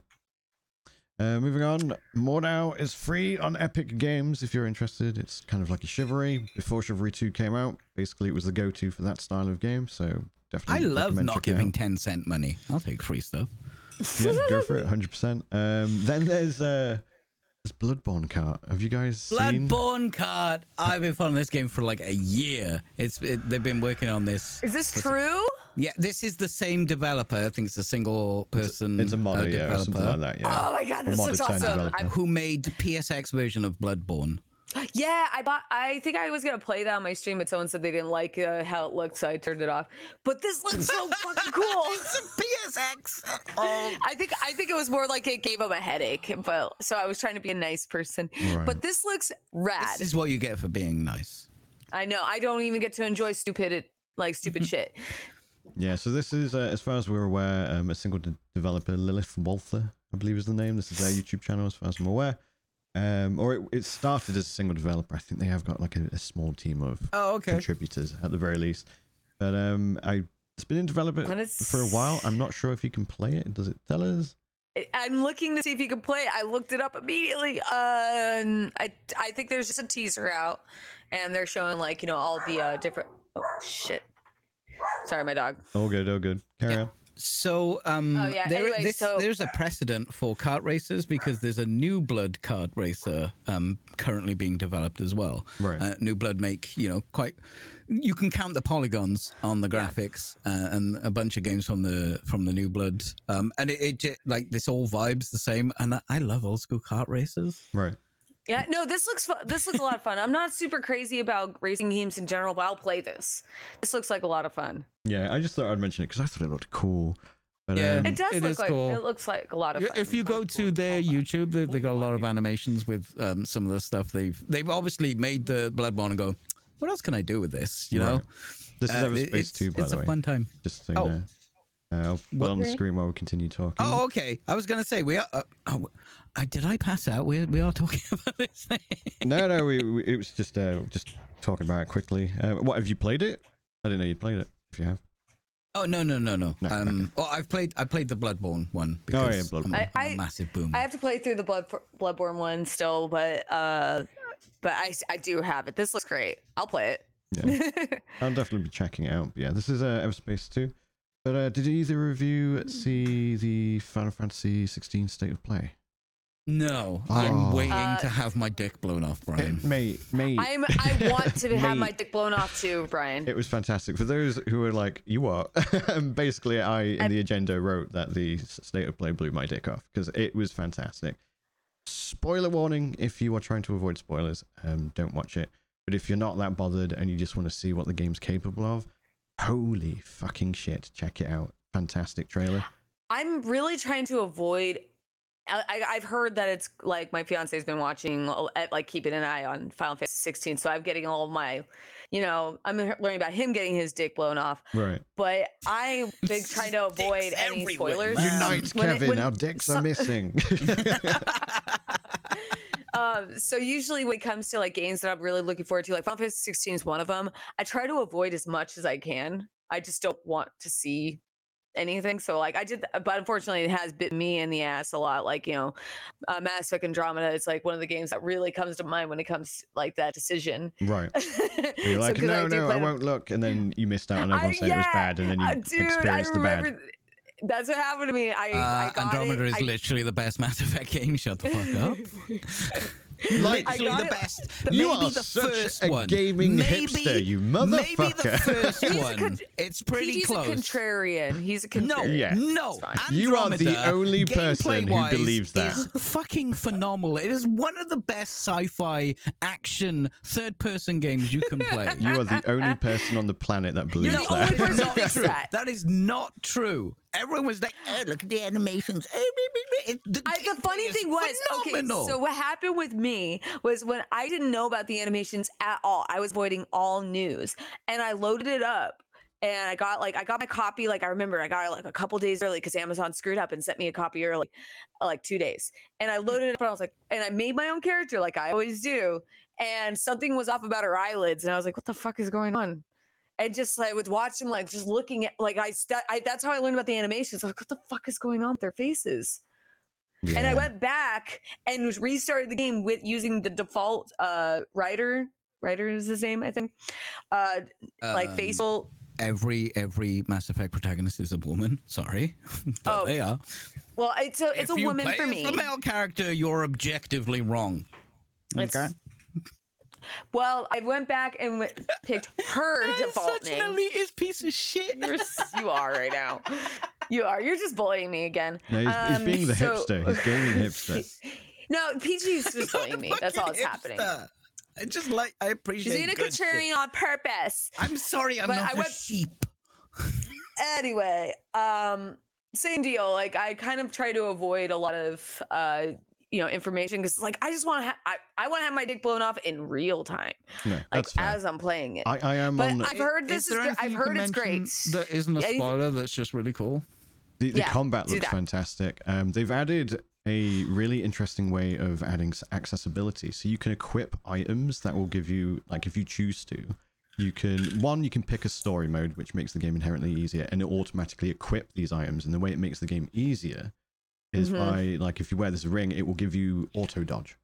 Uh, moving on, Mordhau is free on Epic Games if you're interested. It's kind of like a Chivalry. Before Chivalry 2 came out, basically it was the go to for that style of game. So definitely. I love not checking out. giving Tencent money. I'll take free stuff. Yeah, go for it, 100%. Um, then there's uh, this Bloodborne Kart. Have you guys seen? Bloodborne Kart. I've been following this game for like a year. It's it, they've been working on this. Is this true? Yeah, this is the same developer. I think it's a single person. It's a uh, modder, yeah, or something like that. Yeah. Oh my god, this Modded looks awesome! Who made the PSX version of Bloodborne? Yeah, I bought. I think I was gonna play that on my stream, but someone said they didn't like uh, how it looked, so I turned it off. But this looks so fucking cool. It's a PSX. Oh, I think I think it was more like it gave him a headache, but so I was trying to be a nice person. Right. But this looks rad. this is what you get for being nice. I know. I don't even get to enjoy stupid like stupid shit. Yeah, so this is, uh, as far as we're aware, um, a single de- developer, Lilith Walther, I believe is the name. This is their YouTube channel, as far as I'm aware. Um, or it, it started as a single developer. I think they have got like a, a small team of Oh, okay. contributors at the very least. But um, I it's been in development for a while. I'm not sure if you can play it. Does it tell us? I'm looking to see if you can play. it. I looked it up immediately. Um, I I think there's just a teaser out, and they're showing like you know all the uh, different. Oh shit! Sorry, my dog. Oh, good, oh, good. Carry on. So, um, Oh, yeah, there- anyway, this- so- there's a precedent for kart racers because there's a New Blood kart racer um, currently being developed as well. Right. Uh, New Blood make you know quite. You can count the polygons on the graphics uh, and a bunch of games from the from the New Blood, um, and it, it like this all vibes the same. And I, I love old school kart races. Right. Yeah, no, this looks fun. This looks a lot of fun. I'm not super crazy about racing games in general, but I'll play this. This looks like a lot of fun. Yeah, I just thought I'd mention it because I thought it looked cool. But, Yeah. um, It does it look is like cool. it looks like a lot of fun. If you go to their YouTube, they, they got a lot of animations with um, some of the stuff they've. They've obviously made the Bloodborne and go, what else can I do with this? You know, this is Uh, it- Everspace it's, 2, by it's the a fun time. Just so Oh. you know. Uh, I'll put on the screen while we continue talking. Oh, okay. I was gonna say we are. Uh, oh, I, did I pass out? We we are talking about this thing. no, no, we, we, it was just uh, just talking about it quickly. Uh, what have you played it? I didn't know you played it. If you have, Oh no no no no. No, um, well, I've played I played the Bloodborne one Oh, yeah, because Bloodborne. I'm, a- I- I'm a I- massive boom. I have to play through the blood Bloodborne one still, but uh, but I I do have it. This looks great. I'll play it. Yeah. I'll definitely be checking it out. But yeah, this is uh, Everspace 2. But uh, did either of you see the Final Fantasy 16 State of Play? No, Oh. I'm waiting Uh, to have my dick blown off, Bryan. Mate, mate. I'm I want to have Mate. my dick blown off too, Bryan. It was fantastic. For those who are like, you what? Basically, I in I- the agenda wrote that the s- state of play blew my dick off because it was fantastic. Spoiler warning: if you are trying to avoid spoilers, um, don't watch it. But if you're not that bothered and you just want to see what the game's capable of, holy fucking shit, check it out! Fantastic trailer. I'm really trying to avoid. I, I- I've heard that it's like my fiance's been watching, uh, like keeping an eye on Final Fantasy 16. So I'm getting all my, you know, I'm learning about him getting his dick blown off. Right. But I've been trying to avoid any everywhere, spoilers. man. Unite, when it- Kevin. when Our dicks are missing. um, so usually when it comes to like games that I'm really looking forward to, like Final Fantasy 16 is one of them. I try to avoid as much as I can. I just don't want to see anything. So like I did, but unfortunately it has bit me in the ass a lot. Like you know, uh, Mass Effect Andromeda is like one of the games that really comes to mind when it comes like that decision. right. You're like, So, 'cause no, do no, I won't look, and then you missed out on everyone I- saying it was bad, and then you uh, dude, I experienced the bad. remember. That's what happened to me. I, Uh, I got Andromeda it. is I- literally the best Mass Effect game. Shut the fuck up. Like, Literally the it. best. You maybe are the such first a one. gaming maybe, hipster, you Maybe the first one. con- it's pretty PG's close. a contrarian. He's a No, contrarian. Yeah. no. It's. You are the only person who gameplay-wise, believes that. Is fucking phenomenal. It is one of the best sci-fi action third-person games you can play. you are the only person on the planet that believes the only that. person Not true. that. That is not true. Everyone was like, "Oh, look at the animations." Oh, me, me, me." It- the I, the funny thing was, phenomenal. okay, so what happened with me was when I didn't know about the animations at all, I was avoiding all news and I loaded it up and I got like, I got my copy. Like, I remember I got it like a couple days early because Amazon screwed up and sent me a copy early, like two days. And I loaded it up and I was like, and I made my own character like I always do. And something was off about her eyelids. And I was like, what the fuck is going on? And just like would watch them, like just looking at, like I, stu- I that's how I learned about the animations. Like, what the fuck is going on with their faces? And I went back and restarted the game with using the default uh Ryder. Ryder is his name, I think. Uh, like Um, facial. Every every Mass Effect protagonist is a woman. Sorry, but Oh, they are. Well, it's a it's If a you woman play for me. The male character, you're objectively wrong. It's- Well, I went back and went, picked her default name. Such an elitist piece of shit. You're, you are right now. You are. You're just bullying me again. No, he's, he's Um, being the so- hipster. He's gaming hipster. No, PG's just bullying me. That's all that's happening. I just like I appreciate. She's being a good contrarian on purpose. I'm sorry, I'm But not I a went- sheep. anyway, um, same deal. Like I kind of try to avoid a lot of uh, you know, information because like I just want to ha- I, I want to have my dick blown off in real time, No, like fair. as I'm playing it. I, I am but on I've heard this is, there gr- I've heard it's great. mention That isn't a spoiler. That's just really cool. The, the Yeah, combat looks fantastic. Um, they've added a really interesting way of adding accessibility. So you can equip items that will give you, like, if you choose to, you can one you can pick a story mode, which makes the game inherently easier, and it automatically equip these items. And the way it makes the game easier is Mhm. by like if you wear this ring, it will give you auto dodge.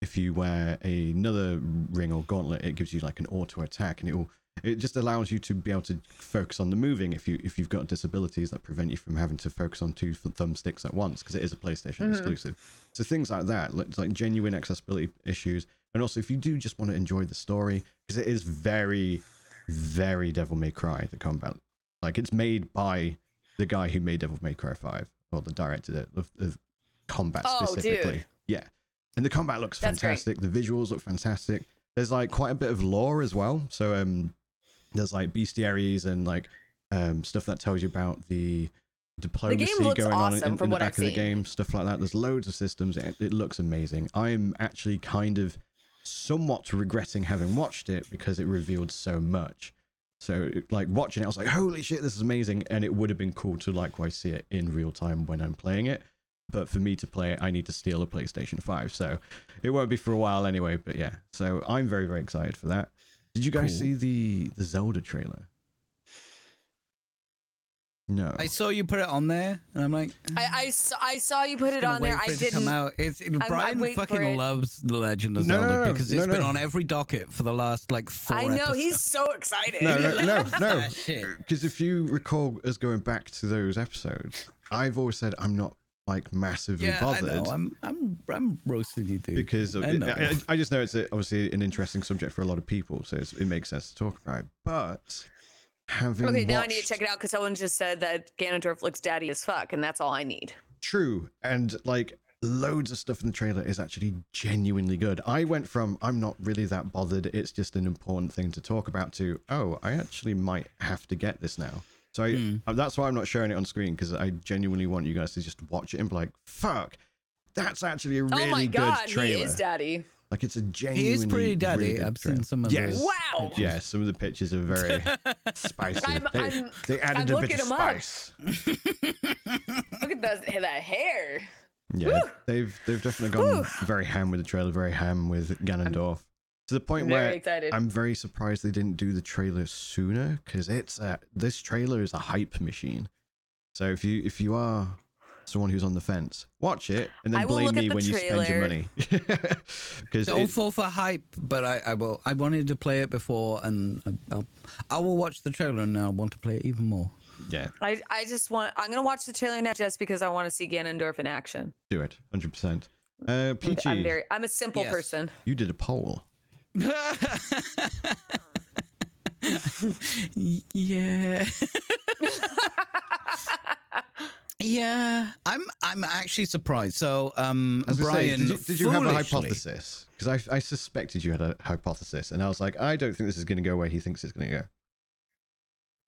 If you wear another ring or gauntlet, it gives you like an auto attack, and it will it just allows you to be able to focus on the moving if you if you've got disabilities that prevent you from having to focus on two th- thumbsticks at once because it is a PlayStation Mhm. exclusive. So things like that, like, like genuine accessibility issues, and also if you do just want to enjoy the story because it is very, very Devil May Cry the combat. Like it's made by the guy who made Devil May Cry Five or the director of, of, combat Oh, specifically. dude. Yeah, and the combat looks That's great. fantastic. The visuals look fantastic. There's like quite a bit of lore as well. So um, there's like bestiaries and like um stuff that tells you about the diplomacy looks going on in, in the back I've of the game, stuff like that. There's loads of systems. It, it looks amazing. I'm actually kind of somewhat regretting having watched it because it revealed so much. So like watching it, I was like, "Holy shit, this is amazing!" And it would have been cool to likewise see it in real time when I'm playing it. But for me to play it, I need to steal a PlayStation 5, so it won't be for a while anyway. But yeah, so I'm very very excited for that. Did you guys Cool. see the the Zelda trailer? No. I saw you put it on there, and I'm like, I, I, saw, I saw you put it on wait for for I it to come didn't. out. It's, it, I'm Bryan waiting for fucking it. loves The Legend of No, Zelda no, no, because no, it's been no. on every docket for the last like four. I know episodes. he's so excited. no, no, no, no. Shit. Because if you recall us going back to those episodes, I've always said I'm not like massively Yeah, I bothered know. I'm, I'm, I'm roasting you, dude. because of, I I, know. I, I just know it's a, obviously an interesting subject for a lot of people, so it's, it makes sense to talk about. But having Okay, now I need to check it out because someone just said that Ganondorf looks daddy as fuck, and that's all I need. True, and like loads of stuff in the trailer is actually genuinely good. I went from I'm not really that bothered, it's just an important thing to talk about to oh, I actually might have to get this now. So I, uh, that's why I'm not showing it on screen because I genuinely want you guys to just watch it and be like, fuck, that's actually a really oh my god, good trailer. he is daddy. Like it's a he genuinely is pretty really daddy. good I've trailer. seen some of Yes. those. Wow. Yeah, some of the pictures are very spicy. I'm- they, I'm- they added I'm a bit of of 'em up. spice. Look at those, that hair. Yeah, they've they've definitely gone very ham with the trailer, very ham with Ganondorf, to the point Very where excited. I'm very surprised they didn't do the trailer sooner because it's a, this trailer is a hype machine. So if you if you are someone who's on the fence, watch it and then blame me the when you spend your money. Because Don't fall for hype, but I, I will. I wanted to play it before, and I- I'll, I will watch the trailer, and now I want to play it even more. Yeah, I I just want. I'm gonna watch the trailer now just because I want to see Ganondorf in action. do it, hundred percent. Uh, I'm- Peachy, I'm very. I'm a simple Yes. person. you did a poll. yeah. yeah. I'm I'm actually surprised. So um I say, Bryan did you, did you have a hypothesis? Because I, I suspected you had a hypothesis, and I was like, I don't think this is going to go where he thinks it's going to go.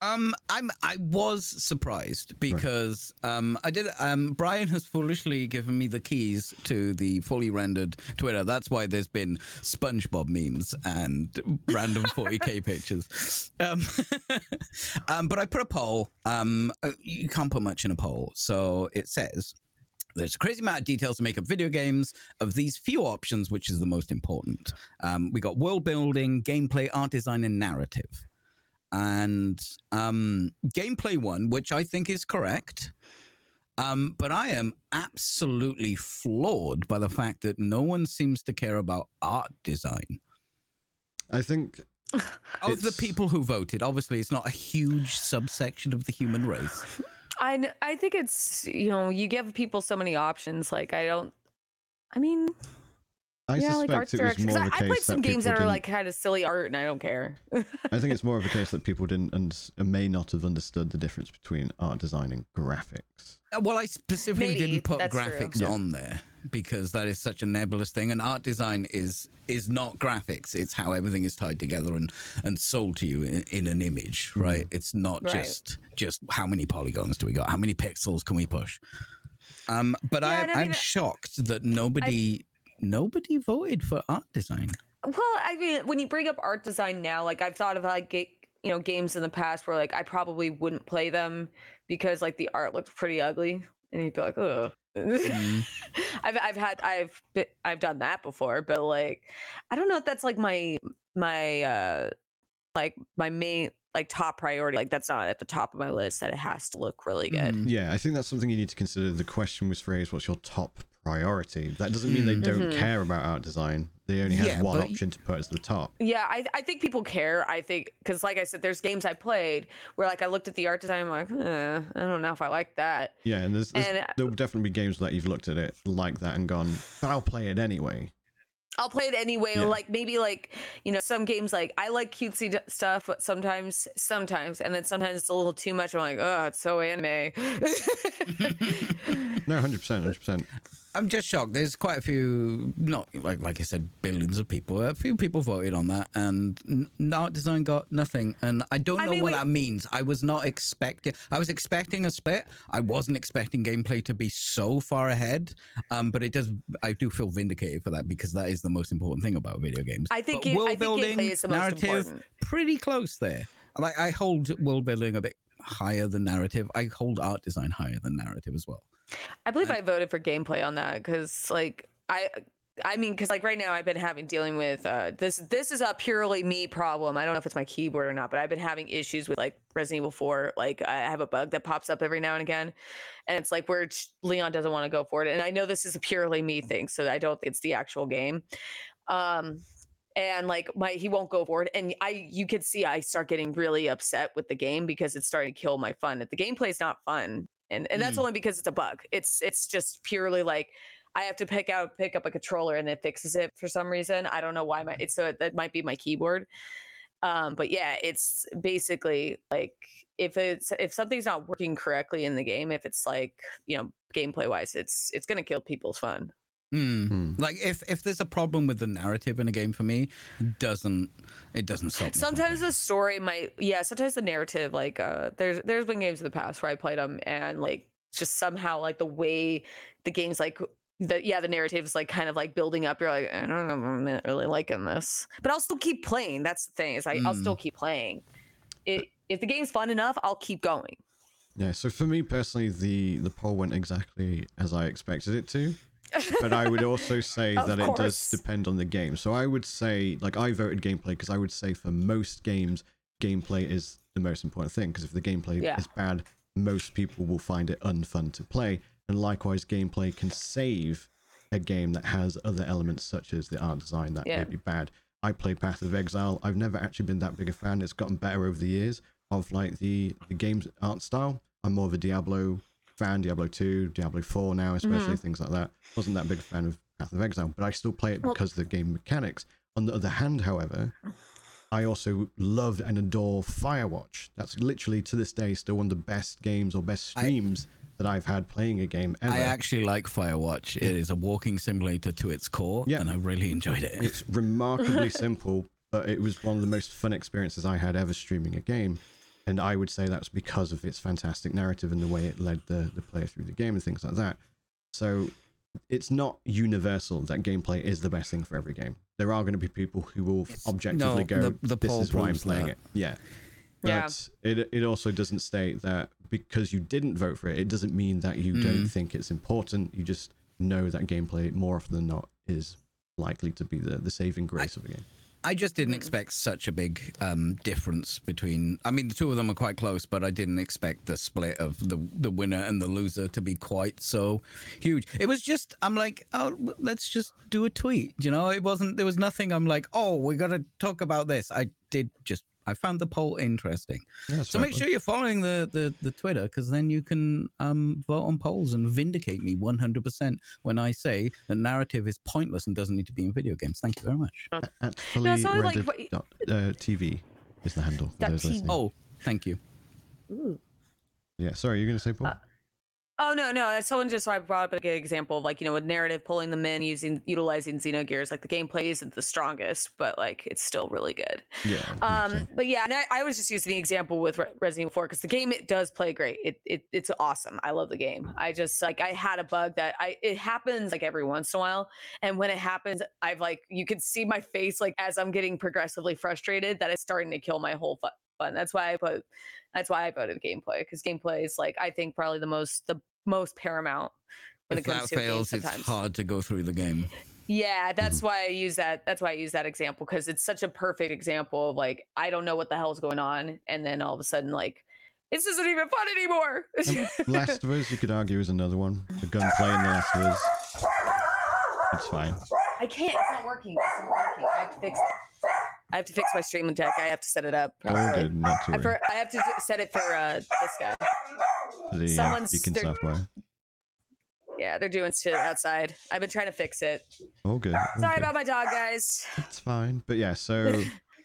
Um, I'm I was surprised because um I did um Bryan has foolishly given me the keys to the fully rendered Twitter. That's why there's been SpongeBob memes and random 40k pictures. Um, um, but I put a poll. Um, uh, you can't put much in a poll, so it says. There's a crazy amount of details to make up video games. Of these few options, which is the most important? Um, we got world building, gameplay, art design, and narrative and um, gameplay one, which I think is correct. Um, but I am absolutely floored by the fact that no one seems to care about art design. I think Of the people who voted, obviously, it's not a huge subsection of the human race. I I think it's you know you give people so many options. Like I don't. I mean, I yeah, like art suspect it was direction. more Because of a I, I case played some that games people that are didn't- like kind of silly art, and I don't care. I think it's more of a case that people didn't and may not have understood the difference between art design and graphics. Uh, Well, I specifically Maybe, didn't put that's true. graphics Yeah. on there because that is such a nebulous thing. And art design is is not graphics; it's how everything is tied together and and sold to you in, in an image, right? It's not Right. just just how many polygons do we got, how many pixels can we push. Um, but Yeah, I, and I I'm shocked that nobody nobody voted for art design. Well, I mean, when you bring up art design now, like I've thought of like you know games in the past where like I probably wouldn't play them because like the art looked pretty ugly, and you'd be like, oh. I've I've had I've been, I've done that before, but like I don't know if that's like my my uh like my main like top priority. Like that's not at the top of my list that it has to look really good. Mhm. Yeah, I think that's something you need to consider. The question was phrased, "What's your top priority?" That doesn't mean they don't Mhm. care about art design. They only have Yeah, one but- option to put as the top. Yeah, I, I think people care. I think because, like I said, there's games I played where, like, I looked at the art design, I'm like, eh, I don't know if I like that. Yeah, and there's, there's And uh, there will definitely be games that you've looked at it like that and gone, "But I'll play it anyway." I'll play it anyway. Yeah. Like maybe like you know some games like I like cutesy d- stuff, but sometimes sometimes and then sometimes it's a little too much. I'm like, oh, it's so anime. No, hundred percent, hundred percent. I'm just shocked. There's quite a few, not like like I said, billions of people. A few people voted on that, and n- art design got nothing. And I don't I know mean, what we- that means. I was not expecting. I was expecting a split. I wasn't expecting gameplay to be so far ahead. Um, but it does. I do feel vindicated for that because that is the most important thing about video games. I think But ga- I world think building, gameplay is the most narrative, important. pretty close there. Like I hold world building a bit higher than narrative. I hold art design higher than narrative as well. I believe I voted for gameplay on that because like I I mean because like right now I've been having dealing with uh this this is a purely me problem. I don't know if it's my keyboard or not, but I've been having issues with like Resident Evil 4. Like I have a bug that pops up every now and again. And it's like where Leon doesn't want to go for it. And I know this is a purely me thing, so I don't think it's the actual game. Um and like my he won't go forward and i you could see i start getting really upset with the game because it's starting to kill my fun the gameplay is not fun and and that's Mm. only because it's a bug it's it's just purely like i have to pick out pick up a controller and it fixes it for some reason i don't know why my it's so that might be my keyboard um but yeah it's basically like if it's if something's not working correctly in the game if it's like you know gameplay wise it's it's gonna kill people's fun Hmm. Hmm. Like if if there's a problem with the narrative in a game for me, it doesn't it doesn't stop sometimes playing. the story might yeah sometimes the narrative like uh there's there's been games in the past where i played them and like just somehow like the way the game's like the yeah the narrative is like kind of like building up you're like i don't know i'm not really liking this but i'll still keep playing that's the thing is I, i'll Mm. still keep playing it if the game's fun enough i'll keep going Yeah, so for me personally, the the poll went exactly as I expected it to. But I would also say that it does depend on the game. So I would say, like, I voted gameplay because I would say for most games, gameplay is the most important thing. Because if the gameplay Yeah. is bad, most people will find it unfun to play. And likewise, gameplay can save a game that has other elements such as the art design that Yeah. may be bad. I play Path of Exile. I've never actually been that big a fan. It's gotten better over the years, of like the the game's art style. I'm more of a Diablo fan, Diablo 2, Diablo 4 now, especially mm-hmm. things like that. Wasn't that big a fan of Path of Exile, but I still play it Well- because of the game mechanics. On the other hand, however, I also loved and adore Firewatch. That's literally to this day still one of the best games or best I- streams that I've had playing a game ever. I actually like Firewatch. It is a walking simulator to its core, Yeah. and I really enjoyed it. It's remarkably simple, but it was one of the most fun experiences I had ever streaming a game. And I would say that's because of its fantastic narrative and the way it led the, the player through the game and things like that. So it's not universal that gameplay is the best thing for every game. There are going to be people who will It's- objectively no, go, the- the this is why I'm playing that. it. Yeah. Yeah. But it, it also doesn't state that because you didn't vote for it, it doesn't mean that you don't Mm. think it's important. You just know that gameplay more often than not is likely to be the, the saving grace of a game. I just didn't Mm. expect such a big um, difference between. I mean, the two of them are quite close, but I didn't expect the split of the the winner and the loser to be quite so huge. It was just, I'm like, oh, let's just do a tweet. You know, it wasn't. There was nothing. I'm like, oh, we got to talk about this. I did just. I found the poll interesting. Yeah, So fair make sure you're following the the, the Twitter because then you can um, vote on polls and vindicate me 100% when I say the narrative is pointless and doesn't need to be in video games. Thank you very much. At fully it's like what- dot, uh, TV is the handle for Dot those listening. Oh, thank you. Ooh. Yeah, sorry, you're going to say Paul? Uh, Oh no, no. Someone just I brought up a good example of like you know a narrative pulling them in using utilizing Xenogears. Like the gameplay isn't the strongest, but like it's still really good. yeah. Um, but yeah, and I, I was just using the example with Re- Resident Evil 4 because the game it does play great. It, it it's awesome. I love the game. I just like I had a bug that I it happens like every once in a while, and when it happens, I've like you could see my face like as I'm getting progressively frustrated that it's starting to kill my whole fu- fun. That's why I put that's why I voted gameplay because gameplay is like I think probably the most the most paramount when if it comes that to a game fails, it's hard to go through the game. Yeah, that's mm-hmm. why I use that. That's why I use that example because it's such a perfect example of like I don't know what the hell's going on, and then all of a sudden like this isn't even fun anymore. Last of Us, you could argue, is another one. The gunplay in The Last of Us. It's fine. I can't. It's not working. It's not working. I have to fix. I have to fix my streaming deck. I have to set it up. All good, not to I, worry. for, I have to set it for uh, this guy. The uh, someone's- Beacn they're- software. Yeah, they're doing shit outside. I've been trying to fix it. All good. all Sorry good. about my dog, guys. It's fine. But yeah, so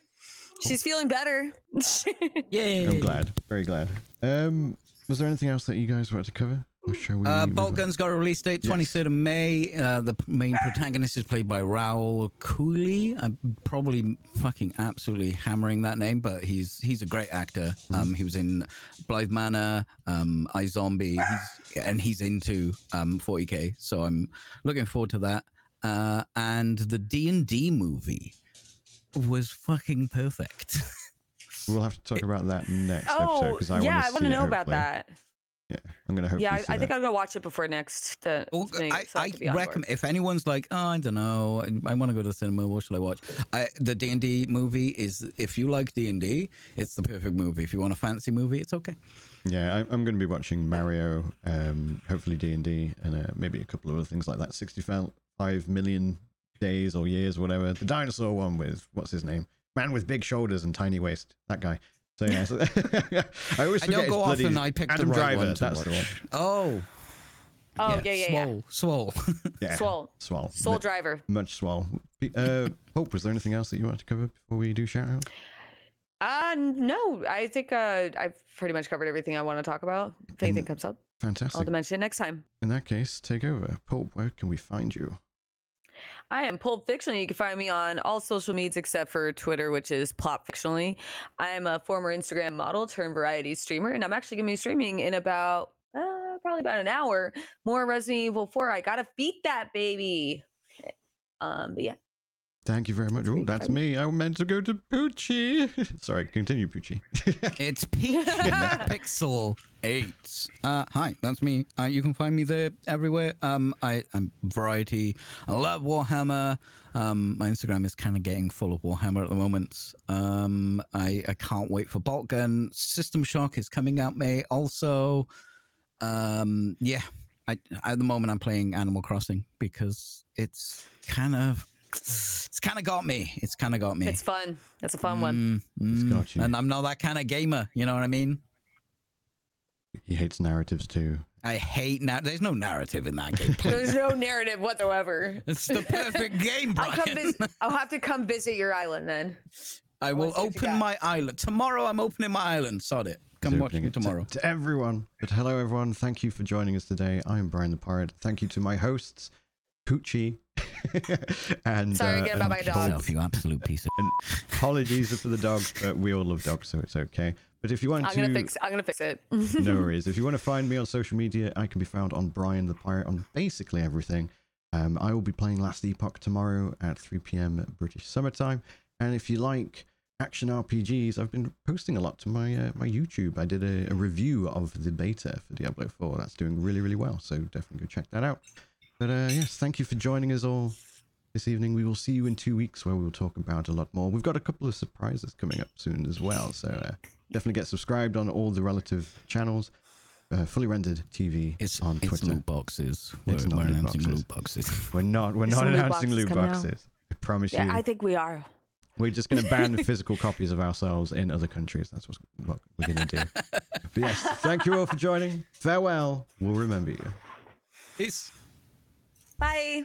She's feeling better. Yay! I'm glad. Very glad. Um, was there anything else that you guys wanted to cover? Or shall we? Uh, Bolt on? Gun's got a release date, Yes. 23rd of May. Uh, the main protagonist is played by Rahul Kohli. I'm probably fucking absolutely hammering that name, but he's he's a great actor. Um, he was in Bly Manor, um, iZombie, he's, and he's into um, 40k. So I'm looking forward to that. Uh, and the D and D movie was fucking perfect. We'll have to talk about that next episode oh, because I yeah, want to want to know about that. Yeah, I'm gonna hopefully Yeah, I, I think. I'm gonna watch it before next. Uh, Well, thing, I, so I I have to be on board. recommend if anyone's like, oh, I don't know, I, I want to go to the cinema. What should I watch? I, the D and D movie is if you like D and D, it's the perfect movie. If you want a fancy movie, it's okay. Yeah, I, I'm going to be watching Mario, um, hopefully D and D, and uh, maybe a couple of other things like that. Sixty-five million days or years, or whatever. The dinosaur one with what's his name? Man with big shoulders and tiny waist. That guy. So yeah, so I always I don't his go off and I pick Adam the right Driver. one to that's the one. Oh, Oh yeah, yeah, yeah. swole, swole. Yeah, Swole. swell, Soul M- Driver. much swell. Uh, Hope, was there anything else that you wanted to cover before we do shout out? Uh no, I think uh I've pretty much covered everything I want to talk about. If anything comes up, fantastic. I'll mention it next time. In that case, take over. Pulp, where can we find you? I am Pulp Fiction. You can find me on all social medias except for Twitter, which is Plop Fictionally. I am a former Instagram model turned variety streamer, and I'm actually going to be streaming in about uh, probably about an hour more Resident Evil 4. I gotta beat that baby. Um, but yeah, Thank you very much. Oh, that's me. I meant to go to Poochie. Sorry, continue, Poochie. It's Peach Pixel Eight. Uh, hi, that's me. Uh, you can find me there everywhere. Um, I, I'm variety. I love Warhammer. Um, my Instagram is kind of getting full of Warhammer at the moment. Um, I, I can't wait for Bolt Gun. System Shock is coming out May also. Um, yeah, I, at the moment I'm playing Animal Crossing because it's kind of it's kind of got me. It's kind of got me. It's fun. It's a fun one. Mm, mm. got you. And I'm not that kind of gamer. You know what I mean? He hates narratives too. I hate now. There's no narrative in that game. There's no narrative whatsoever. it's the perfect game, I'll come Bryan. visit. I'll have to come visit your island then. I will Let's see what you open my island tomorrow. I'm opening my island. Sod it. Come He's watch me it to- tomorrow. To, everyone. But hello, everyone. Thank you for joining us today. I am Bryan the Pirate. Thank you to my hosts, Poochie. and Sorry uh, again about and my dog. Yourself, you absolute piece of. Apologies for the dog, but we all love dogs, so it's okay. But if you want I'm to, gonna fix. I'm gonna fix it. no worries. If you want to find me on social media, I can be found on Bryan the Pirate on basically everything. Um, I will be playing Last Epoch tomorrow at 3 p.m. British summertime. And if you like action RPGs, I've been posting a lot to my uh, my YouTube. I did a, a review of the beta for Diablo 4. That's doing really really well. So definitely go check that out. But uh, yes, thank you for joining us all this evening. We will see you in two weeks where we will talk about a lot more. We've got a couple of surprises coming up soon as well. So uh, definitely get subscribed on all the relative channels. Uh, fully rendered TV It's on it's Twitter. loot boxes. It's We're, not we're loot announcing boxes. loot boxes. We're not. We're There's not some loot announcing boxes loot out. boxes. I promise yeah, you. I think we are. We're just going to ban physical copies of ourselves in other countries. That's what, what we're going to do. but yes, thank you all for joining. Farewell. We'll remember you. Peace. Bye.